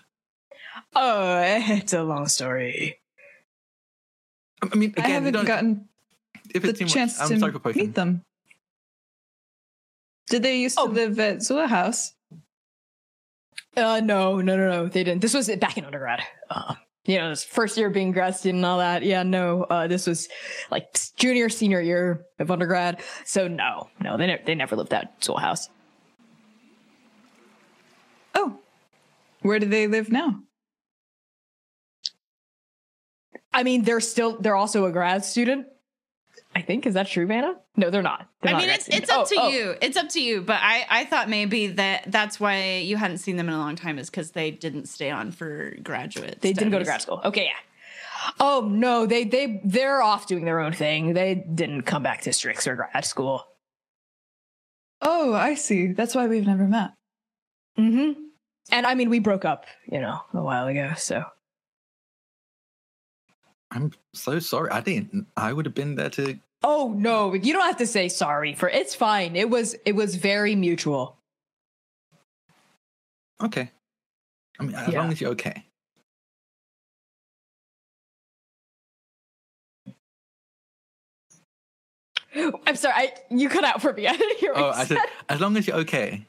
Oh, it's a long story. I I mean, I again, you haven't gotten if the it's too much, chance I'm to meet them. Did they used Oh. to live at Zula House? Uh, no, no, no, no, they didn't. This was back in undergrad. Uh, you know, this first year being grad student and all that. Yeah, no, uh, this was like junior, senior year of undergrad. So no, no, they ne- they never lived at Soul House. Oh, where do they live now? I mean, they're still they're also a grad student. I think is that true, Vanna? No, they're not. They're I not mean, it's it's up Oh, to oh. you. It's up to you. But I I thought maybe that that's why you hadn't seen them in a long time is because they didn't stay on for graduate. They didn't go to grad school. Okay, yeah. Oh no, they they they're off doing their own thing. They didn't come back to Strix or grad school. Oh, I see. That's why we've never met. Mm-hmm. And I mean, we broke up, you know, a while ago. So I'm so sorry. I didn't. I would have been there to. Oh no, you don't have to say sorry for it's fine. It was it was very mutual. Okay. I mean, as Yeah. long as you're okay. I'm sorry, I, you cut out for me. I didn't hear Oh, I said. said, as long as you're okay.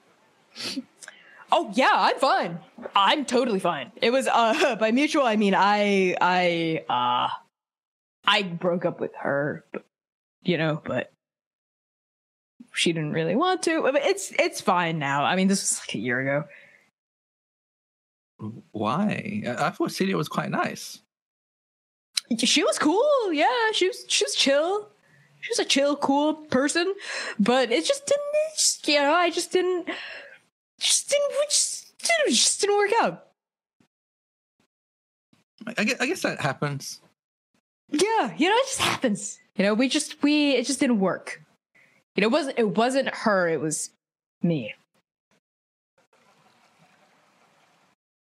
Oh yeah, I'm fine. I'm totally fine. It was uh by mutual I mean I I uh I broke up with her, you know, but she didn't really want to. But it's it's fine now. I mean, this was like a year ago. Why? I, I thought Celia was quite nice. She was cool. Yeah, she was she was chill. she was a chill, cool person, but it just didn't. It just, you know, I just didn't. Just didn't. Just, didn't, just didn't work out. I guess, I guess that happens. Yeah, you know, it just happens. You know, we just we it just didn't work. You know, it wasn't it wasn't her, it was me.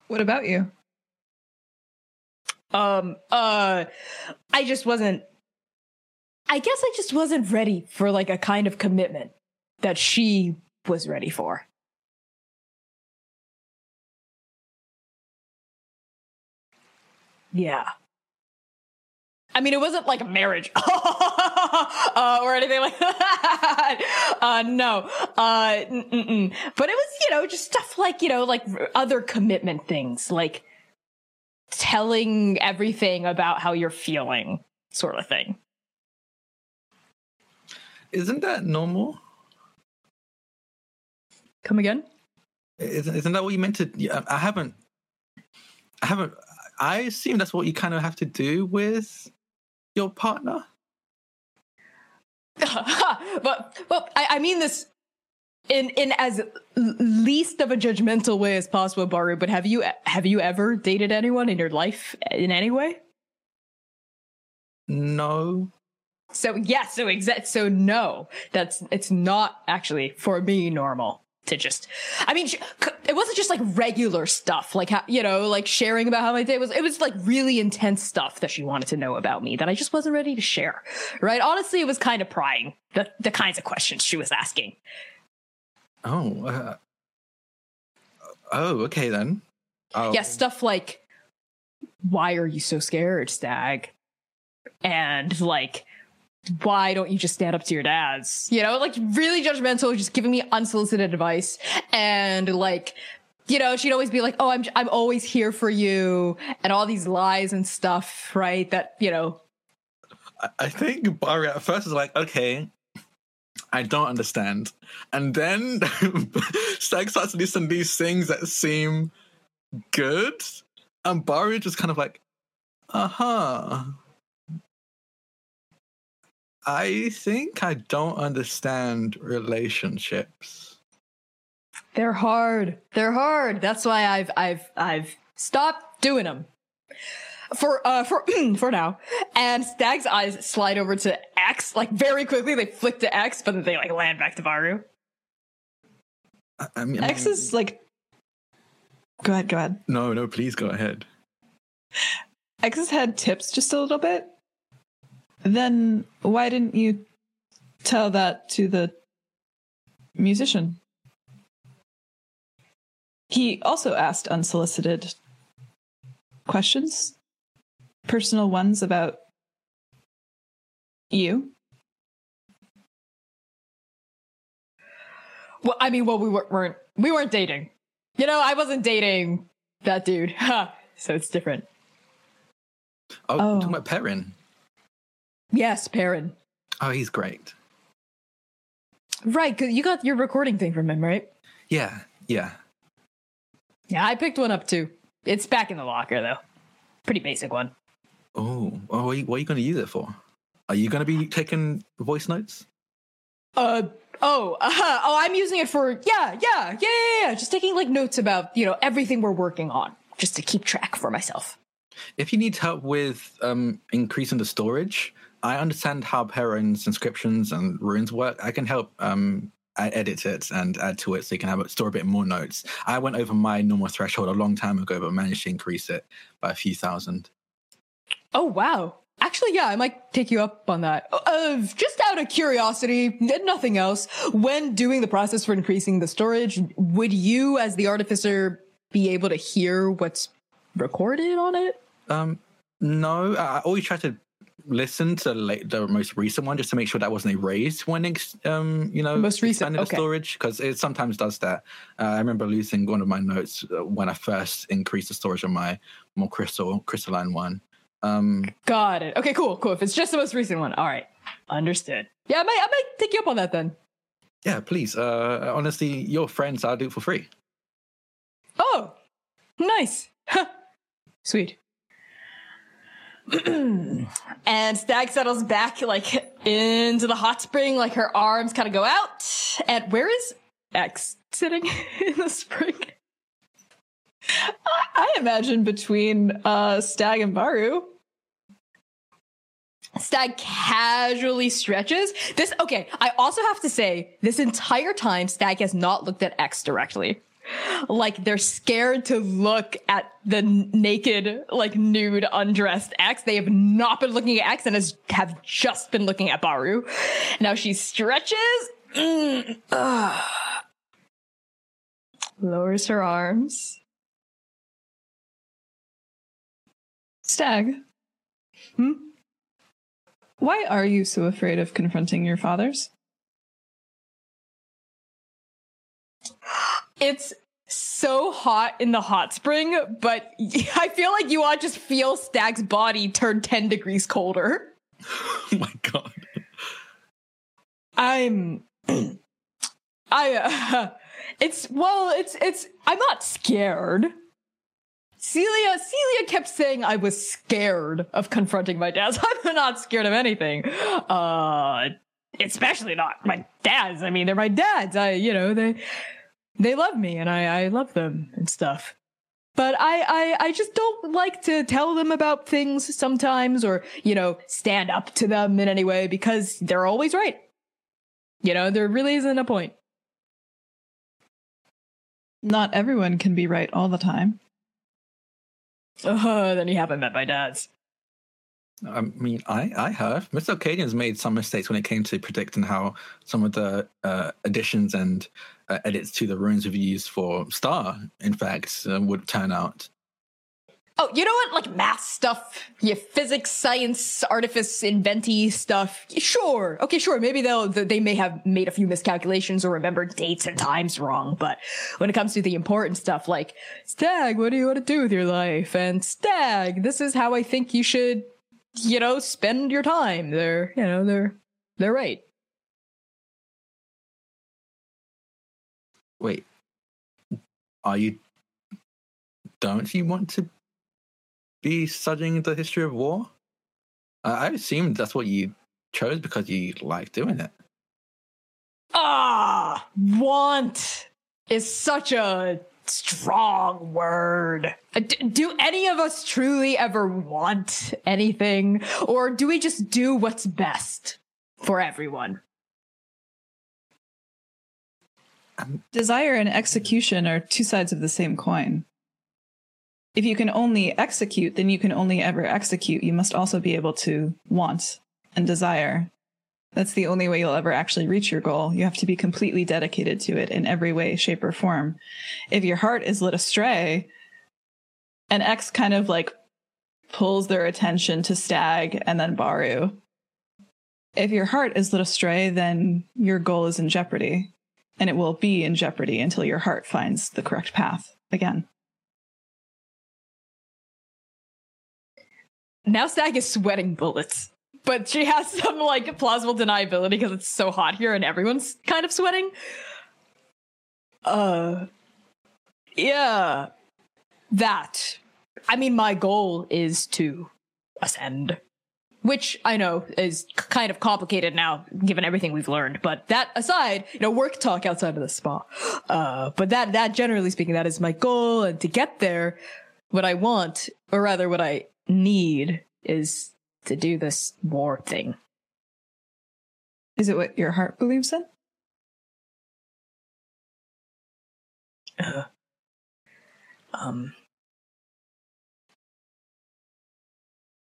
What about you? Um uh I just wasn't I guess I just wasn't ready for like a kind of commitment that she was ready for. Yeah. I mean, it wasn't like a marriage uh, or anything like that. Uh, no, uh, but it was, you know, just stuff like, you know, like other commitment things, like telling everything about how you're feeling, sort of thing. Isn't that normal? Come again? Isn't, isn't that what you meant to? yeah, I haven't. I haven't. I assume that's what you kind of have to do with your partner. but well, I, I mean this in in as least of a judgmental way as possible, Baru. But have you have you ever dated anyone in your life in any way? No. So yes, so exact. So no, that's it's not actually for me normal to just. I mean, it wasn't just like regular stuff, like how you know, like sharing about how my day was. It was like really intense stuff that she wanted to know about me that I just wasn't ready to share. Right? Honestly, it was kind of prying the the kinds of questions she was asking. Oh. Uh, oh. Okay then. Oh. Yeah, stuff like, why are you so scared, Stag? And like, why don't you just stand up to your dads? You know, like really judgmental, just giving me unsolicited advice. And like, you know, she'd always be like, oh, I'm, I'm always here for you and all these lies and stuff, right? That, you know, I- think Barry at first was like, okay, I don't understand. And then Stag starts to do some these things that seem good. And Barry just kind of like, uh huh. I think I don't understand relationships. they're hard. They're hard. That's why I've, I've, I've stopped doing them. For uh for for now, and Stag's eyes slide over to X like very quickly. They flick to X, but then they like land back to Baru. I, I mean, X is like. Go ahead, go ahead. no, no, please go ahead. X's head tips just a little bit. Then why didn't you tell that to the musician? He also asked unsolicited questions, personal ones about you. Well, I mean, well, we weren't, weren't we weren't dating. You know, I wasn't dating that dude. Ha. so it's different. Oh, Oh. talking about Perrin. Yes, Perrin. Oh, he's great. Right, because you got your recording thing from him, right? Yeah, yeah. Yeah, I picked one up too. It's back in the locker though. Pretty basic one. Oh, oh what are you, you going to use it for? Are you going to be taking voice notes? Uh oh, uh, oh, I'm using it for yeah, yeah, yeah, yeah, yeah. Just taking like notes about you know everything we're working on, just to keep track for myself. If you need help with um, increasing the storage, I understand how Perrin's inscriptions and runes work. I can help um, edit it and add to it so you can have it store a bit more notes. I went over my normal threshold a long time ago, but managed to increase it by a few thousand. Oh wow. Actually, yeah, I might take you up on that. Uh, just out of curiosity, n- nothing else. When doing the process for increasing the storage, would you, as the artificer, be able to hear what's recorded on it? Um, no, I always try to listen to late, the most recent one just to make sure that wasn't erased when ex, um you know The most recent, okay. storage because it sometimes does that. Uh, I remember losing one of my notes uh, when I first increased the storage on my more crystal crystalline one. Um, Got it. Okay, cool, cool. If it's just the most recent one, all right, understood. Yeah, I might, I might take you up on that then. yeah, please. Uh, honestly, your friends, I'll do it for free. Oh, nice. Sweet. and Stag settles back like into the hot spring, like her arms kind of go out. And where is X sitting in the spring? I imagine between uh, Stag and Baru. Stag casually stretches. This, okay, I also have to say, this entire time, Stag has not looked at X directly. Like they're scared to look at the naked, like nude, undressed X. They have not been looking at X and has, have just been looking at Baru. Now she stretches, mm, lowers her arms. Stag. Hmm? Why are you so afraid of confronting your fathers? It's so hot in the hot spring, but I feel like you all just feel Stag's body turn 10 degrees colder. Oh my god. I'm I uh, it's well, it's it's I'm not scared. Celia Celia kept saying I was scared of confronting my dads. I'm not scared of anything. Uh especially not my dads. I mean, they're my dads. I you know, they they love me and I I love them and stuff. But I, I I just don't like to tell them about things sometimes or, you know, stand up to them in any way because they're always right. You know, there really isn't a point. Not everyone can be right all the time. Uh, then you haven't met my dads. I mean, I, I have. Mr. Arcadian's made some mistakes when it came to predicting how some of the uh, additions and uh, edits to the runes we've used for Star, in fact, uh, would turn out. Oh, you know what? Like math stuff, yeah, physics, science, artifice, inventy stuff. Sure, okay, sure. Maybe they'll they may have made a few miscalculations or remembered dates and times wrong. But when it comes to the important stuff, like Stag, what do you want to do with your life? And Stag, this is how I think you should, you know, spend your time. They're, you know, they're they're right. Wait, are you? Don't you want to be studying the history of war? I assumed that's what you chose because you like doing it. Ah, want is such a strong word. Uh, Do any of us truly ever want anything? Or do we just do what's best for everyone? Desire and execution are two sides of the same coin. If you can only execute, then you can only ever execute. You must also be able to want and desire. That's the only way you'll ever actually reach your goal. You have to be completely dedicated to it in every way, shape, or form. If your heart is led astray, and X kind of like pulls their attention to Stag and then Baru. If your heart is led astray, then your goal is in jeopardy and it will be in jeopardy until your heart finds the correct path again. Now Stag is sweating bullets. But she has some like plausible deniability because it's so hot here and everyone's kind of sweating. Uh yeah. That. I mean my goal is to ascend. Which I know is kind of complicated now, given everything we've learned. But that aside, you know, work talk outside of the spa. Uh, but that, that generally speaking, that is my goal. And to get there, what I want, or rather what I need, is to do this war thing. Is it what your heart believes in? Uh, um.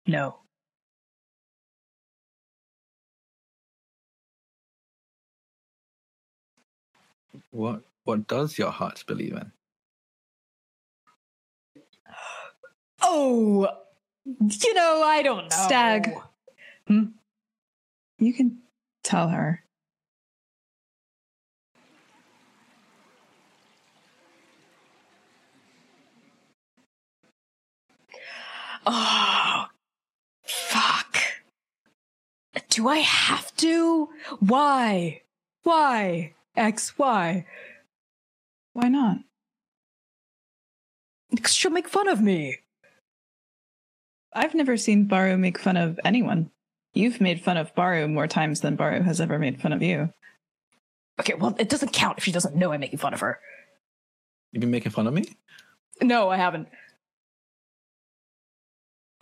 No. What what does your heart believe in? Oh, you know, I don't know. Stag. Hmm? You can tell her. Oh, fuck. Do I have to? Why? Why? X, why? Why not? Because she'll make fun of me. I've never seen Baru make fun of anyone. You've made fun of Baru more times than Baru has ever made fun of you. Okay, well, it doesn't count if she doesn't know I'm making fun of her. You've been making fun of me? No, I haven't.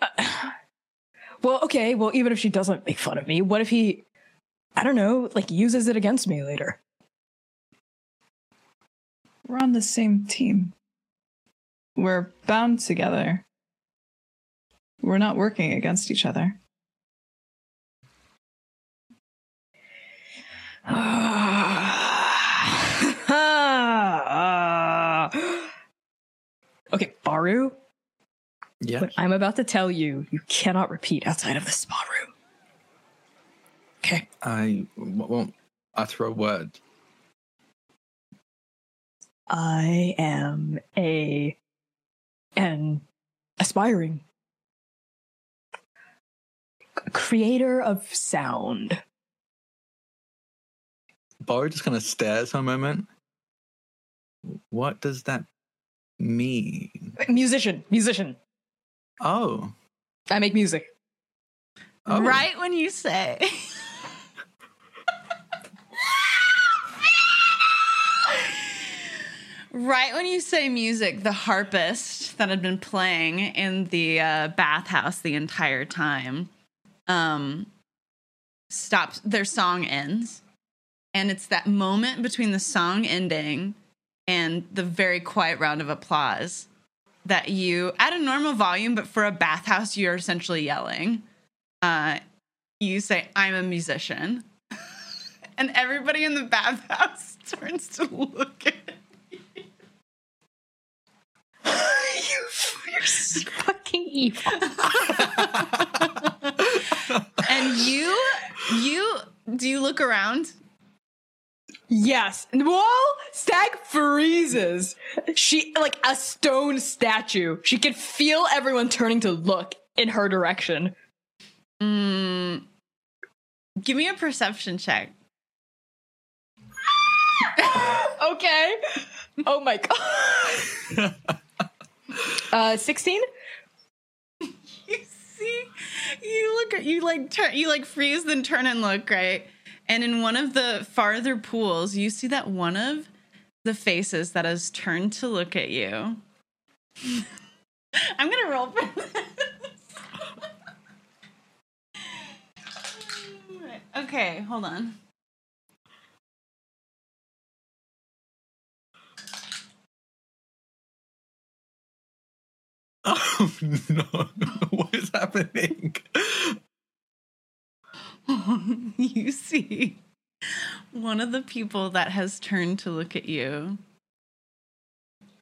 Uh, well, okay, well, even if she doesn't make fun of me, what if he, I don't know, like uses it against me later? We're on the same team. We're bound together. We're not working against each other. okay, Baru, Yeah. what I'm about to tell you, you cannot repeat outside of the spa room. Okay. I won't utter a word. I am a an aspiring creator of sound. Baru just kind of stares for a moment. What does that mean? Musician, musician. Oh. I make music. oh. Right when you say. right when you say music, the harpist that had been playing in the uh, bathhouse the entire time um, stops, their song ends. And it's that moment between the song ending and the very quiet round of applause that you, at a normal volume, but for a bathhouse, you're essentially yelling uh, you say, I'm a musician. and everybody in the bathhouse turns to look at you, you're fucking evil. And you, you, do you look around? Yes. Whoa! Stag freezes. She like a stone statue. She can feel everyone turning to look in her direction. Mm, give me a perception check. okay. Oh my god. uh 16? You see, you look you like turn, you like freeze, then turn and look right. And in one of the farther pools, you see that one of the faces that has turned to look at you. I'm gonna roll for this. okay, hold on. Oh no. what is happening? you see one of the people that has turned to look at you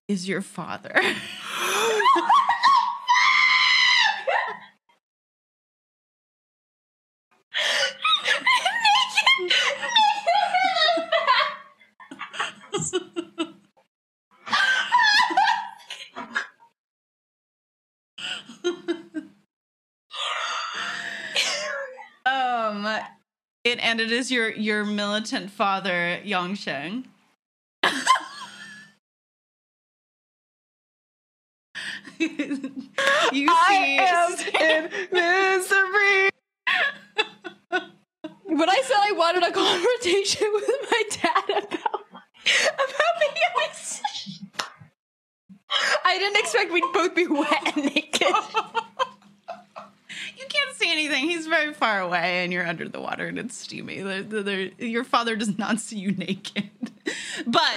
is your father. um it and it is your your militant father Yongsheng. you see in misery. when I said I wanted a conversation with my dad about about a I didn't expect we'd both be wet and naked. You can't see anything. He's very far away, and you're under the water, and it's steamy. The- the- the- your father does not see you naked, but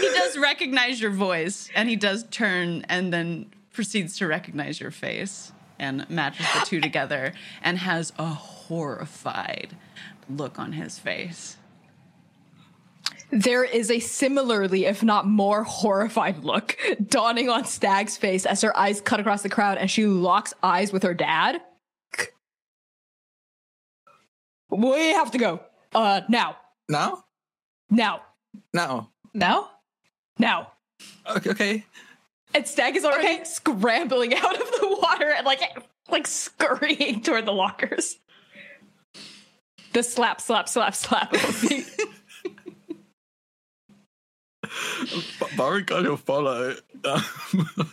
he does recognize your voice, and he does turn and then proceeds to recognize your face and matches the two together, and has a horrified look on his face. There is a similarly, if not more, horrified look dawning on Stag's face as her eyes cut across the crowd and she locks eyes with her dad. We have to go. Uh, now. Now? Now. Now. Now? Now. Okay, okay. And Stag is already scrambling out of the water and like like scurrying toward the lockers. The slap, slap, slap, slap of her feet. But Baru got to follow. Um,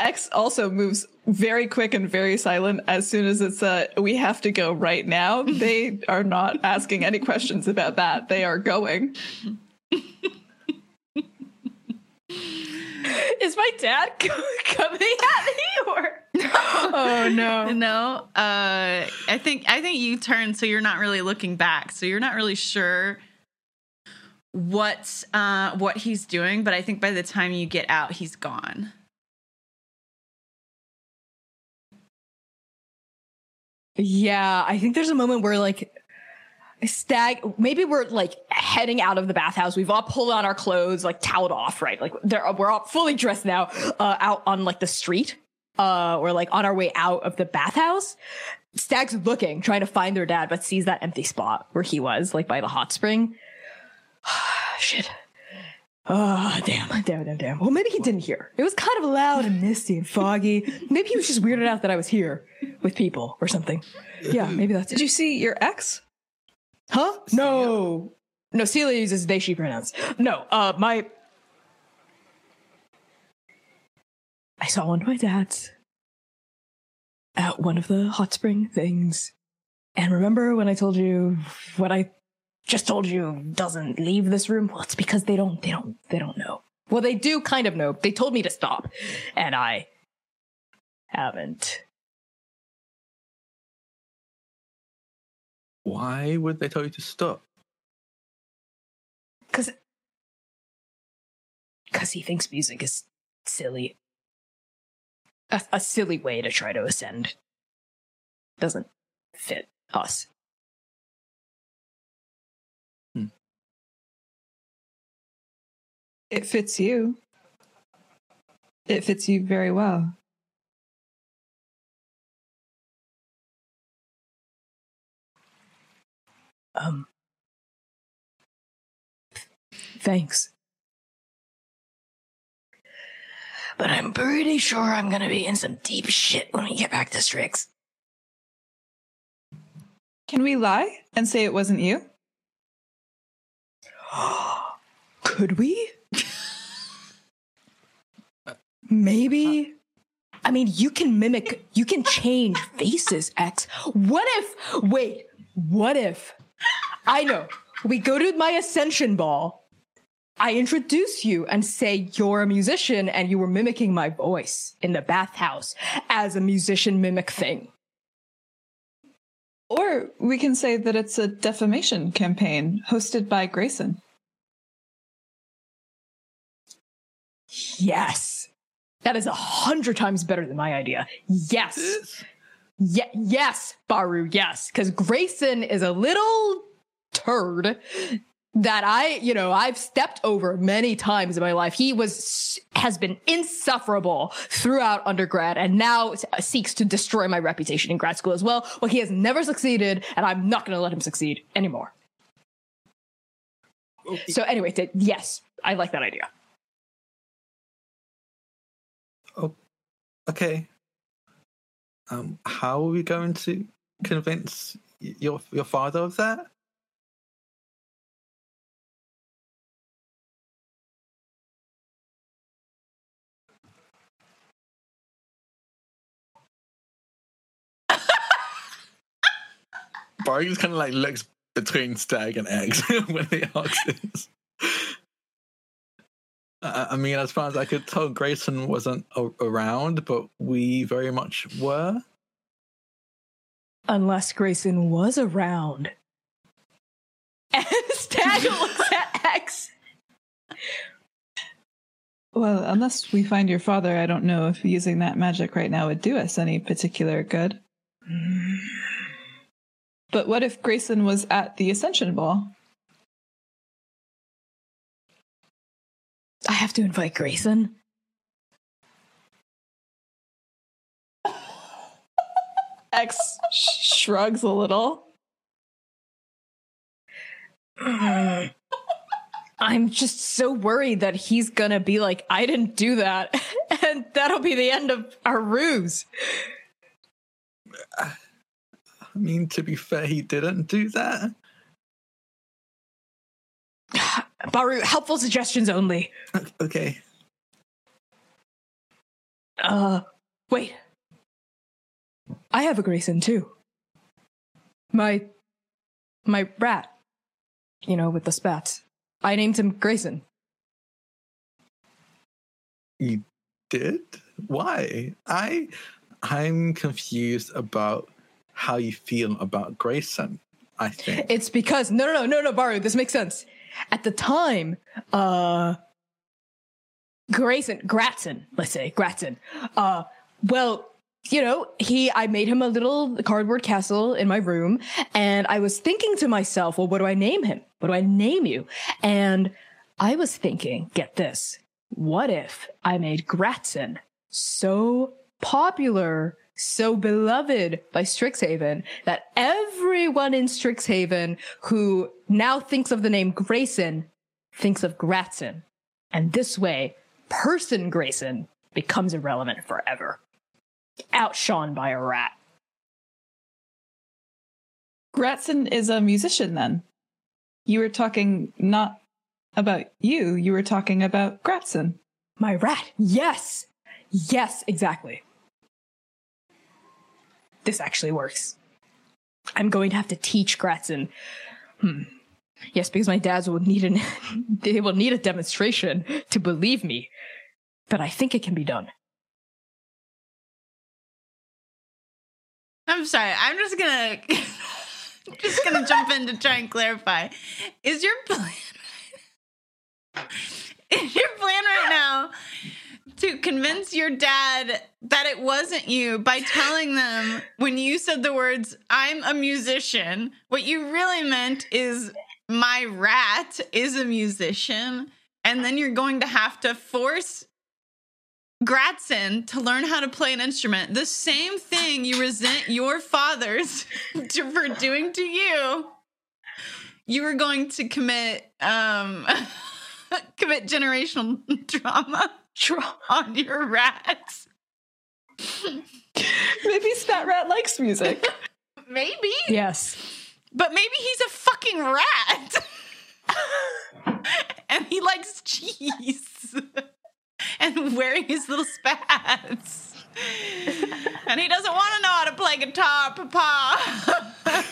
X also moves very quick and very silent as soon as it's uh we have to go right now. They are not asking any questions about that. They are going. Is my dad coming at me or? oh no. No, uh, I think I think you turn, so you're not really looking back, so you're not really sure what uh, what he's doing. But I think by the time you get out, he's gone. Yeah, I think there's a moment where like stag maybe we're like heading out of the bathhouse. We've all pulled on our clothes like toweled off right? Like we're all fully dressed now uh out on like the street uh or like on our way out of the bathhouse. Stag's looking trying to find their dad but sees that empty spot where he was like by the hot spring. Shit Oh, damn, damn, damn, damn. Well, maybe he didn't hear. It was kind of loud and misty and foggy. Maybe he was just weirded out that I was here with people or something. Yeah, maybe that's it. Did you see your ex? Huh? No. No, Celia uses they, she pronouns. No, uh, my. I saw one of my dads at one of the hot spring things. And remember when I told you what I just told you doesn't leave this room? Well, it's because they don't, they don't, they don't know. Well, they do kind of know. They told me to stop, and I haven't. Why would they tell you to stop? Cause, cause he thinks music is silly. A, a silly way to try to ascend. Doesn't fit us. It fits you. It fits you very well. Um. Thanks. But I'm pretty sure I'm gonna be in some deep shit when we get back to Strix. Can we lie and say it wasn't you? Could we? Maybe. I mean, you can mimic, you can change faces, X. What if, wait, what if, I know, we go to my ascension ball, I introduce you and say you're a musician and you were mimicking my voice in the bathhouse as a musician mimic thing. Or we can say that it's a defamation campaign hosted by Grayson. Yes. That is a hundred times better than my idea. Yes. Yeah, yes, Baru, yes. Because Grayson is a little turd that I, you know, I've stepped over many times in my life. He was, has been insufferable throughout undergrad and now uh, seeks to destroy my reputation in grad school as well. Well, he has never succeeded and I'm not going to let him succeed anymore. So anyway, th- yes, I like that idea. Okay. Um, how are we going to convince your your father of that? Just kind of like looks between Stag and X when he asks this. I I mean, as far as I could tell, Grayson wasn't a- around, but we very much were. Unless Grayson was around. And Stag looks at X. Well, unless we find your father, I don't know if using that magic right now would do us any particular good. But what if Grayson was at the Ascension Ball? I have to invite Grayson. X sh- shrugs a little. I'm just so worried that he's gonna be like, I didn't do that. and that'll be the end of our ruse. I mean, to be fair, he didn't do that. Baru, helpful suggestions only. Okay. Uh, wait. I have a Grayson too. My, my rat. You know, with the spats. I named him Grayson. You did? Why? I I'm confused about how you feel about Grayson. I think It's because no, no, no, no, no, Baru. This makes sense. At the time, uh, Grayson, Gratson, let's say Gratson. Uh, well, you know, he, I made him a little cardboard castle in my room, and I was thinking to myself, well, what do I name him? What do I name you? And I was thinking, get this, what if I made Gratson so popular, so beloved by Strixhaven that everyone in Strixhaven who now thinks of the name Grayson thinks of Gratson. And this way, person Grayson becomes irrelevant forever. Outshone by a rat. Gratson is a musician then. You were talking not about you, you were talking about Gratson. My rat. Yes. Yes, exactly. This actually works. I'm going to have to teach Gratson. Hmm. Yes, because my dads will need an they will need a demonstration to believe me. But I think it can be done. I'm sorry. I'm just gonna just gonna jump in to try and clarify. Is your plan is your plan right now to convince your dad that it wasn't you by telling them when you said the words "I'm a musician," what you really meant is my rat is a musician, and then you're going to have to force Gratson to learn how to play an instrument. The same thing you resent your fathers for doing to you. You were going to commit um commit generational trauma on your rats. Maybe Spat Rat likes music. Maybe. Yes. But maybe he's a fucking rat. and he likes cheese. and wearing his little spats. and he doesn't want to know how to play guitar, Papa.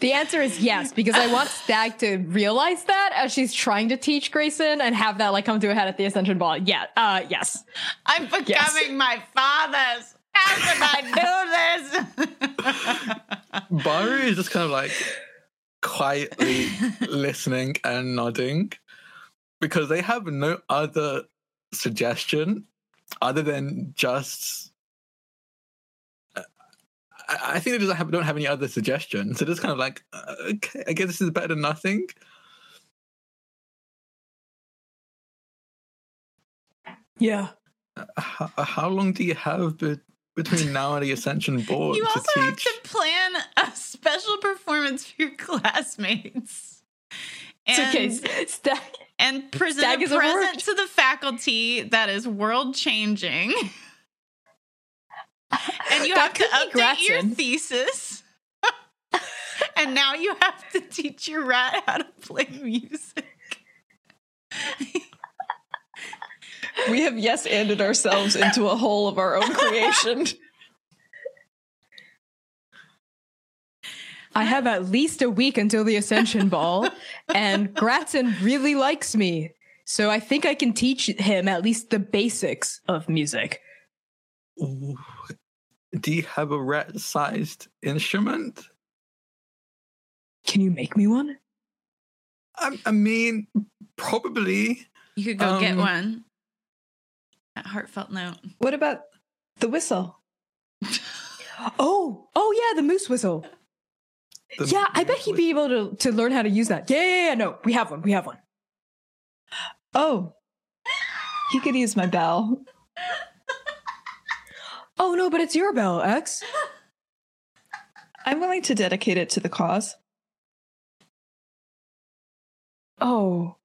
The answer is yes, because I want Stag to realize that as she's trying to teach Grayson and have that like come to a head at the Ascension Ball. Yeah, uh, yes. I'm becoming Yes. my father's. How could I do this? Baru is just kind of like quietly listening and nodding because they have no other suggestion other than just. I- I think they just have, don't have any other suggestions. So just kind of like, uh, okay, I guess this is better than nothing. Yeah. How, how long do you have be, between now and the Ascension board you to also have to plan a special performance for your classmates. It's And, okay. Stag. and present Stag a is a present word. to the faculty that is world changing. and you have to could be update your thesis. and now you have to teach your rat how to play music. we have yes anded ourselves into a hole of our own creation. I have at least a week until the Ascension Ball, and Gratson really likes me. So I think I can teach him at least the basics of music. Ooh. Do you have a rat-sized instrument? Can you make me one? I, I mean, probably. You could go get Um, one. That heartfelt note. What about the whistle? Oh, oh yeah, the moose whistle. The- yeah, I bet he'd be able to, to learn how to use that. Yeah, yeah, yeah, no, we have one. We have one. Oh, he could use my bell. Oh no, but it's your bell, X. I'm willing to dedicate it to the cause. Oh,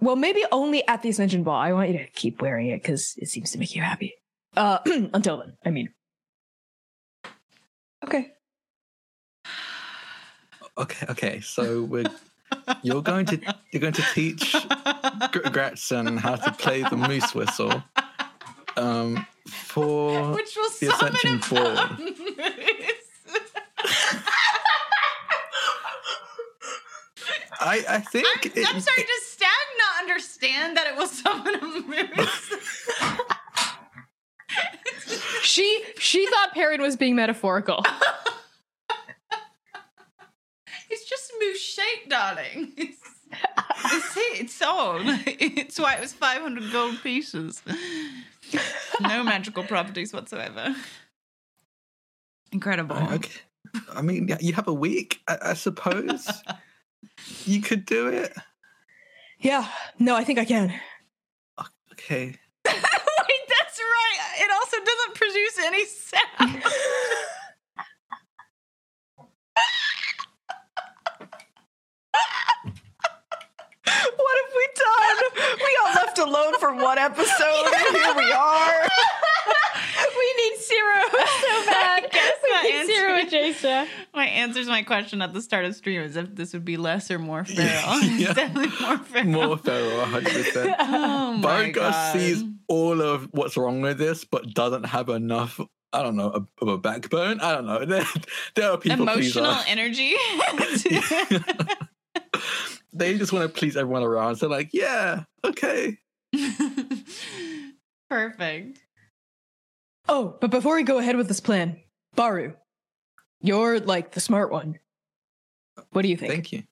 well, maybe only at the Ascension Ball. I want you to keep wearing it because it seems to make you happy. Uh, until then, I mean. Okay. Okay, okay. So we're you're going to you're going to teach Gr- Gratson how to play the moose whistle, um, for Which will the summon Ascension a Ball. I, I think I'm, it- I'm sorry, does Stag not understand that it will summon a moose? She she thought Perrin was being metaphorical. it's just moose shaped, darling. It's, it's it, it's sold. It's why it was 500 gold pieces. No magical properties whatsoever. Incredible. Oh, okay. I mean, you have a week, I, I suppose. you could do it. Yeah, no, I think I can. Okay. Wait, that's right. It also doesn't produce any sound. What have we done? We got left alone for one episode, and here we are. we need Zero so bad. guess that we need Zero and Jason. My answers my question at the start of stream is if this would be less or more feral. Yeah. It's definitely more feral. More feral, 100%. Oh my Bargosh god. sees all of what's wrong with this, but doesn't have enough, I don't know, of a backbone. I don't know. There, there are people emotional pleaser. energy. They just want to please everyone around. So, like, yeah, okay. Perfect. Oh, but before we go ahead with this plan, Baru, you're like the smart one. What do you think? Thank you.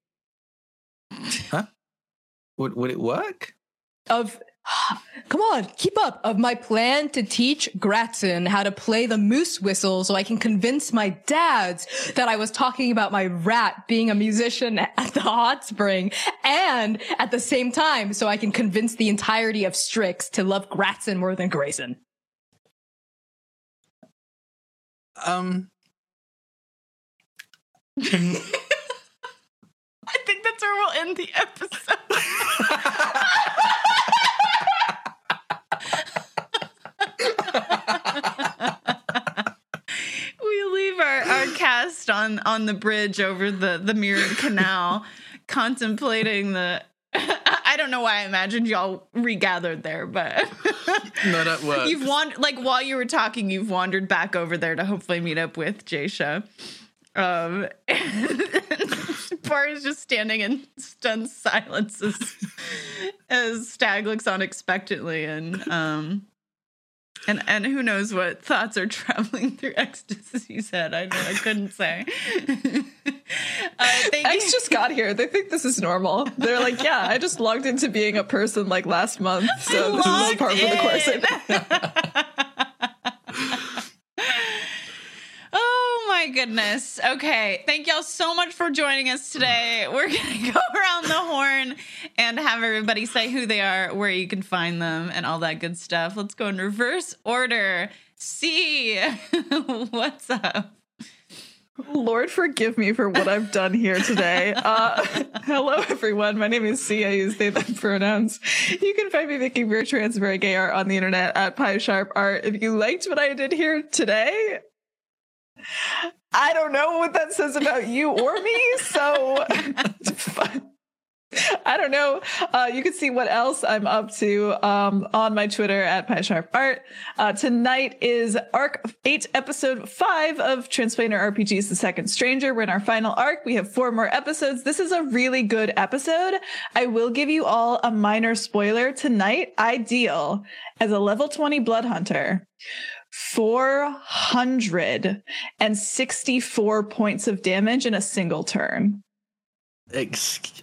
Huh? Would, would it work? of come on, keep up of my plan to teach Gratzen how to play the moose whistle so I can convince my dads that I was talking about my rat being a musician at the hot spring and at the same time so I can convince the entirety of Strix to love Gratzen more than Grayson. Um, I think that's where we'll end the episode. we leave our, our cast on on the bridge over the the mirrored canal contemplating the I don't know why I imagined y'all regathered there, but no, that works. you've wandered like while you were talking, you've wandered back over there to hopefully meet up with Jasha. Um, Bar is just standing in stunned silence as, as Stag looks on expectantly, and um, and and who knows what thoughts are traveling through Ecstasy's head. I I couldn't say. uh, X just got here. They think this is normal. They're like, yeah, I just logged into being a person like last month, so this is part of the course. in. oh my goodness. Okay. Thank y'all so much for joining us today. We're going to go around the horn and have everybody say who they are, where you can find them, and all that good stuff. Let's go in reverse order. C, what's up? Lord, forgive me for what I've done here today. Uh, hello, everyone. My name is C. I use they, them pronouns. You can find me making very trans, very gay art on the internet at Pie Sharp Art. If you liked what I did here today, I don't know what that says about you or me. So I don't know. Uh, you can see what else I'm up to um, on my Twitter at PieSharpArt. Uh, tonight is arc eight, episode five of Transplanar RPGs: The Second Stranger. We're in our final arc. We have four more episodes. This is a really good episode. I will give you all a minor spoiler tonight. I deal as a level 20 blood hunter. 464 points of damage in a single turn.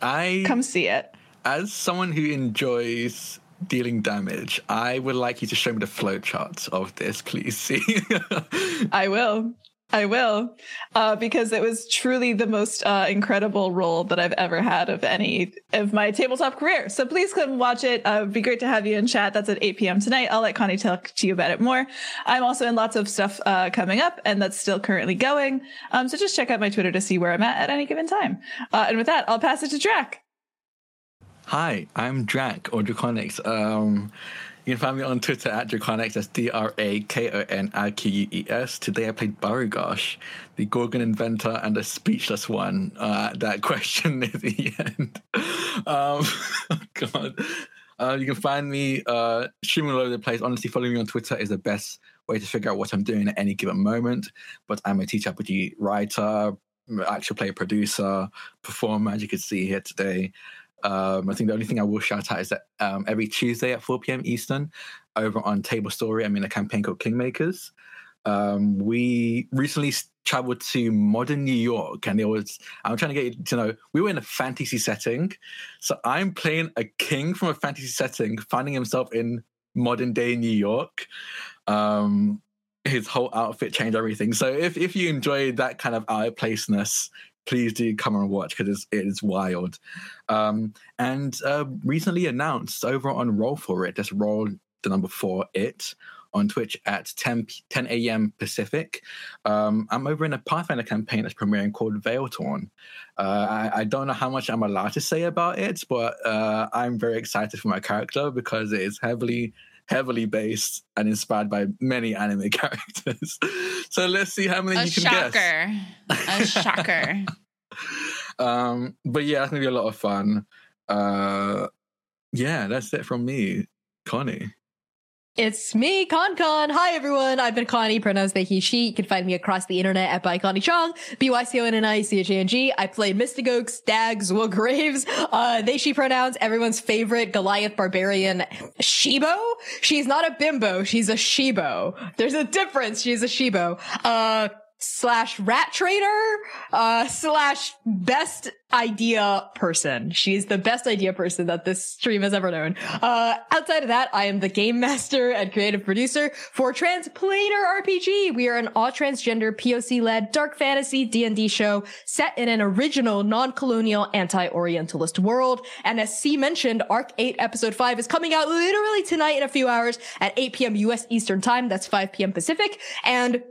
I, Come see it. as someone who enjoys dealing damage, I would like you to show me the flowchart of this, please. See. I will. I will. Uh, because it was truly the most uh, incredible role that I've ever had of any of my tabletop career. So please come watch it. Uh, it'd be great to have you in chat. That's at 8 p.m. tonight. I'll let Connie talk to you about it more. I'm also in lots of stuff uh, coming up, and that's still currently going. Um, so just check out my Twitter to see where I'm at at any given time. Uh, and with that, I'll pass it to Drac. Hi, I'm Drac or Drakoniques. Um, you can find me on Twitter at Drakoniques. That's D R A K O N I Q U E S. Today I played Barugosh, the Gorgon inventor and the speechless one. Uh, that question near the end. Um, oh God. Uh, you can find me uh, streaming all over the place. Honestly, following me on Twitter is the best way to figure out what I'm doing at any given moment. But I'm a TTRPG writer, actual play producer, performer, as you can see here today. Um, I think the only thing I will shout out is that um, every Tuesday at 4 p.m. Eastern, over on Table Story, I'm in a campaign called Kingmakers. Um, we recently traveled to modern New York, and it was. I'm trying to get you to know we were in a fantasy setting, so I'm playing a king from a fantasy setting, finding himself in modern day New York. Um, his whole outfit changed everything. So if if you enjoy that kind of out of placeness, please do come and watch because it is wild. Um, and uh, recently announced over on Roll for It, just roll the number four it on Twitch at 10, 10 a.m. Pacific. Um, I'm over in a Pathfinder campaign that's premiering called Veiltorn. Uh, I, I, don't know how much I'm allowed to say about it, but uh, I'm very excited for my character because it is heavily heavily based and inspired by many anime characters. so let's see how many a you can shocker. guess. A shocker. um, but yeah, it's gonna be a lot of fun. Uh, yeah, that's it from me, Connie. It's me, Con Con. Hi, everyone. I've been Connie, pronounced they, he, she. You can find me across the internet at by Connie Chang, B-Y-C-O-N-N-I-C-H-A-N-G. I play Mystigoak, Stag, Zwug Graves, uh, they, she pronouns, everyone's favorite Goliath barbarian, Shibo. She's not a bimbo. She's a Shibo. There's a difference. She's a Shibo. Uh, slash rat trader, uh, slash best idea person. She's the best idea person that this stream has ever known. Uh, outside of that, I am the game master and creative producer for Transplanar RPG. We are an all transgender POC led dark fantasy D&D show set in an original non-colonial anti-orientalist world. And as C mentioned, Arc 8 episode 5 is coming out literally tonight in a few hours at 8 p.m. US Eastern time. That's 5 p.m. Pacific. And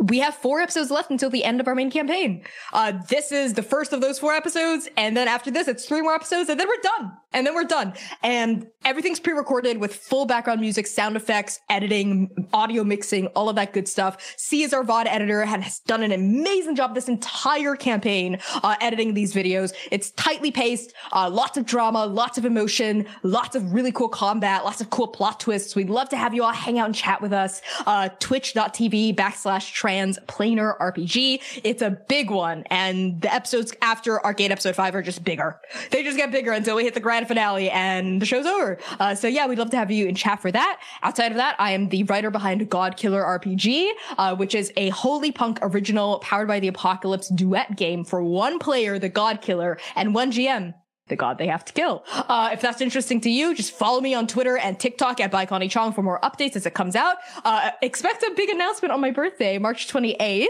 we have four episodes left until the end of our main campaign. Uh, this is the first of those four episodes. And then after this, it's three more episodes and then we're done. And then we're done. And everything's pre-recorded with full background music, sound effects, editing, audio mixing, all of that good stuff. C is our VOD editor and has done an amazing job this entire campaign, uh, editing these videos. It's tightly paced, uh, lots of drama, lots of emotion, lots of really cool combat, lots of cool plot twists. We'd love to have you all hang out and chat with us. Uh, twitch.tv backslash Transplanar RPG. It's a big one. And the episodes after Arcade episode five are just bigger. They just get bigger until we hit the grand finale and the show's over. Uh, so yeah, we'd love to have you in chat for that. Outside of that, I am the writer behind God Killer RPG, uh, which is a holy punk original powered by the apocalypse duet game for one player, the God Killer, and one GM, the god they have to kill. Uh, if that's interesting to you, just follow me on Twitter and TikTok at Connie Chang for more updates as it comes out. Uh, expect a big announcement on my birthday, March 28th,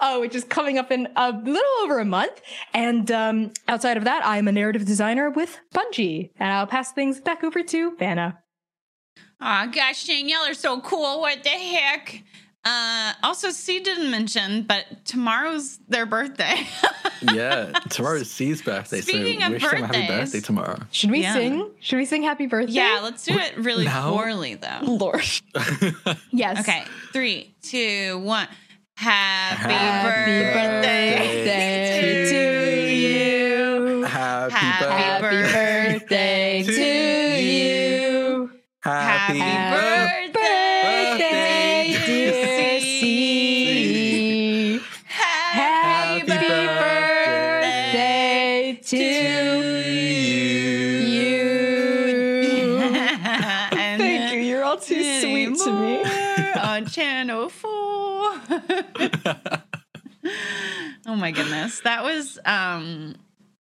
uh, which is coming up in a little over a month. And um, outside of that, I'm a narrative designer with Bungie. And I'll pass things back over to Vana. Oh gosh, dang, y'all are so cool. What the heck? Uh, also, C didn't mention, but tomorrow's their birthday. yeah, tomorrow's C's birthday. Speaking so of wish them a happy birthdays. birthday tomorrow. Should we Yeah. sing? Should we sing happy birthday? yeah, let's do it really Now? poorly though. Lord. Yes. Okay, three, two, one. Happy, Happy birthday, birthday to you. Happy, Happy birthday. birthday to to you. Happy, Happy birthday, oh my goodness. That was um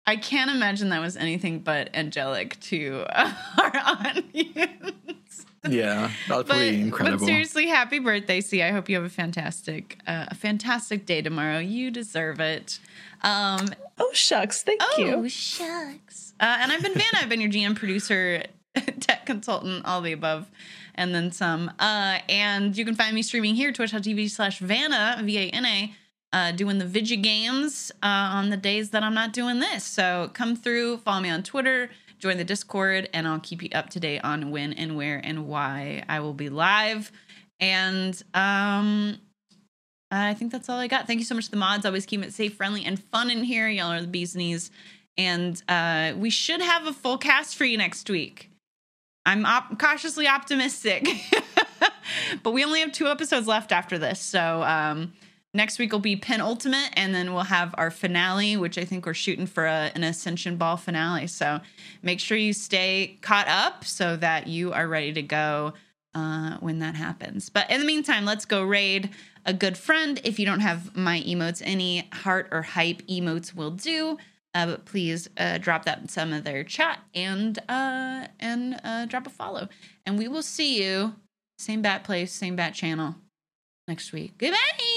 I can't imagine that was anything but angelic to our audience. Yeah, that was But, pretty incredible. but seriously, happy birthday, C. I hope you have a fantastic, uh, a fantastic day tomorrow. You deserve it. Um, Oh shucks, thank oh, you. Oh shucks. Uh, and I've been Vana. I've been your GM, producer, tech consultant, all the above, and then some. Uh, and you can find me streaming here, twitch.tv slash Vana, V A N A, uh, doing the Vigi games uh, on the days that I'm not doing this. So come through, follow me on Twitter, join the Discord, and I'll keep you up to date on when and where and why I will be live. And um, I think that's all I got. Thank you so much to the mods. Always keep it safe, friendly, and fun in here. Y'all are the bee's knees. And uh, we should have a full cast for you next week. I'm op- cautiously optimistic. but we only have two episodes left after this. So um, next week will be penultimate, and then we'll have our finale, which I think we're shooting for a, an Ascension Ball finale. So make sure you stay caught up so that you are ready to go uh, when that happens. But in the meantime, let's go raid a good friend. If you don't have my emotes, any heart or hype emotes will do. Uh, but please uh, drop that in some of their chat and uh, and uh, drop a follow. And we will see you same bat place, same bat channel next week. Goodbye.